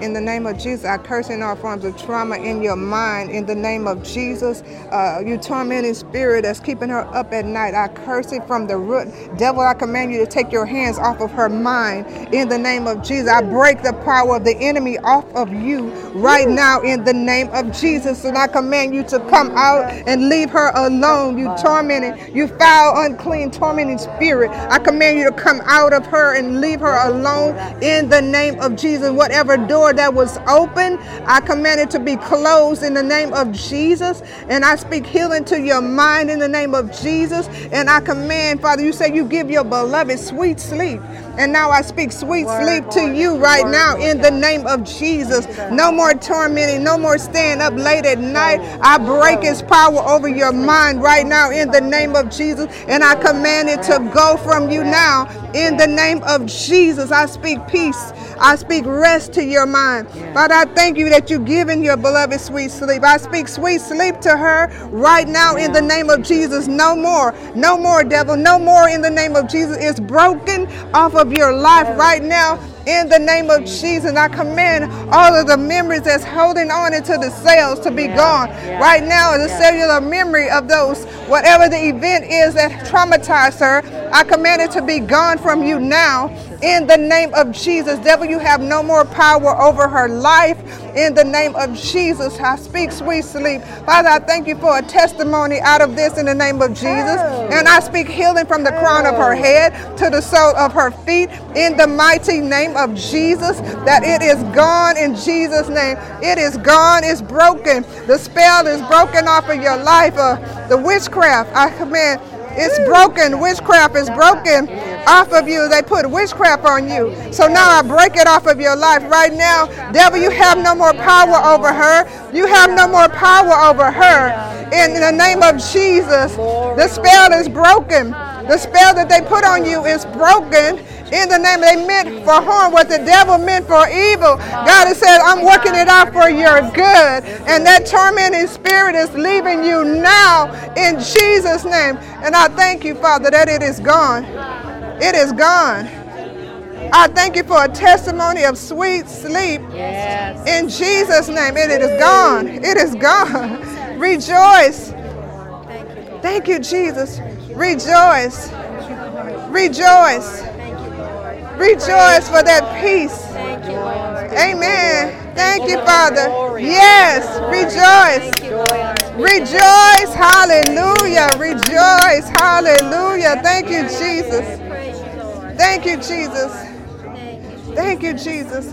in the name of Jesus, I curse in all forms of trauma in your mind. In the name of Jesus, uh, you tormenting spirit that's keeping her up at night. I curse it from the root. Devil, I command you to take your hands off of her mind. In the name of Jesus, I break the power of the enemy off of you right now. In the name of Jesus, and I command you to come out and leave her alone. You tormenting, you foul, unclean, tormenting spirit. I command you to come out of her and leave her alone. In the name of Jesus, whatever door that was open, I command it to be closed in the name of Jesus. And I speak healing to your mind in the name of Jesus. And I command, Father, you say you give your beloved sweet sleep. And now I speak sweet sleep to you right now in the name of Jesus. No more tormenting, no more staying up late at night. I break its power over your mind right now in the name of Jesus. And I command it to go from you now in the name of Jesus. I speak peace. I speak rest to your mind. Father, I thank you that you've given your beloved sweet sleep. I speak sweet sleep to her right now in the name of Jesus. No more. No more, devil. No more in the name of Jesus. It's broken off of your life right now in the name of Jesus. I command all of the memories that's holding on into the cells to be gone. Right now, the cellular memory of those, whatever the event is that traumatized her, I command it to be gone from you now in the name of Jesus. Devil, you have no more power over her life in the name of Jesus. I speak sweet sleep. Father, I thank you for a testimony out of this in the name of Jesus. Oh. And I speak healing from the crown of her oh. head to the sole of her feet in the mighty name of Jesus. That it is gone in Jesus' name. It is gone, it's broken. The spell is broken off of your life. Uh, the witchcraft, I command, it's broken. Witchcraft is broken off of you. They put witchcraft on you. So now I break it off of your life right now. Devil, you have no more power over her. You have no more power over her. In the name of Jesus, the spell is broken. The spell that they put on you is broken. In the name they meant for harm, what the devil meant for evil. God has said, I'm working it out for your good. And that tormenting spirit is leaving you now in Jesus' name. And I thank you, Father, that it is gone. It is gone. I thank you for a testimony of sweet sleep. Yes. In Jesus' name, And it is gone. It is gone. Rejoice. Thank you, Jesus. Rejoice. Rejoice. Rejoice for that peace. Amen. Thank you, Father. Yes. Rejoice. Rejoice. Hallelujah. Rejoice. Hallelujah. Thank you, Jesus. Thank you, Jesus. Thank you, Jesus.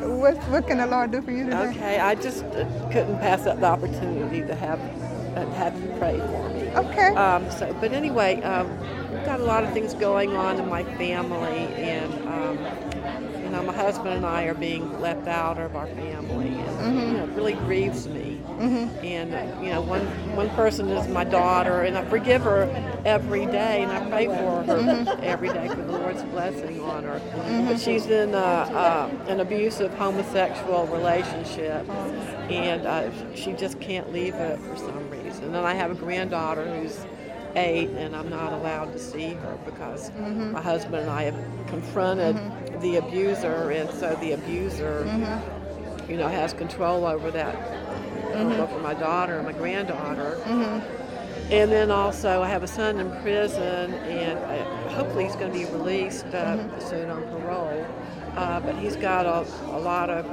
what, what can the Lord do for you today? Okay, I just couldn't pass up the opportunity to have uh, have you pray for me. Okay. Um, so, but anyway, um, we've got a lot of things going on in my family, and um, you know, my husband and I are being left out of our family, and you know, it really grieves me. And uh, you know, one one person is my daughter, and I forgive her every day, and I pray for her every day for the Lord's blessing on her. But she's in uh, uh, an abusive homosexual relationship, and uh, she just can't leave it for some reason. And then I have a granddaughter who's eight, and I'm not allowed to see her because Mhm. my husband and I have confronted the abuser, and so the abuser, you know, has control over that, over my daughter and my granddaughter. Mhm. And then also, I have a son in prison, and uh, hopefully he's going to be released uh, soon on parole. Uh, but he's got a, a lot of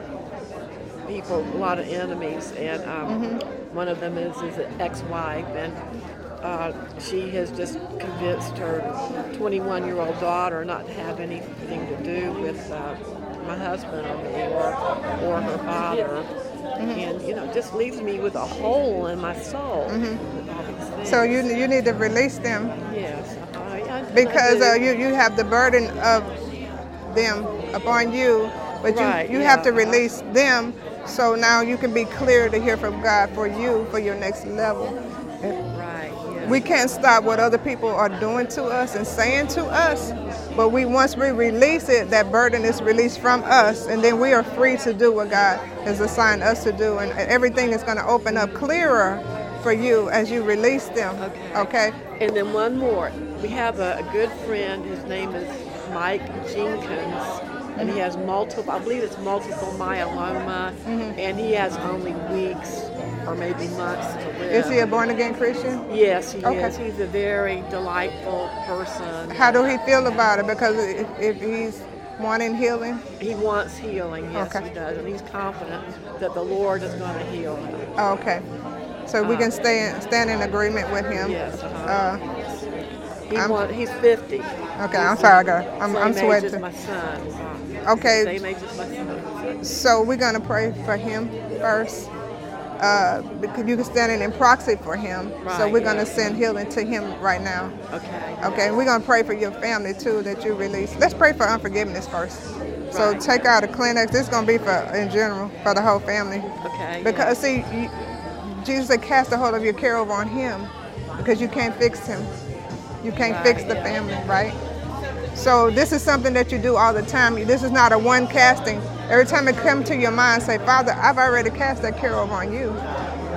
people, a lot of enemies, and um, one of them is his ex-wife, and uh, she has just convinced her 21-year-old daughter not to have anything to do with uh, my husband or or, her father. And you know, just leaves me with a hole in my soul. with all these things. So you you need to release them Yes. I, I, because I uh, you you have the burden of them upon you, but Right, you you have to release them. So now you can be clear to hear from God for you for your next level. Right. Yeah. We can't stop what other people are doing to us and saying to us, but we once we release it, that burden is released from us, and then we are free to do what God has assigned us to do, and everything is going to open up clearer for you as you release them. Okay. And then one more. We have a, a good friend. His name is Mike Jenkins, and he has multiple. I believe it's multiple myeloma, Mm-hmm. and he has only weeks or maybe months to live. Is he a born again Christian? Yes, he Okay. is. He's a very delightful person. How do he feel about it? Because if, if he's wanting healing, He wants healing. Yes, Okay. he does, and he's confident that the Lord is going to heal him. okay. So we Uh, can stay in, stand in agreement with him. Yes, uh-huh. Uh, He want, he's 50. Okay, I'm sorry, I got- I'm- I'm sweating. my son. Okay. Same age as my son. So we're gonna pray for him first. Uh, because you can stand in in proxy for him. so we're gonna yeah. send healing to him right now. Okay. Okay, we're gonna pray for your family too that you release. Let's pray for unforgiveness first. So Right. take out a Kleenex. This is gonna be for in general for the whole family. Okay. Because see, you, Jesus said, cast the whole of your care over on Him, because you can't fix Him. You can't fix the yeah. family, right? So this is something that you do all the time. This is not a one casting. Every time it comes to your mind, say, Father, I've already cast that care over on you,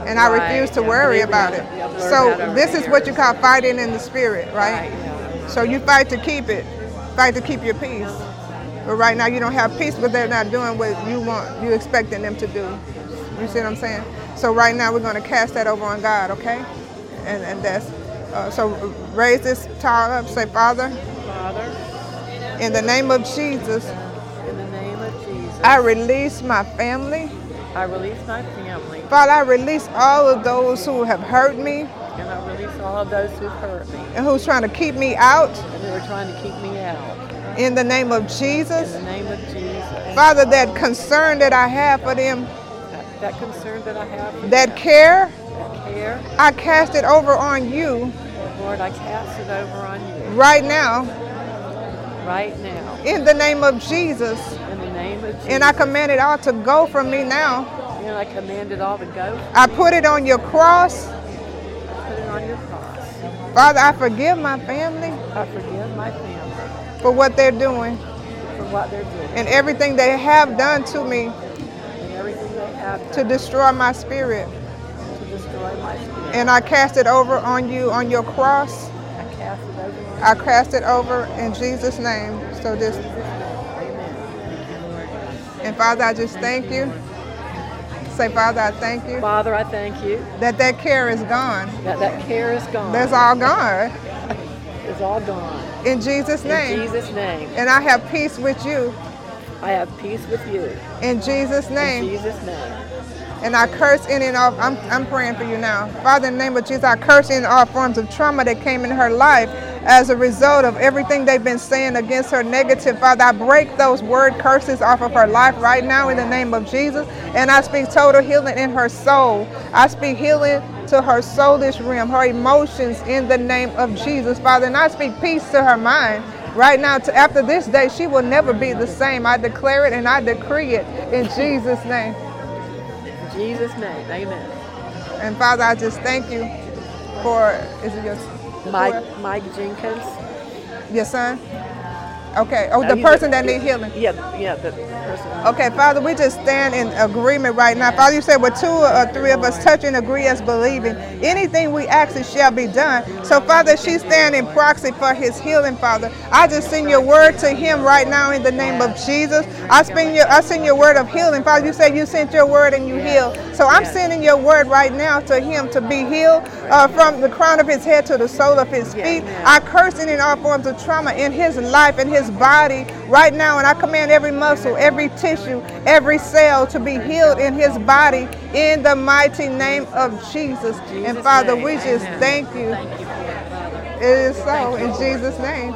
and I Right, refuse to yeah, worry about it. Yeah, I've learned that So this is what you call fighting in the spirit, right? Right, yeah. So you fight to keep it, fight to keep your peace. But right now you don't have peace, but they're not doing what you want, you expecting them to do. You see what I'm saying? So right now we're going to cast that over on God, okay? And and that's Uh, so raise this child up. Say, Father, Father, in the name of Jesus, in the name of Jesus, I release my family. I release my family. Father, I release all of those who have hurt me And I release all of those who've hurt me and who's trying to keep me out. and who are trying to keep me out. In the name of Jesus. In the name of Jesus. Father, that concern that I have for them, That, that concern that I have for that them, care, that care, I cast it over on you Lord, I cast it over on you right now. Right now. In the name of Jesus. In the name of Jesus. And I command it all to go from me now. And I command it all to go. I put it on your cross. Put it on your cross. Father, I forgive my family I forgive my family for what they're doing for what they're doing and everything they have done to me and everything they have to destroy my spirit. to destroy my spirit. And I cast it over on you on your cross. I cast it over in Jesus' name. So just and Father, I just thank you. Say, Father, I thank you Father, I thank you that that care is gone. that that care is gone. That's all gone. It's all gone. In Jesus' name. In Jesus' name. And I have peace with you. I have peace with you. In Jesus' name. In Jesus' name. And I curse in and off. I'm, I'm praying for you now. Father, in the name of Jesus, I curse in all forms of trauma that came in her life as a result of everything they've been saying against her negative. Father, I break those word curses off of her life right now in the name of Jesus. And I speak total healing in her soul. I speak healing to her soulish realm, her emotions in the name of Jesus, Father. And I speak peace to her mind. Right now, to, after this day, she will never be the same. I declare it and I decree it in Jesus' name. Jesus' name. Amen. And Father, I just thank you for, is it your, Mike Mike Jenkins. your son? Okay. Oh, No, the person a- that need healing. Yeah, yeah, the person. Okay, Father, we just stand in agreement right now. Father, you said with two or three of us touch and agree as believing, anything we ask it shall be done. So, Father, she's standing proxy for his healing, Father. I just send your word to him right now in the name of Jesus. I send your, I send your word of healing. Father, you said you sent your word and you heal. So I'm sending your word right now to him to be healed uh, from the crown of his head to the sole of his feet. I curse it in all forms of trauma in his life and his body right now. And I command every muscle, every tissue, every cell to be healed in his body in the mighty name of Jesus. and Father, we just thank you. It is so in Jesus' name.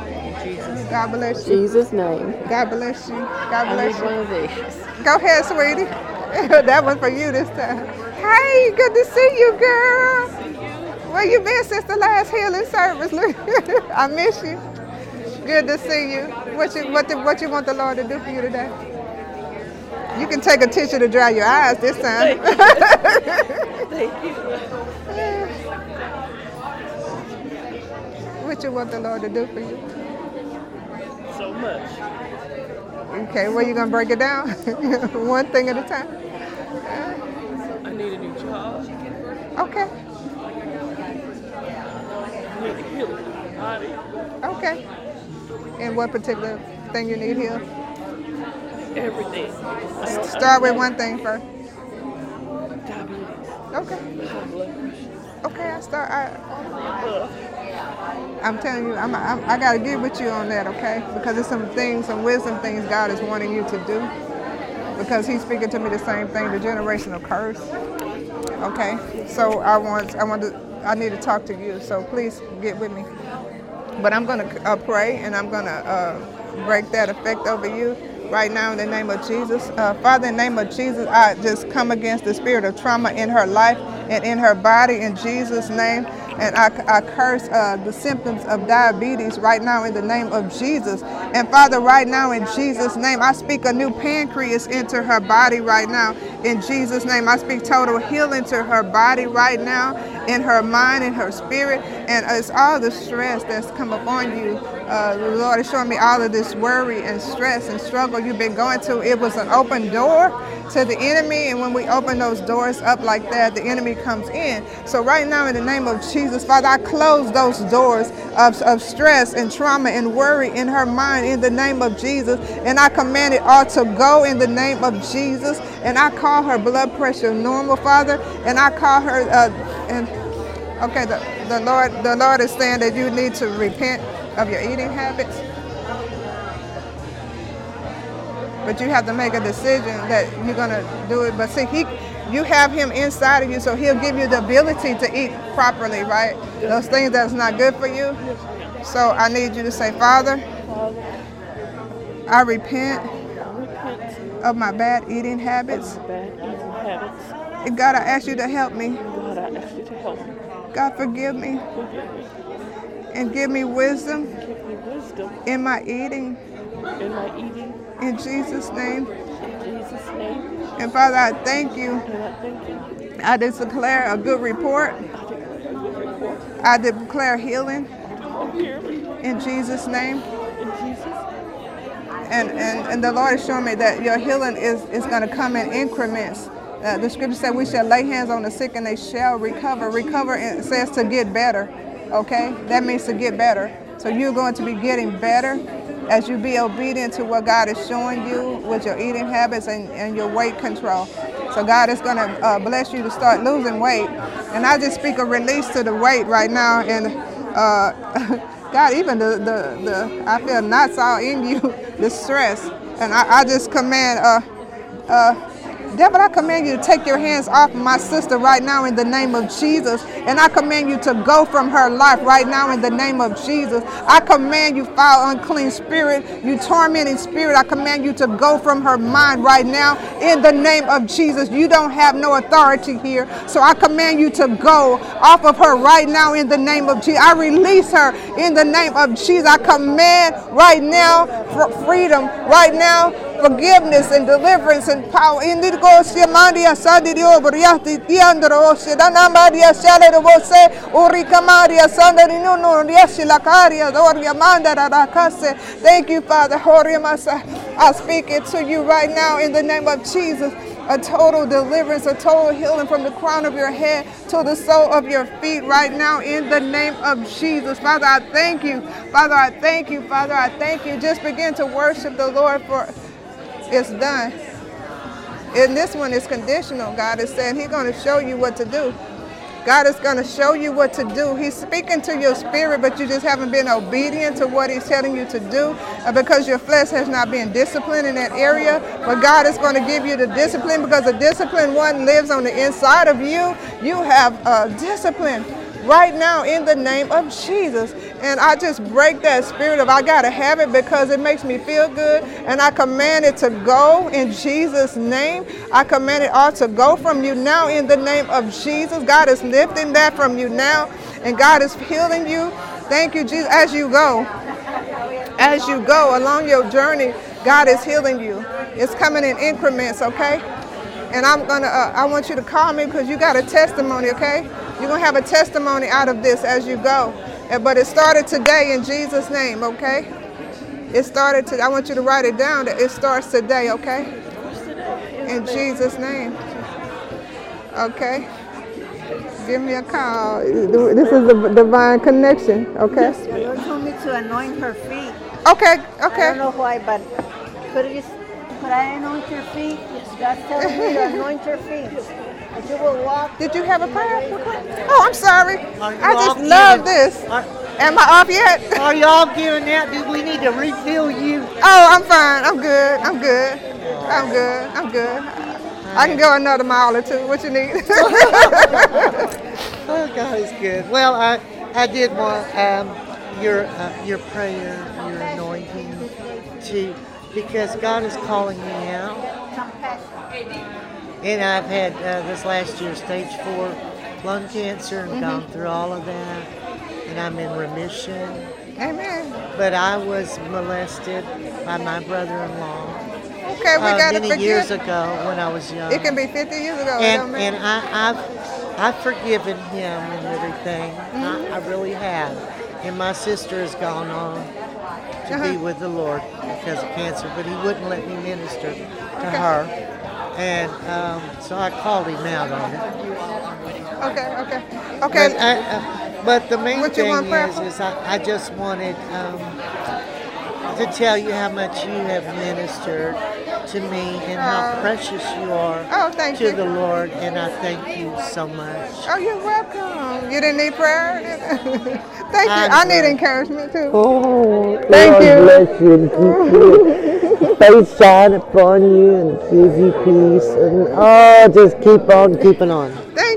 God bless you. Jesus' name. God bless you. God bless you. one of these. Go ahead, sweetie. that one's for you this time. Hey, good to see you, girl. Where you been since the last healing service? I miss you. Good to see you. What you what the, what you want the Lord to do for you today? You can take a tissue to dry your eyes this time. Thank you. what you want the Lord to do for you? So much. Okay, well you gonna break it down? One thing at a time. I need a new job. Okay. I need to heal my body. Okay. And what particular thing you need here? Everything. Start with one thing first. Diabetes. Okay. High blood pressure. Okay, I start. I, I'm telling you, I'm, I'm, I got to get with you on that, okay? Because there's some things, some wisdom things God is wanting you to do. Because He's speaking to me the same thing, the generational curse. Okay, so I want, I want to, I need to talk to you. So please get with me. But I'm gonna uh, pray, and I'm gonna uh, break that effect over you right now in the name of Jesus. Uh, Father, in the name of Jesus, I just come against the spirit of trauma in her life and in her body in Jesus' name. And I, I curse uh, the symptoms of diabetes right now in the name of Jesus. And Father, right now in Jesus' name, I speak a new pancreas into her body right now. In Jesus' name, I speak total healing to her body right now, in her mind, in her spirit. And it's all the stress that's come upon you. Uh, the Lord is showing me all of this worry and stress and struggle you've been going to. It was an open door to the enemy. And when we open those doors up like that, the enemy comes in. So right now, in the name of Jesus, Father, I close those doors of, of stress and trauma and worry in her mind in the name of Jesus. And I command it all to go in the name of Jesus. And I call her blood pressure normal, Father. And I call her, uh, and Okay, the, the Lord the Lord is saying that you need to repent of your eating habits. But you have to make a decision that you're gonna do it. But see, he you have him inside of you, so he'll give you the ability to eat properly, right? Those things that's not good for you. So I need you to say, Father, I repent of my bad eating habits. And God, I ask you to help me. God, I ask you to help me. God, forgive me. And give me wisdom Give me wisdom in my eating. in my eating. In Jesus' name. In Jesus' name. And Father, I thank you. I declare a good report. I declare healing. In Jesus' name. And, and, and the Lord is showing me that your healing is, is going to come in increments. Uh, the scripture said we shall lay hands on the sick and they shall recover. Recover it says to get better. Okay? That means to get better. So you're going to be getting better as you be obedient to what God is showing you with your eating habits and, and your weight control. So God is going to uh, bless you to start losing weight. And I just speak a release to the weight right now. And uh, God, even the, the, the, I feel knots all in you, the stress. And I, I just command, uh, uh, Devil, I command you to take your hands off my sister right now in the name of Jesus. And I command you to go from her life right now in the name of Jesus. I command you, foul, unclean spirit, you tormenting spirit. I command you to go from her mind right now in the name of Jesus. You don't have no authority here. So I command you to go off of her right now in the name of Jesus. I release her in the name of Jesus. I command right now freedom, right now forgiveness and deliverance and power. Thank you, Father. I speak it to you right now in the name of Jesus a total deliverance, a total healing from the crown of your head to the sole of your feet right now in the name of Jesus. Father, I thank you. Father, I thank you. Father, I thank you. Just begin to worship the Lord for it's done. And this one is conditional. God is saying He's going to show you what to do. God is going to show you what to do. He's speaking to your spirit, but you just haven't been obedient to what He's telling you to do uh, because your flesh has not been disciplined in that area. But God is going to give you the discipline because the disciplined one lives on the inside of you. You have a discipline right now in the name of Jesus. And I just break that spirit of I got to have it because it makes me feel good. And I command it to go in Jesus' name. I command it all to go from you now in the name of Jesus. God is lifting that from you now. And God is healing you. Thank you, Jesus. As you go, as you go along your journey, God is healing you. It's coming in increments, okay? And I'm gonna, uh, I want you to call me because you got a testimony, okay? You're gonna have a testimony out of this as you go. But it started today in Jesus' name, okay? It started to, I want you to write it down that it starts today, okay? In Jesus' name. Okay? Give me a call. This is a divine connection, okay? The Lord told me to anoint her feet. Okay, okay. I don't know why, but could, you, could I anoint your feet? God's telling me to anoint your feet. That you will walk. Did you have a prayer? Oh, I'm sorry. Are I just love giving? this. Are, Am I off yet? are y'all giving out? Do we need to refill you? Oh, I'm fine. I'm good. I'm good. I'm good. I'm good. I can go another mile or two. What you need? Oh, God is good. Well, I, I did want um, your uh, your prayer, your anointing, to because God is calling me out. And I've had uh, this last year stage four lung cancer and gone through all of that, and I'm in remission. Amen. But I was molested by my brother-in-law. Okay, we uh, gotta many years ago when I was young. It can be 50 years ago. and and I, I've I've forgiven him and everything. Mm-hmm. I, I really have. And my sister has gone on to be Uh-huh. with the Lord because of cancer, but he wouldn't let me minister to Okay. her. And um, so I called him out on it. Okay, okay, okay. But, I, uh, but the main What thing is, is I, I just wanted um, to tell you how much you have ministered to me and how Oh. precious you are Oh, thank to you. the Lord, and I thank you so much. Oh, you're welcome. You didn't need prayer? Thank you. I'm I need encouragement too. Oh, Thank Lord you. bless you and keep you. Face shine upon you and give you peace. And oh, just keep on keeping on.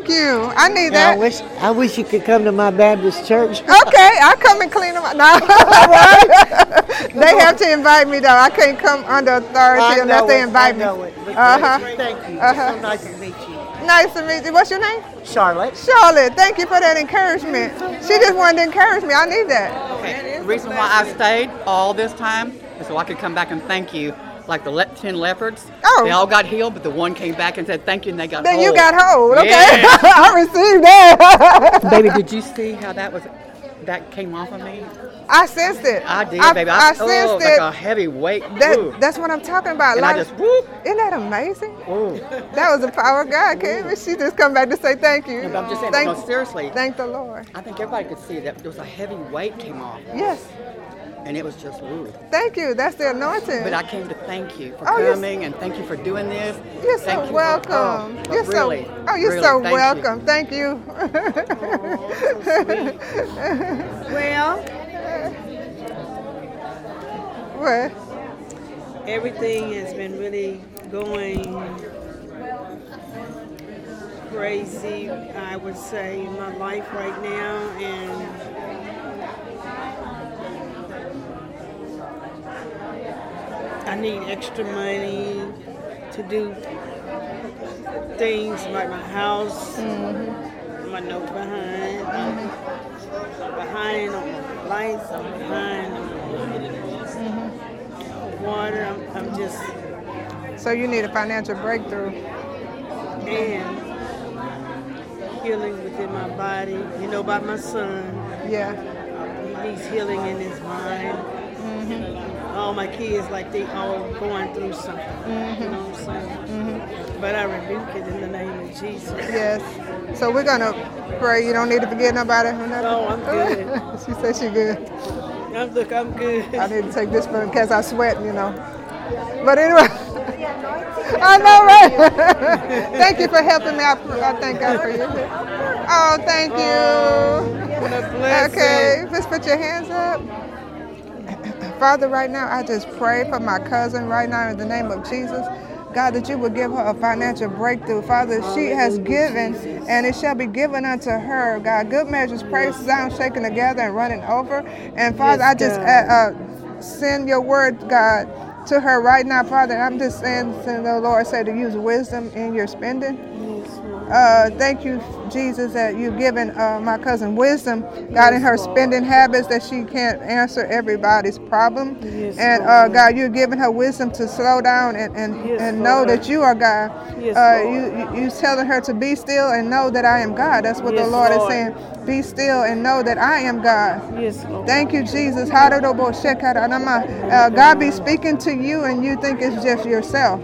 Thank you. I need Yeah, I that. wish I wish you could come to my Baptist church. Okay, I'll come and clean them up. No. they have to invite me though. I can't come under authority I unless know they it, invite I me. know it, Uh huh. thank you. Uh-huh. So nice to meet you. Nice to meet you. What's your name? Charlotte. Charlotte. Thank you for that encouragement. She just wanted to encourage me. I need that. Okay. The reason why I stayed all this time is so I could come back and thank you. Like the le- ten leopards, Oh. they all got healed, but the one came back and said thank you, and they got Then whole. you got hold. Okay. Yeah. I received that. baby, did you see how that was? That came off of me. I sensed it. I did, I, baby. I, I, sensed oh, it. like a heavy weight. That, Ooh. that's what I'm talking about. And I Like, just whoop. Isn't that amazing? Ooh. That was the power of God came and she just come back to say thank you. No, but I'm just saying, thank, no, seriously. Thank the Lord. I think everybody could see that there was a heavy weight came off, Yes. And it was just ooh. Thank you. That's the anointing. But I came to thank you for Oh, coming and thank you for doing this. You're Thank so you for- welcome. oh, you're really, so oh, you're really, oh, so thank you. welcome. Thank you. Oh, well, what? everything has been really going crazy, I would say, in my life right now. And I need extra money to do things like my house. Mm-hmm. My note behind. I'm behind on my lights. I'm behind on my water. I'm, I'm just So you need a financial breakthrough. and healing within my body. You know about my son. Yeah. He needs healing in his mind. All my kids, like they all going through something. You know what I'm saying? Mm-hmm. But I rebuke it in the name of Jesus. Yes. So we're gonna pray. You don't need to forget nobody. No, I'm good. she said she good. I'm, look, I'm good. I need to take this one because I sweat, you know. But anyway, I know, right? thank you for helping me. I, I thank God for you. Oh, thank you. Oh, what a blessing. Okay, just put your hands up. Father, right now, I just pray for my cousin right now in the name of Jesus. God, that you would give her a financial breakthrough. Father, she has given, and it shall be given unto her. God, good measures, praise, sound shaken together and running over. And Father, Yes, I just uh, uh, send your word, God, to her right now, Father. I'm just saying, the Lord, say to use wisdom in your spending. Uh, thank you, Jesus, that you've given uh, my cousin wisdom, God, in her spending habits, that she can't answer everybody's problem. and uh, God, you're giving her wisdom to slow down and, and, and know that you are God. Uh, you, you, telling her to be still and know that I am God. That's what the Lord, Lord. is saying. Be still and know that I am God. Yes, Lord. Thank you, Jesus. Uh, God be speaking to you, and you think it's just yourself.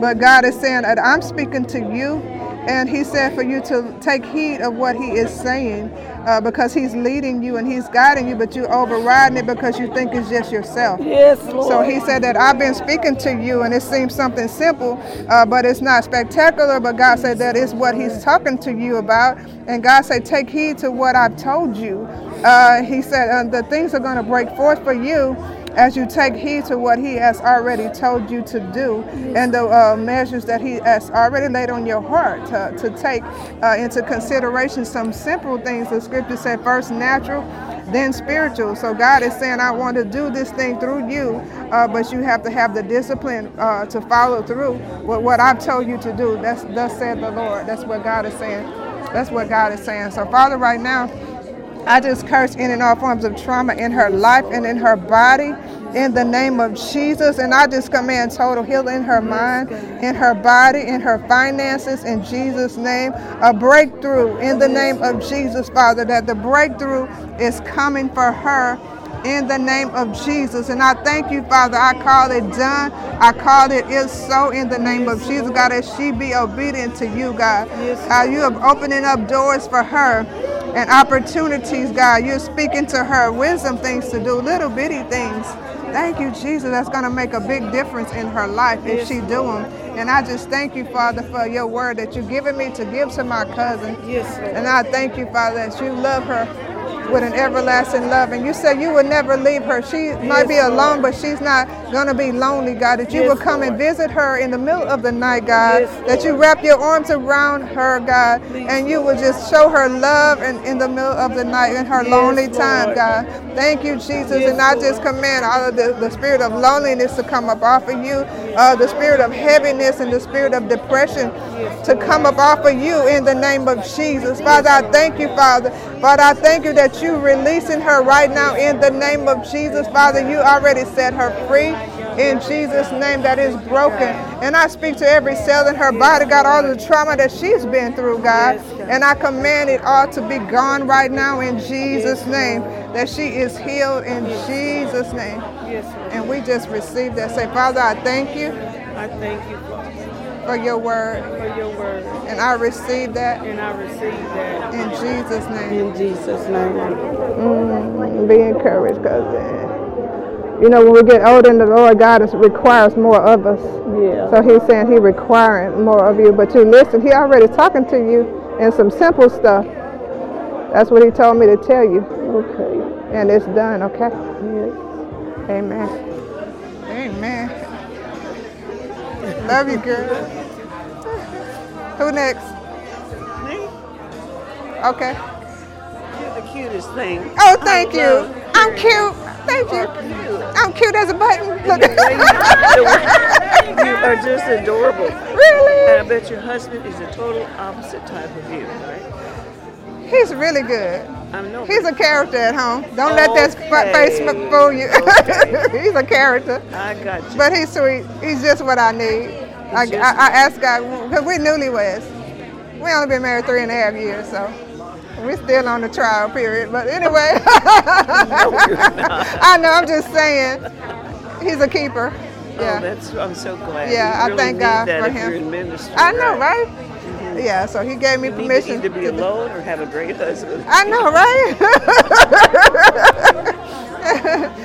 But God is saying that I'm speaking to you, and He said for you to take heed of what He is saying uh, because He's leading you and He's guiding you, but you're overriding it because you think it's just yourself. Yes, Lord. So He said that I've been speaking to you, and it seems something simple, uh, but it's not spectacular. But God said that is what He's talking to you about, and God said, take heed to what I've told you. Uh, he said uh, the things are going to break forth for you as you take heed to what he has already told you to do and the uh, measures that he has already laid on your heart to, to take uh, into consideration some simple things. The scripture said first natural then spiritual. So god is saying i want to do this thing through you uh, but you have to have the discipline uh, to follow through with what i've told you to do. That's thus said the lord. That's what god is saying. That's what god is saying. So father right now I just curse in and all forms of trauma in her life and in her body in the name of Jesus. And I just command total healing in her mind, in her body, in her finances, in Jesus' name. A breakthrough in the name of Jesus, Father, that the breakthrough is coming for her in the name of Jesus. And I thank you, Father. I call it done. I call it is so in the name of Jesus, God, as she be obedient to you, God. You have opening up doors for her and opportunities, God. You're speaking to her wisdom things to do, little bitty things. Thank you, Jesus. That's going to make a big difference in her life if she do them. And I just thank you, Father, for your word that you've given me to give to my cousin. Yes, Lord. And I thank you, Father, that you love her with an everlasting love. And you said you would never leave her. She might be alone, but she's not going to be lonely, God. That you Yes, will come and visit her in the middle of the night, God. Yes, that you wrap your arms around her, God. and you will just show her love in, in the middle of the night in her Yes, lonely time, Lord. God. Thank you, Jesus. Yes, and I just command all of the, the spirit of loneliness to come up off of you, uh, the spirit of heaviness and the spirit of depression to come up off of you in the name of Jesus. Father, I thank you, Father. Father, I thank you that you're releasing her right now in the name of Jesus. Father, you already set her free in Jesus' name that is broken. And I speak to every cell in her body, God, all the trauma that she's been through, God. And I command it all to be gone right now in Jesus' name, that she is healed in Jesus' name. Yes, And we just receive that. Say, Father, I thank you I thank you for your word. for your word. And I receive that And I receive that. in Jesus' name. In Jesus' name. Mm, be encouraged, cousin. You know, when we get older in the Lord, God is, requires more of us. Yeah. So He's saying He requiring more of you. But you listen, He already talking to you in some simple stuff. That's what He told me to tell you. Okay. And it's done, okay? Yes. Amen. Amen. Love you, girl. Who next? Me? Okay. You're the cutest thing. Oh, thank I you. I'm cute. Thank you. I'm cute as a button. Look. you are just adorable. Really? And I bet your husband is a total opposite type of you, right? He's really good. I know. He's a character at home. Don't let that Okay. face fool you. he's a character. I got you. But he's sweet. He's just what I need. I, I, I asked God, because we're newlyweds. We only been married three and a half years, so we're still on the trial period. But anyway, I know, I'm just saying, he's a keeper. Oh, yeah. Oh, that's. I'm so glad. Yeah, I thank God that for him. You're in ministry, I know, right? right? Yeah, so he gave me need to either be to alone or have a great husband. I know, right?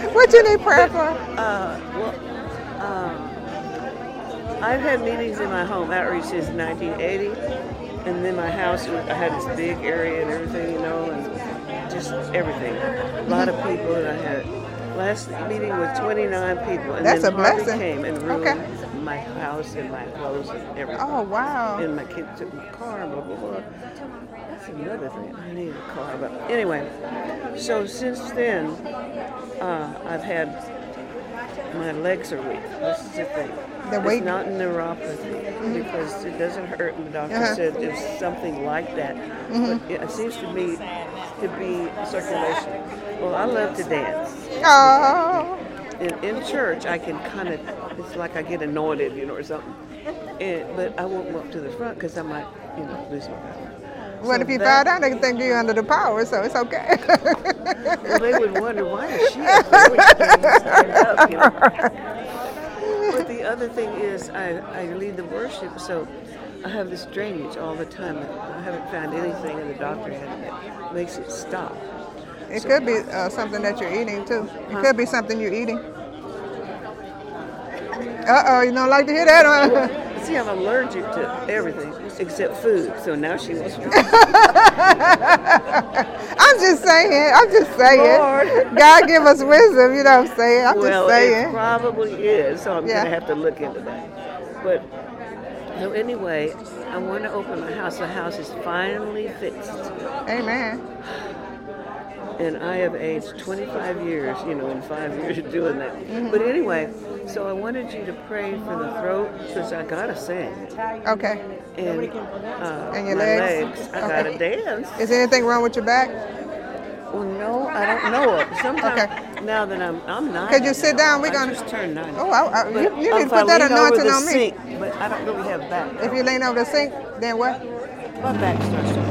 what do you need prayer for? Uh, well, uh, I've had meetings in my home outreach since 1980, and then my house. I had this big area and everything, you know, and just everything. A lot of people, and I had last meeting was 29 people, and That's then a blessing. came and ruined Okay. My house and my clothes and everything. Oh, wow. And my kids took my car and blah blah blah. That's another thing. I need a car, but anyway. So since then, uh, I've had my legs are weak. This is the thing. They're it's weak? not neuropathy because it doesn't hurt. And the doctor Uh-huh. said it's something like that. Mhm. But it seems to me to be circulation. Well, I love to dance. Oh. In, in church, I can kind of, it's like I get anointed, you know, or something. And, but I won't walk to the front because I might, you know, lose my power. What So if you that- fall down? They can think you're under the power, so it's okay. Well, they would wonder why is she up there? We can't stand up, you know. But the other thing is, I, I lead the worship, so I have this drainage all the time. I haven't found anything in the doctor had that makes it stop. It could be uh, something that you're eating too. It could be something you're eating. Uh oh, you don't like to hear that, huh? See, I'm allergic to everything except food, so now she wants to. I'm just saying. I'm just saying. Lord. God give us wisdom. You know what I'm saying? I'm well, just saying. it probably is, so I'm Yeah. gonna have to look into that. But so anyway, I want to open my house. The house is finally fixed. Amen. And I have aged 25 years, you know, in five years of doing that. Mhm. But anyway, so I wanted you to pray for the throat because I gotta sing. Okay. And, uh, And your my legs? I Okay. gotta dance. Is anything wrong with your back? Well, no, I don't know of. Sometimes now that I'm I'm nine. Could you sit down? We're I gonna- just turned nine. Oh, I- I- you- you need to put that anointing on me. Sink, but I don't really have back. If you lean over the sink, then what? My back starts.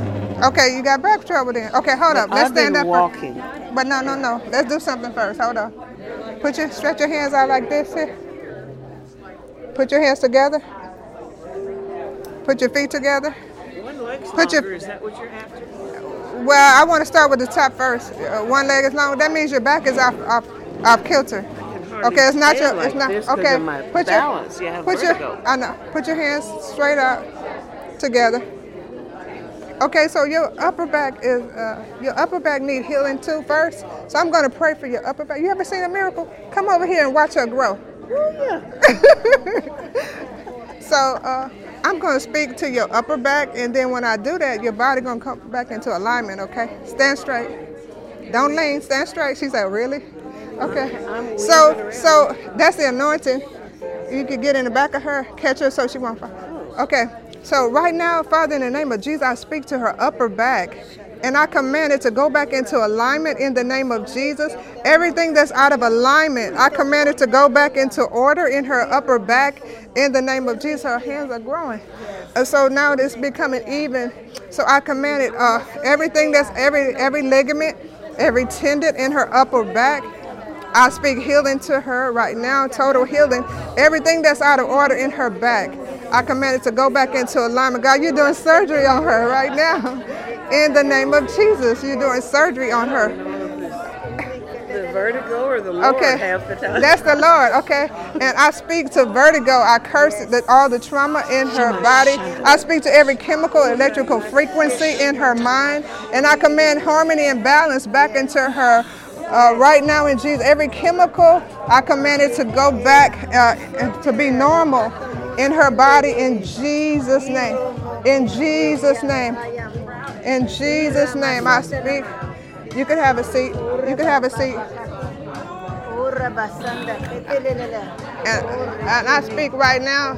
Okay, you got back trouble then. Okay, hold But up. Let's I've been stand up. for- walking. But no, no, no. Let's do something first. Hold on. Put your stretch your hands out like this here. Put your hands together. Put your feet together. One leg's Put your- longer. Is that what you're after? Well, I want to start with the top first. Uh, one leg is long. That means your back is off off off kilter. Okay, it's not your. stand It's not. Okay, of my put balance. your. Yeah, I have put your. I know. Put your hands straight up, together. Okay, so your upper back is uh, your upper back need healing too first. So I'm gonna pray for your upper back. You ever seen a miracle? Come over here and watch her grow. So uh, I'm gonna speak to your upper back, and then when I do that, your body gonna come back into alignment. Okay, stand straight. Don't lean. Stand straight. She said, "Really?" Okay. So so that's the anointing. You could get in the back of her, catch her so she won't fall. Okay. So right now, Father, in the name of Jesus, I speak to her upper back. And I command it to go back into alignment in the name of Jesus. Everything that's out of alignment, I command it to go back into order in her upper back in the name of Jesus. Her hands are growing. And so now it's becoming even. So I command it, uh, everything that's every every ligament, every tendon in her upper back. I speak healing to her right now, total healing. Everything that's out of order in her back, I command it to go back into alignment. God, you're doing surgery on her right now. In the name of Jesus, you're doing surgery on her. The vertigo or the Lord Okay, half the time. that's the Lord. Okay, and I speak to vertigo. I curse that all the trauma in her body. I speak to every chemical, electrical frequency in her mind, and I command harmony and balance back into her. Uh, right now in Jesus, every chemical, I command it to go back uh, to be normal in her body in Jesus' name. In Jesus' name. In Jesus' name, I speak. You can have a seat. You can have a seat. And, and I speak right now,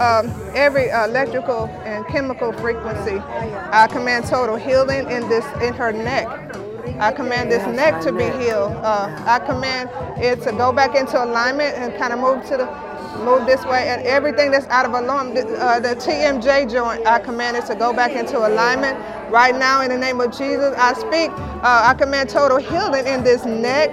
um, every electrical and chemical frequency. I command total healing in this in her neck. I command this neck to be healed. Uh, I command it to go back into alignment and kind of move to the move this way. And everything that's out of alignment, uh, the TMJ joint, I command it to go back into alignment right now in the name of Jesus. I speak. Uh, I command total healing in this neck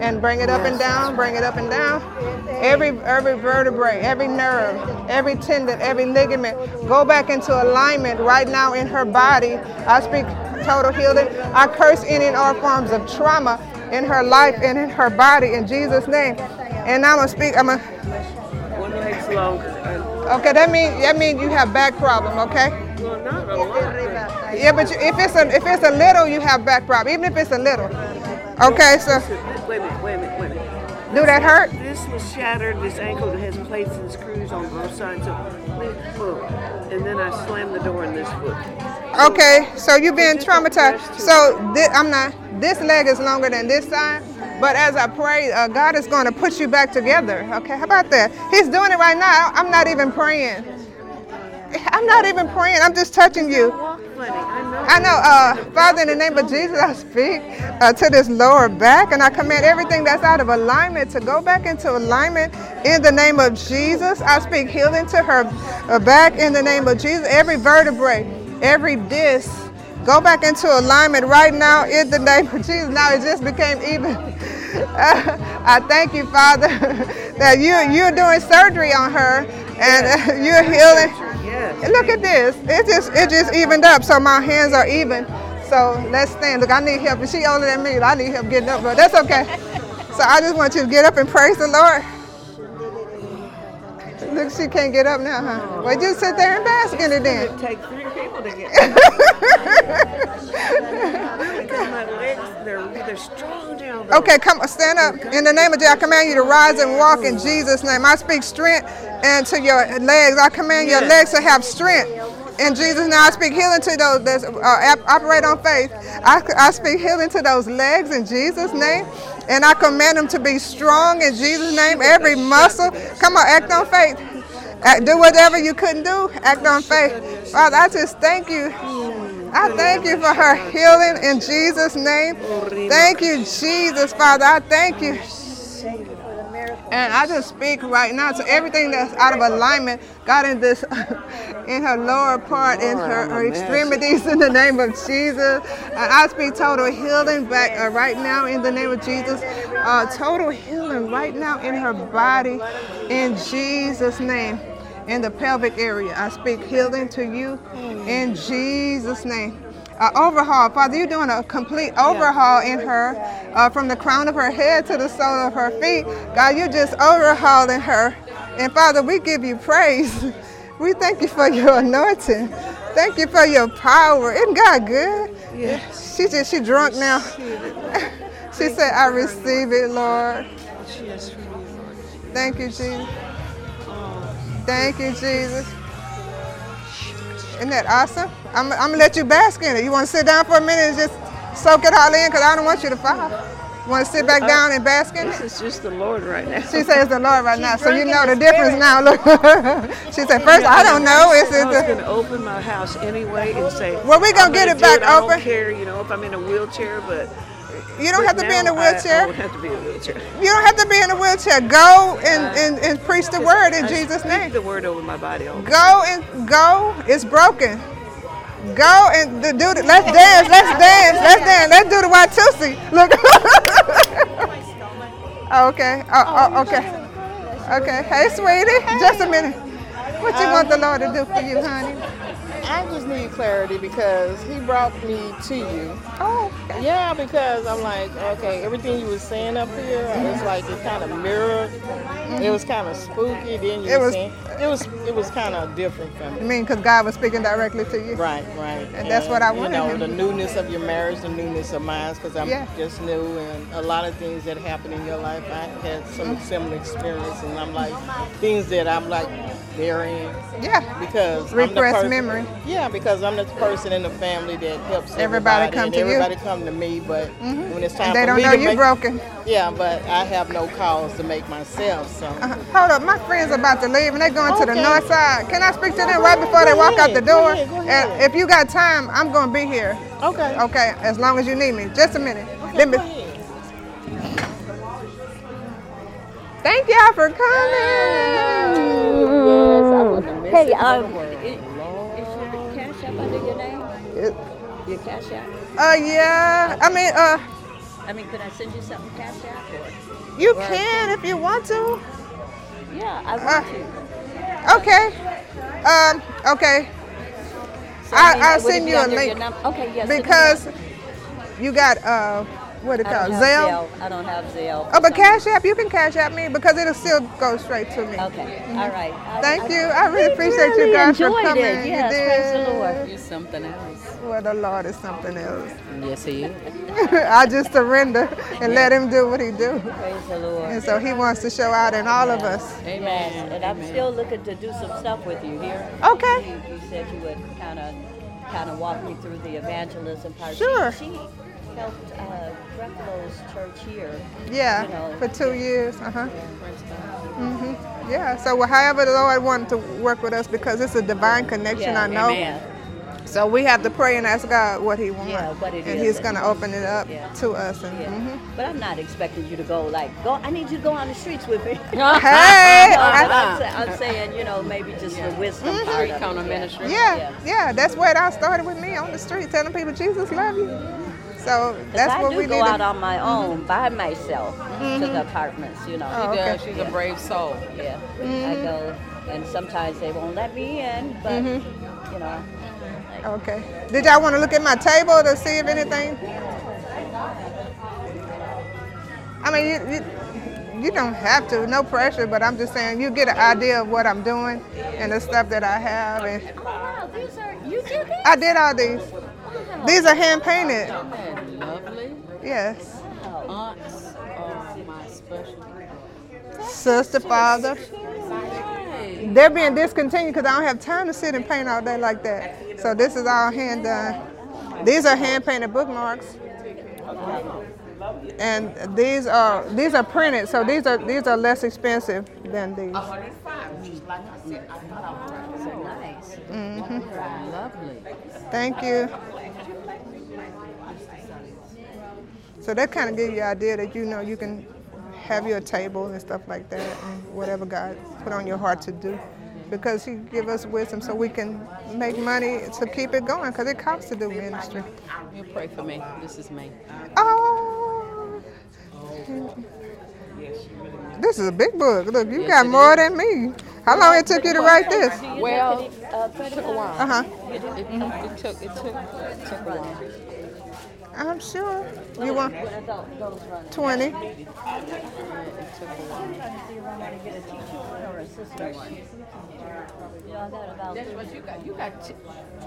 and bring it up and down, bring it up and down. Every every vertebrae, every nerve, every tendon, every ligament, go back into alignment right now in her body. I speak total healing. I curse any and all forms of trauma in her life and in her body in Jesus' name. And I'm gonna speak. I'm gonna. Leg's longer. Okay, that means that means you have back problem. Okay. well, not a lot. Yeah, but you, if it's a if it's a little, you have back problem. Even if it's a little. Okay, so Wait a minute, wait a minute, wait a minute. do that hurt? This was shattered, this ankle that has plates and screws on both sides. So, boom. And then I slammed the door in this foot. Okay, so you've been traumatized. So thi- I'm not. This leg is longer than this side. But as I pray, uh, God is going to put you back together. Okay, how about that? He's doing it right now. I'm not even praying. I'm not even praying. I'm just touching you. I know, uh, Father, in the name of Jesus, I speak uh, to this lower back, and I command everything that's out of alignment to go back into alignment in the name of Jesus. I speak healing to her uh, back in the name of Jesus. Every vertebrae, every disc, go back into alignment right now in the name of Jesus. Now it just became even. I thank you, Father, that you you're doing surgery on her and you're healing. Yes. Look at this. It just it just evened up, so my hands are even. So let's stand. Look, I need help. She older than me. I need help getting up, but that's okay. So I just want you to get up and praise the Lord. Look, she can't get up now, huh? Well, just sit there and bask in it then. It takes three people to get Because my legs, they're, they're strong down there. Okay, come stand up. In the name of Jesus, I command you to rise and walk in Jesus' name. I speak strength and to your legs. I command your legs to have strength. In Jesus' name, I speak healing to those that uh, operate on faith. I, I speak healing to those legs in Jesus' name. And I command them to be strong in Jesus' name. Every muscle, come on, act on faith. Act, do whatever you couldn't do, act on faith. Father, I just thank you. I thank you for her healing in Jesus' name. Thank you, Jesus, Father. I thank you. And I just speak right now to everything that's out of alignment, God, in this, in her lower part, in her, her extremities, in the name of Jesus. And I speak total healing back uh, right now in the name of Jesus. Uh, total healing right now in her body, in Jesus' name. In the pelvic area, I speak healing to you in Jesus' name. An overhaul. Father, you're doing a complete overhaul in her uh, from the crown of her head to the sole of her feet. God, you're just overhauling her. And Father, we give you praise. We thank you for your anointing. Thank you for your power. Isn't God good? Yes. She just she drunk now. she said, I receive it, Lord. Yes, for me, Lord. Thank you, Jesus. Thank you, Jesus. Isn't that awesome? I'm, I'm gonna let you bask in it. You want to sit down for a minute and just soak it all in? Because I don't want you to fall. You want to sit back down and bask in it? This is just the Lord right now. She says the Lord right now, so you know the the difference now. Look, she said first I don't know. It's, I was going to open my house anyway and say, Well, we're gonna I'm get gonna it back do I don't care, you know, if I'm in a wheelchair, but You don't but have to be in a now I- wheelchair. I, don't have to be in a wheelchair. you don't have to be in a wheelchair. Go and, uh, and, and preach the word in I Jesus' speak name. the word over my body. All the Go and go. It's broken. Go and do the. Let's dance. Let's dance. Let's dance. Let's do the Watusi. Look. oh, okay. Oh, oh, okay. Okay. Hey, sweetie. Just a minute. What you want the Lord to do for you, honey? I just need clarity because he brought me to you. Oh, yeah, because I'm like, okay, everything you was saying up here, it's like it kind of mirrored. It was kind of spooky. Then you It was- saying it was it was kind of different from I mean, because God was speaking directly to you. Right, right. And that's what I wanted. You know, him the newness of your marriage, the newness of mine, because I'm Yeah. just new, and a lot of things that happened in your life, I had some Mm-hmm. similar experience, and I'm like things that I'm like burying. Yeah. Because Repressed person- memory. Yeah, because I'm the person in the family that helps Everybody everybody, come and to you. everybody come to me. But Mhm. when it's time And they for don't me know to you make, broken. Yeah, but I have no calls to make myself. So Uh, hold up, my friends are about to leave and they're going to the north side. Can I speak to them right before they Go walk out the ahead, go door? ahead, go And if you got time, I'm going to be here. Okay. Okay, as long as you need me. Just a minute. Let me. Thank y'all for coming. Hey, um, i- is your cash app under your name? It- Your cash app? Uh, yeah. I mean, uh, I mean, could I send you something cash app or? you or can if you want to. Yeah, I Uh, want to. Okay. Um, okay. So, I, mean, I'll send you a link. num- Okay, yes. send me Because you got, uh, what it I called? don't have Zelle? Zelle. I don't have Zelle. Oh, but Cash App, you can Cash App me because it'll still go straight to me. Okay, all right. I- Thank I- you. I really appreciate really you guys for enjoyed coming. it. You Yes, praise the did. Lord. You're something else. Well, the Lord is something else. Yes, he is. I just surrender and let Him do what He do. Praise the Lord. And so He wants to show out in all of us. Yes, and I'm still looking to do some stuff with you here. Okay. You, you said you would kind of, kind of walk me through the evangelism part. Sure. She, she helped uh, church here. Yeah, You know, for two years. Uh huh. hmm Yeah. So however the Lord wanted to work with us because it's a divine connection. Yeah, I know. amen. So we have to pray and ask God what He wants, Yeah, what it and is He's going to open it up Yeah. to us. And, Yeah. mhm. But I'm not expecting you to go like go. I need you to go on the streets with me. Hey, No, I'm, I- sa- I'm saying you know maybe just the wisdom Mhm. part of Kind of it. ministry. Yeah, yeah, that's where it all started with me on the street, telling people Jesus love you. So that's I what do we go need out to. on my own by myself to Mhm. the apartments. You know. Oh, okay. She's a brave soul. Yeah, I Mhm. go, and sometimes they won't let me in, but Mhm. you know. Okay. Did y'all want to look at my table to see if anything? I mean, you, you, you don't have to, no pressure, but I'm just saying you get an idea of what I'm doing and the stuff that I have. And oh, Wow, these are you did this? I did all these. These are hand painted. Lovely. Yes. Aunts are my special. Sister, father. They're being discontinued because I don't have time to sit and paint all day like that. So this is all hand done. These are hand painted bookmarks. And these are these are printed, so these are these are less expensive than these. So nice. hmm Lovely. Thank you. So that kind of gives you an idea that you know you can have your table and stuff like that, and whatever God put on your heart to do, because He give us wisdom so we can make money to keep it going, because it costs to do ministry. You pray for me. This is me. Oh, this is a big book. Look, you Yes, got more is. than me. How long it took you to write this? Well, it took a while. Uh huh. It, it, it took it took it took a while. I'm sure. You want When adult goes running. 20? It took a while. Or assistant one. Yeah, I got about. That's what you got. You got t-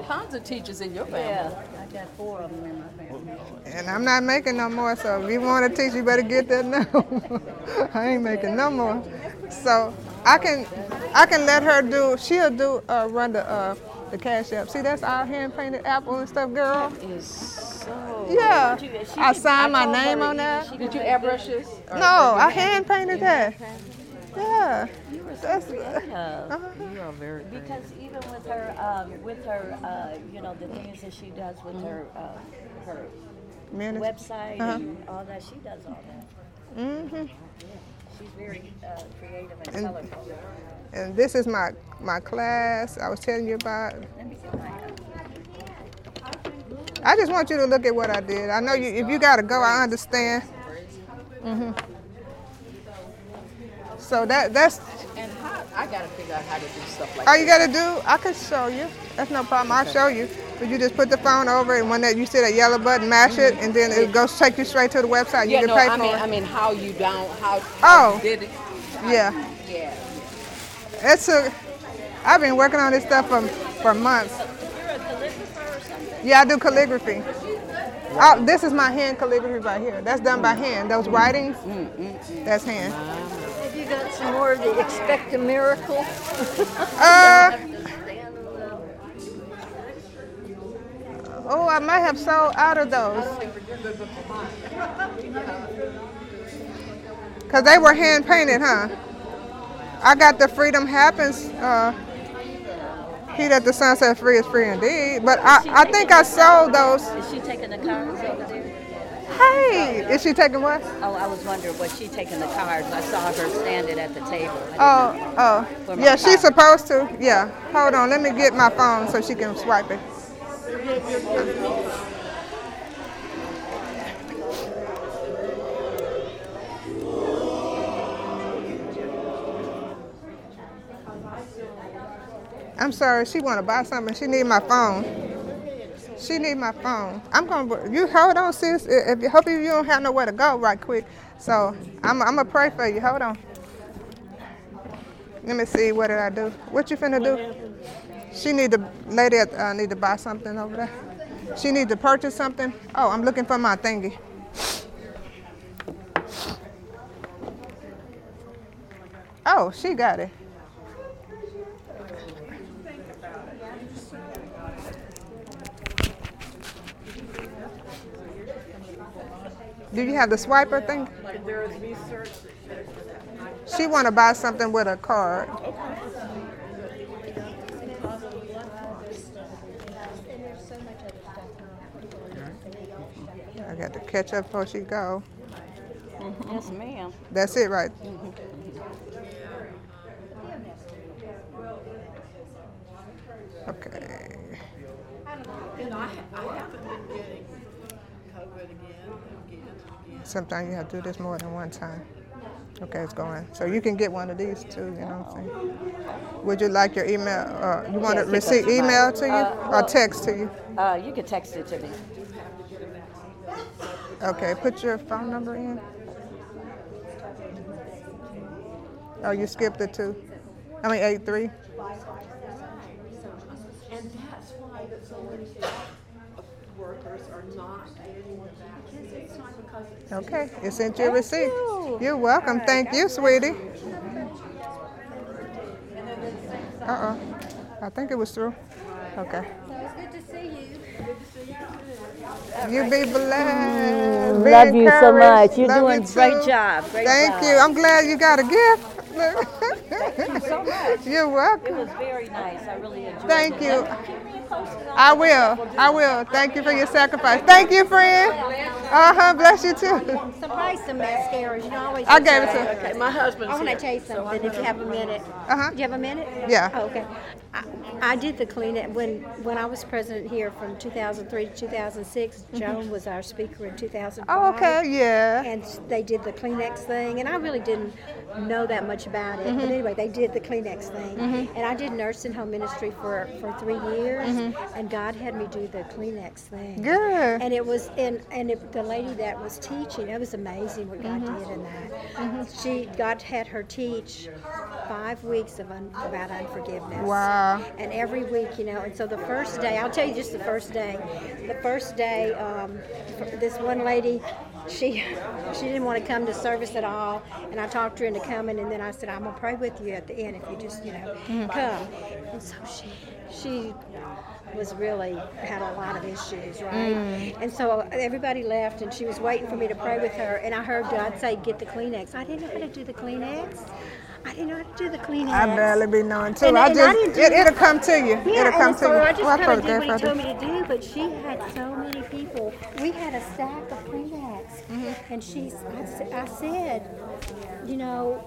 tons of teachers in your family. Yeah, I got four of them in my family. And I'm not making no more, so if you want to teach, you better get that now. I ain't making no more. So I can, I can let her do. She'll do uh, run the uh, the cash app. See, that's our hand painted apple and stuff, girl. Is so. Yeah, you- she I did- signed my name on that. she- Did you airbrush this? No, I hand painted that. Yeah. You were so That's- creative. You are very Because even with her, um, with her, uh, you know, the things that she does with her, uh, her Minutes. website Uh-huh. and all that, she does all that. Mm-hmm. She's very uh, creative and, And- colorful. And this is my my class I was telling you about. Let me get my. I just want you to look at what I did. I know you. If you gotta go, I understand. hmm So that that's And how, I gotta figure out how to do stuff like all you gotta do. I can show you. That's no problem. I'll show you. But you just put the phone over, and when that you see that yellow button, mash it, and then it goes take you straight to the website. You Yeah, can no, pay I for mean, it. I mean, how you down, how, how Oh. you did it. Yeah. Yeah. It's a. I've been working on this stuff for for months. Yeah, I do calligraphy. Oh, this is my hand calligraphy right here. That's done by hand. Those writings, that's hand. Have you got some more of the expect a miracle? Uh, oh, I might have sold out of those. Cause they were hand painted, huh? I got the Freedom Happens. Uh, he that the Son set free is free indeed. But I, I think I sold those. Is she taking the cards over there? Hey, is she taking what? Oh, I was wondering, was she taking the cards? I saw her standing at the table. Oh, oh, yeah, she's supposed to. Yeah, hold on, let me get my phone so she can swipe it. I'm sorry, she want to buy something. She need my phone. She need my phone. I'm gonna. You hold on, sis. If you hope you don't have nowhere to go right quick. So I'm. I'm gonna pray for you. Hold on. Let me see. What did I do? What you finna do? She need to. Lady uh, need to buy something over there. She need to purchase something. Oh, I'm looking for my thingy. Oh, she got it. Do you have the swiper thing? She want to buy something with a card. I got to catch up before she go. Yes, ma'am. That's it, right? Okay. You know, I, I haven't been getting COVID again, again, again. Sometimes you have to do this more than one time. Okay, it's going. So you can get one of these too, you know what I'm saying? Would you like your email, uh, you want Yes, to receive goes to my- email to you uh, or text to you? Uh, you can text it to me. Okay, put your phone number in. Oh, you skipped the two. I mean, eight three. And that's why that so many workers are not getting vaccinated. Because it's Okay, you sent your receipt. You're welcome. Thank you, sweetie. Uh oh, I think it was through. Okay. So it's good to see you. You be blessed. Mm, Be love you so much. You're Love doing you great job. Great Thank job. you. I'm glad you got a gift. Thank you so much. You're welcome. It was very nice. I really enjoyed Thank it. you. Keep me I will. I will. Thank you for your sacrifice. Thank you, friend. Uh huh. Bless you too. Surprise some mascaras. You know, I always. I gave it to her. Okay, my husband. I want to tell you something. If you have a minute. Uh huh. Do you have a minute? Yeah. Oh, okay. I, I did the cleanup when when I was president here from 2003 to 2006. Joan was our speaker in 2005. Oh, okay. Yeah. And they did the Kleenex thing, and I really didn't know that much about it. Mhm. But anyway, they did the Kleenex thing, Mhm. and I did nursing home ministry for for three years, Mhm. and God had me do the Kleenex thing. Good. And it was and and it, the lady that was teaching, it was amazing what God Mhm. did in that. She God had her teach five weeks of un, about unforgiveness. Wow. And every week, you know, and so the first day, I'll tell you just the first day. The first day, um, this one lady, she she didn't want to come to service at all, and I talked her into coming, and then I said, I'm gonna pray with you at the end if you just, you know, Mhm. come. And so she she was really had a lot of issues, right? Mm. And so everybody left, and she was waiting for me to pray with her, and I heard God say, "Get the Kleenex." I didn't know how to do the Kleenex. I didn't know how to do the Kleenex. I barely be knowing too. And- I and just do it, it'll come to you. Yeah, it'll come to you. I just Well, kind of did what he told me to do, but she had so many people. We had a stack of Kleenex, Mm-hmm. and she's. I, I said, you know,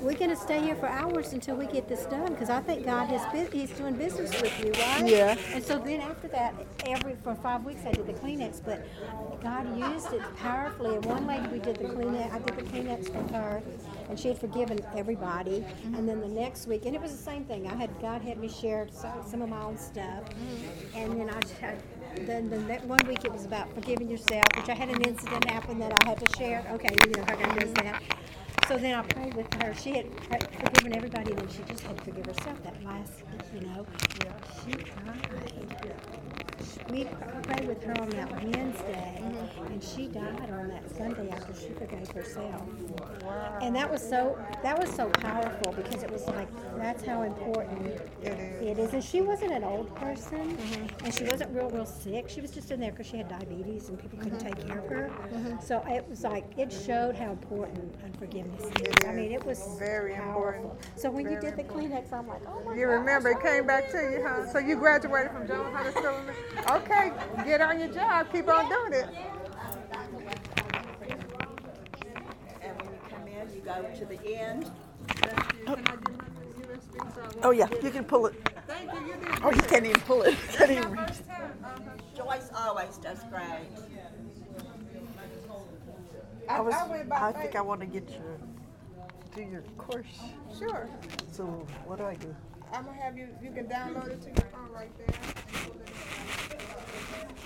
we're going to stay here for hours until we get this done because I think God is He's doing business with you, right? Yeah. And so then after that, every for five weeks I did the Kleenex, but God used it powerfully. And one lady we did the Kleenex. I did the Kleenex for her, and she had forgiven everybody. Mm-hmm. And then the next week, and it was the same thing. I had God had me share some, some of my own stuff, mm-hmm. and then I just had. Then the next one week it was about forgiving yourself, which I had an incident happen that I had to share. Okay, you know how God does that. So then I prayed with her. She had forgiven everybody, and then she just had to forgive herself that last, you know. She cried. We prayed with her on that Wednesday, mm-hmm. And she died on that Sunday after she forgave herself. And that was so that was so powerful because it was like that's how important it is. And she wasn't an old person, mm-hmm. and she wasn't real real sick. She was just in there because she had diabetes and people couldn't take mm-hmm. care of her. Mm-hmm. So it was like it showed how important unforgiveness is. I mean, it was very powerful. So when you did the Kleenex, I'm like, oh my You remember it came back to you, huh? So you graduated from Jones High School. Okay, get on your job. Keep on doing it. When you come in, you go to the end. Oh, yeah, you can pull it. Thank you. You did. Oh, you can't even pull it. Can't even reach. Uh-huh. Joyce always does great. I- I was, I I think I want to get your, do your course. Sure. So what do I do? I'm gonna have you. You can download it to your phone right there.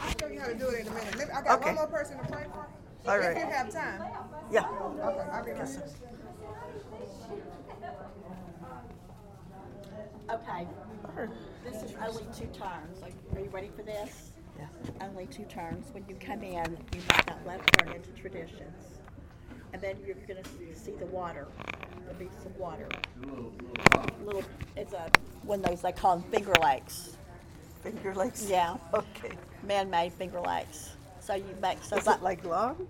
I'll show you how to do it in a minute. Let I got Okay. one more person to pray for. All if right. you have time. Yeah. Okay, I'll be right back. Okay. This is only two turns. Like, Are you ready for this? Yeah. Only two turns. When you come in, you make that left turn into traditions. And then you're gonna see the water. There'll be some water. Little, it's a, one of those, they call them finger lakes. Finger lakes? Yeah. Okay. Man-made finger lakes. So you make, so. Is it like long?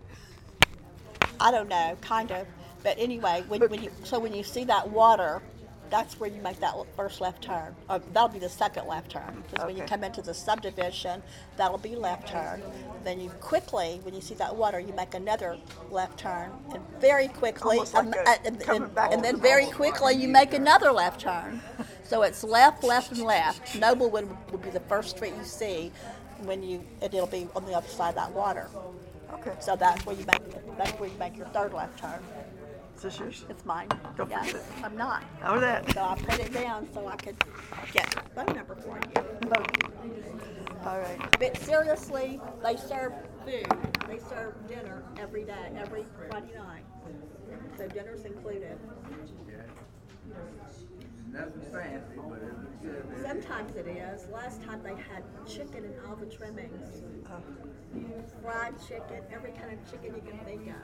I don't know, kind of. But anyway, when, when you, so when you see that water, that's where you make that first left turn. Uh, that'll be the second left turn. Because when you come into the subdivision, that'll be left turn. Then you quickly, when you see that water, you make another left turn. And very quickly, like um, a- and, and- and then very quickly you make another left turn. So it's left, left, and left. Noblewood will be the first street you see when you, and it'll be on the other side of that water. Okay. So that's where you make, that's where you make your third left turn. Is this yours? It's mine. Don't Yes, forget it. I'm not. Oh, that. So I put it down so I could get a phone number for you. All right. But seriously, they serve food. They serve dinner every day, every Friday night. So dinner's included. Nothing fancy, but it's good. Sometimes it is. Last time they had chicken and all the trimmings. Fried chicken, every kind of chicken you can think of.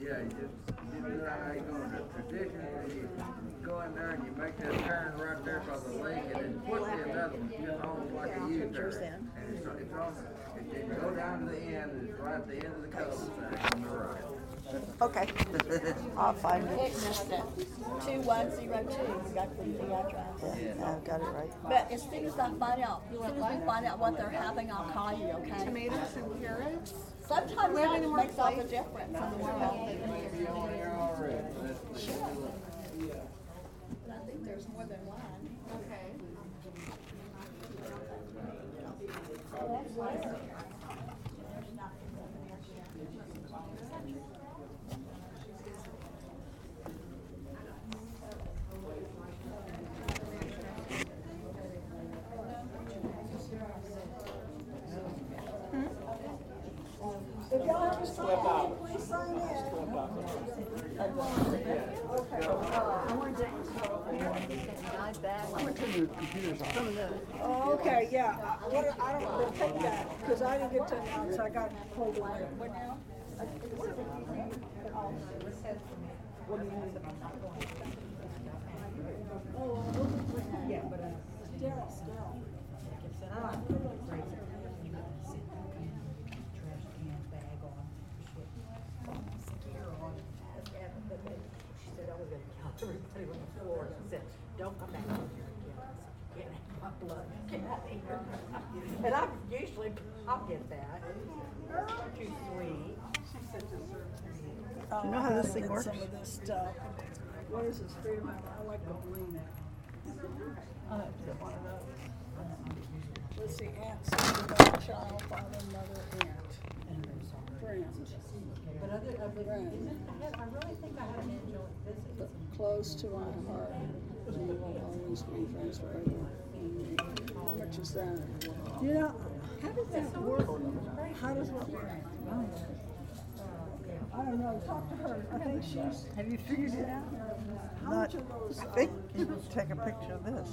Yeah, you just, you know how you go to tradition, you go in there and you make that turn right there by the lake and then quickly another one, just almost like a U-turn. And it's, it's and then go down to the end, and it's right at the end of the cul-de-sac on the right. Okay. I'll find it. missed it. Two one zero two, you got the, the address. Yeah, I've got it right. But as soon as I find out, as soon as we find out what they're having, I'll call you, okay? Tomatoes and carrots? Sometimes We that any more makes all the plates? difference in the world. Sure. I think there's more than one. Okay. It's twelve dollars. Please sign in. It's twelve dollars. Oh, okay, yeah. I- What, I don't, we'll take that, because I didn't get to announce, I got pulled away. What now? Yeah, but, uh, Daryl, Daryl. She said, I was gonna count everybody on the floor. She said, don't come back here again. Get my blood, get out of here. And I usually, I'll get that. Too sweet. Oh, You know how this thing works? Some of this stuff. What is this, freedom, I like the green. I have to get one of those. Let's see, aunt, sister, daughter, child, father, mother, aunt. Friend. But other, other, Friend. I really think I had an angelic visit. Close to my heart. You will always be friends forever. How much is that? You know, how does that work? How does that work? I don't know, talk to her. I think she's. Have you figured it out? How Not, much are those? I think you can take a picture of this.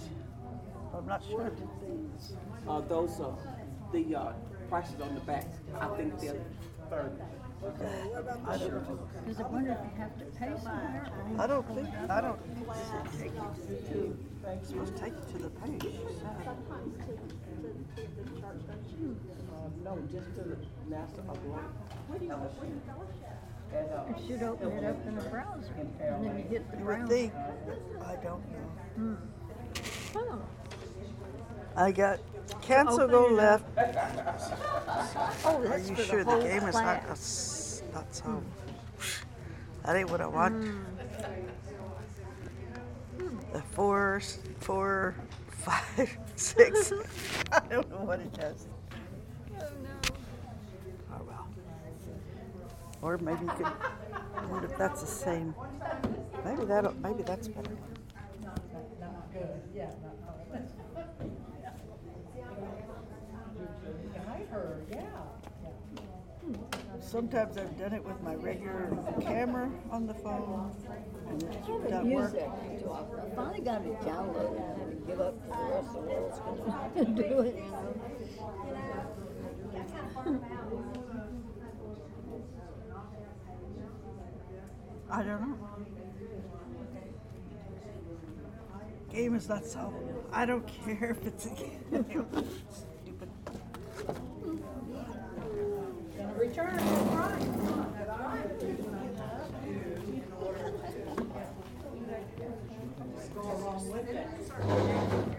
I'm not sure. Uh, those are the, uh, prices on the back. I think they're thirty. Okay, what about I don't shirt? know. Wonder if you have to pay somewhere? I don't think, I don't think it's take you to, it's supposed to take you to the page. she said. Uh, no, just to the master of law. And, uh, It should open it up in a browser, and then you hit the You would browser. think, I don't know. Hmm. Oh. I got cancel Open go left. Oh, Are you for the sure the whole game is not, class. that's, that's how, that ain't what I want. Hmm. The four, s- four, five, six, I don't know what it does. Oh, no. Oh, well. Or maybe you could, I wonder if that's the same, maybe that'll, maybe that's better. Sometimes I've done it with my regular camera on the phone, and it I haven't doesn't used work. that too often. I finally got it downloaded. I had to give up the rest of the world's gonna do it. I don't know. Game is not solvable. I don't care if it's a game. Return, Go along with it.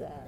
How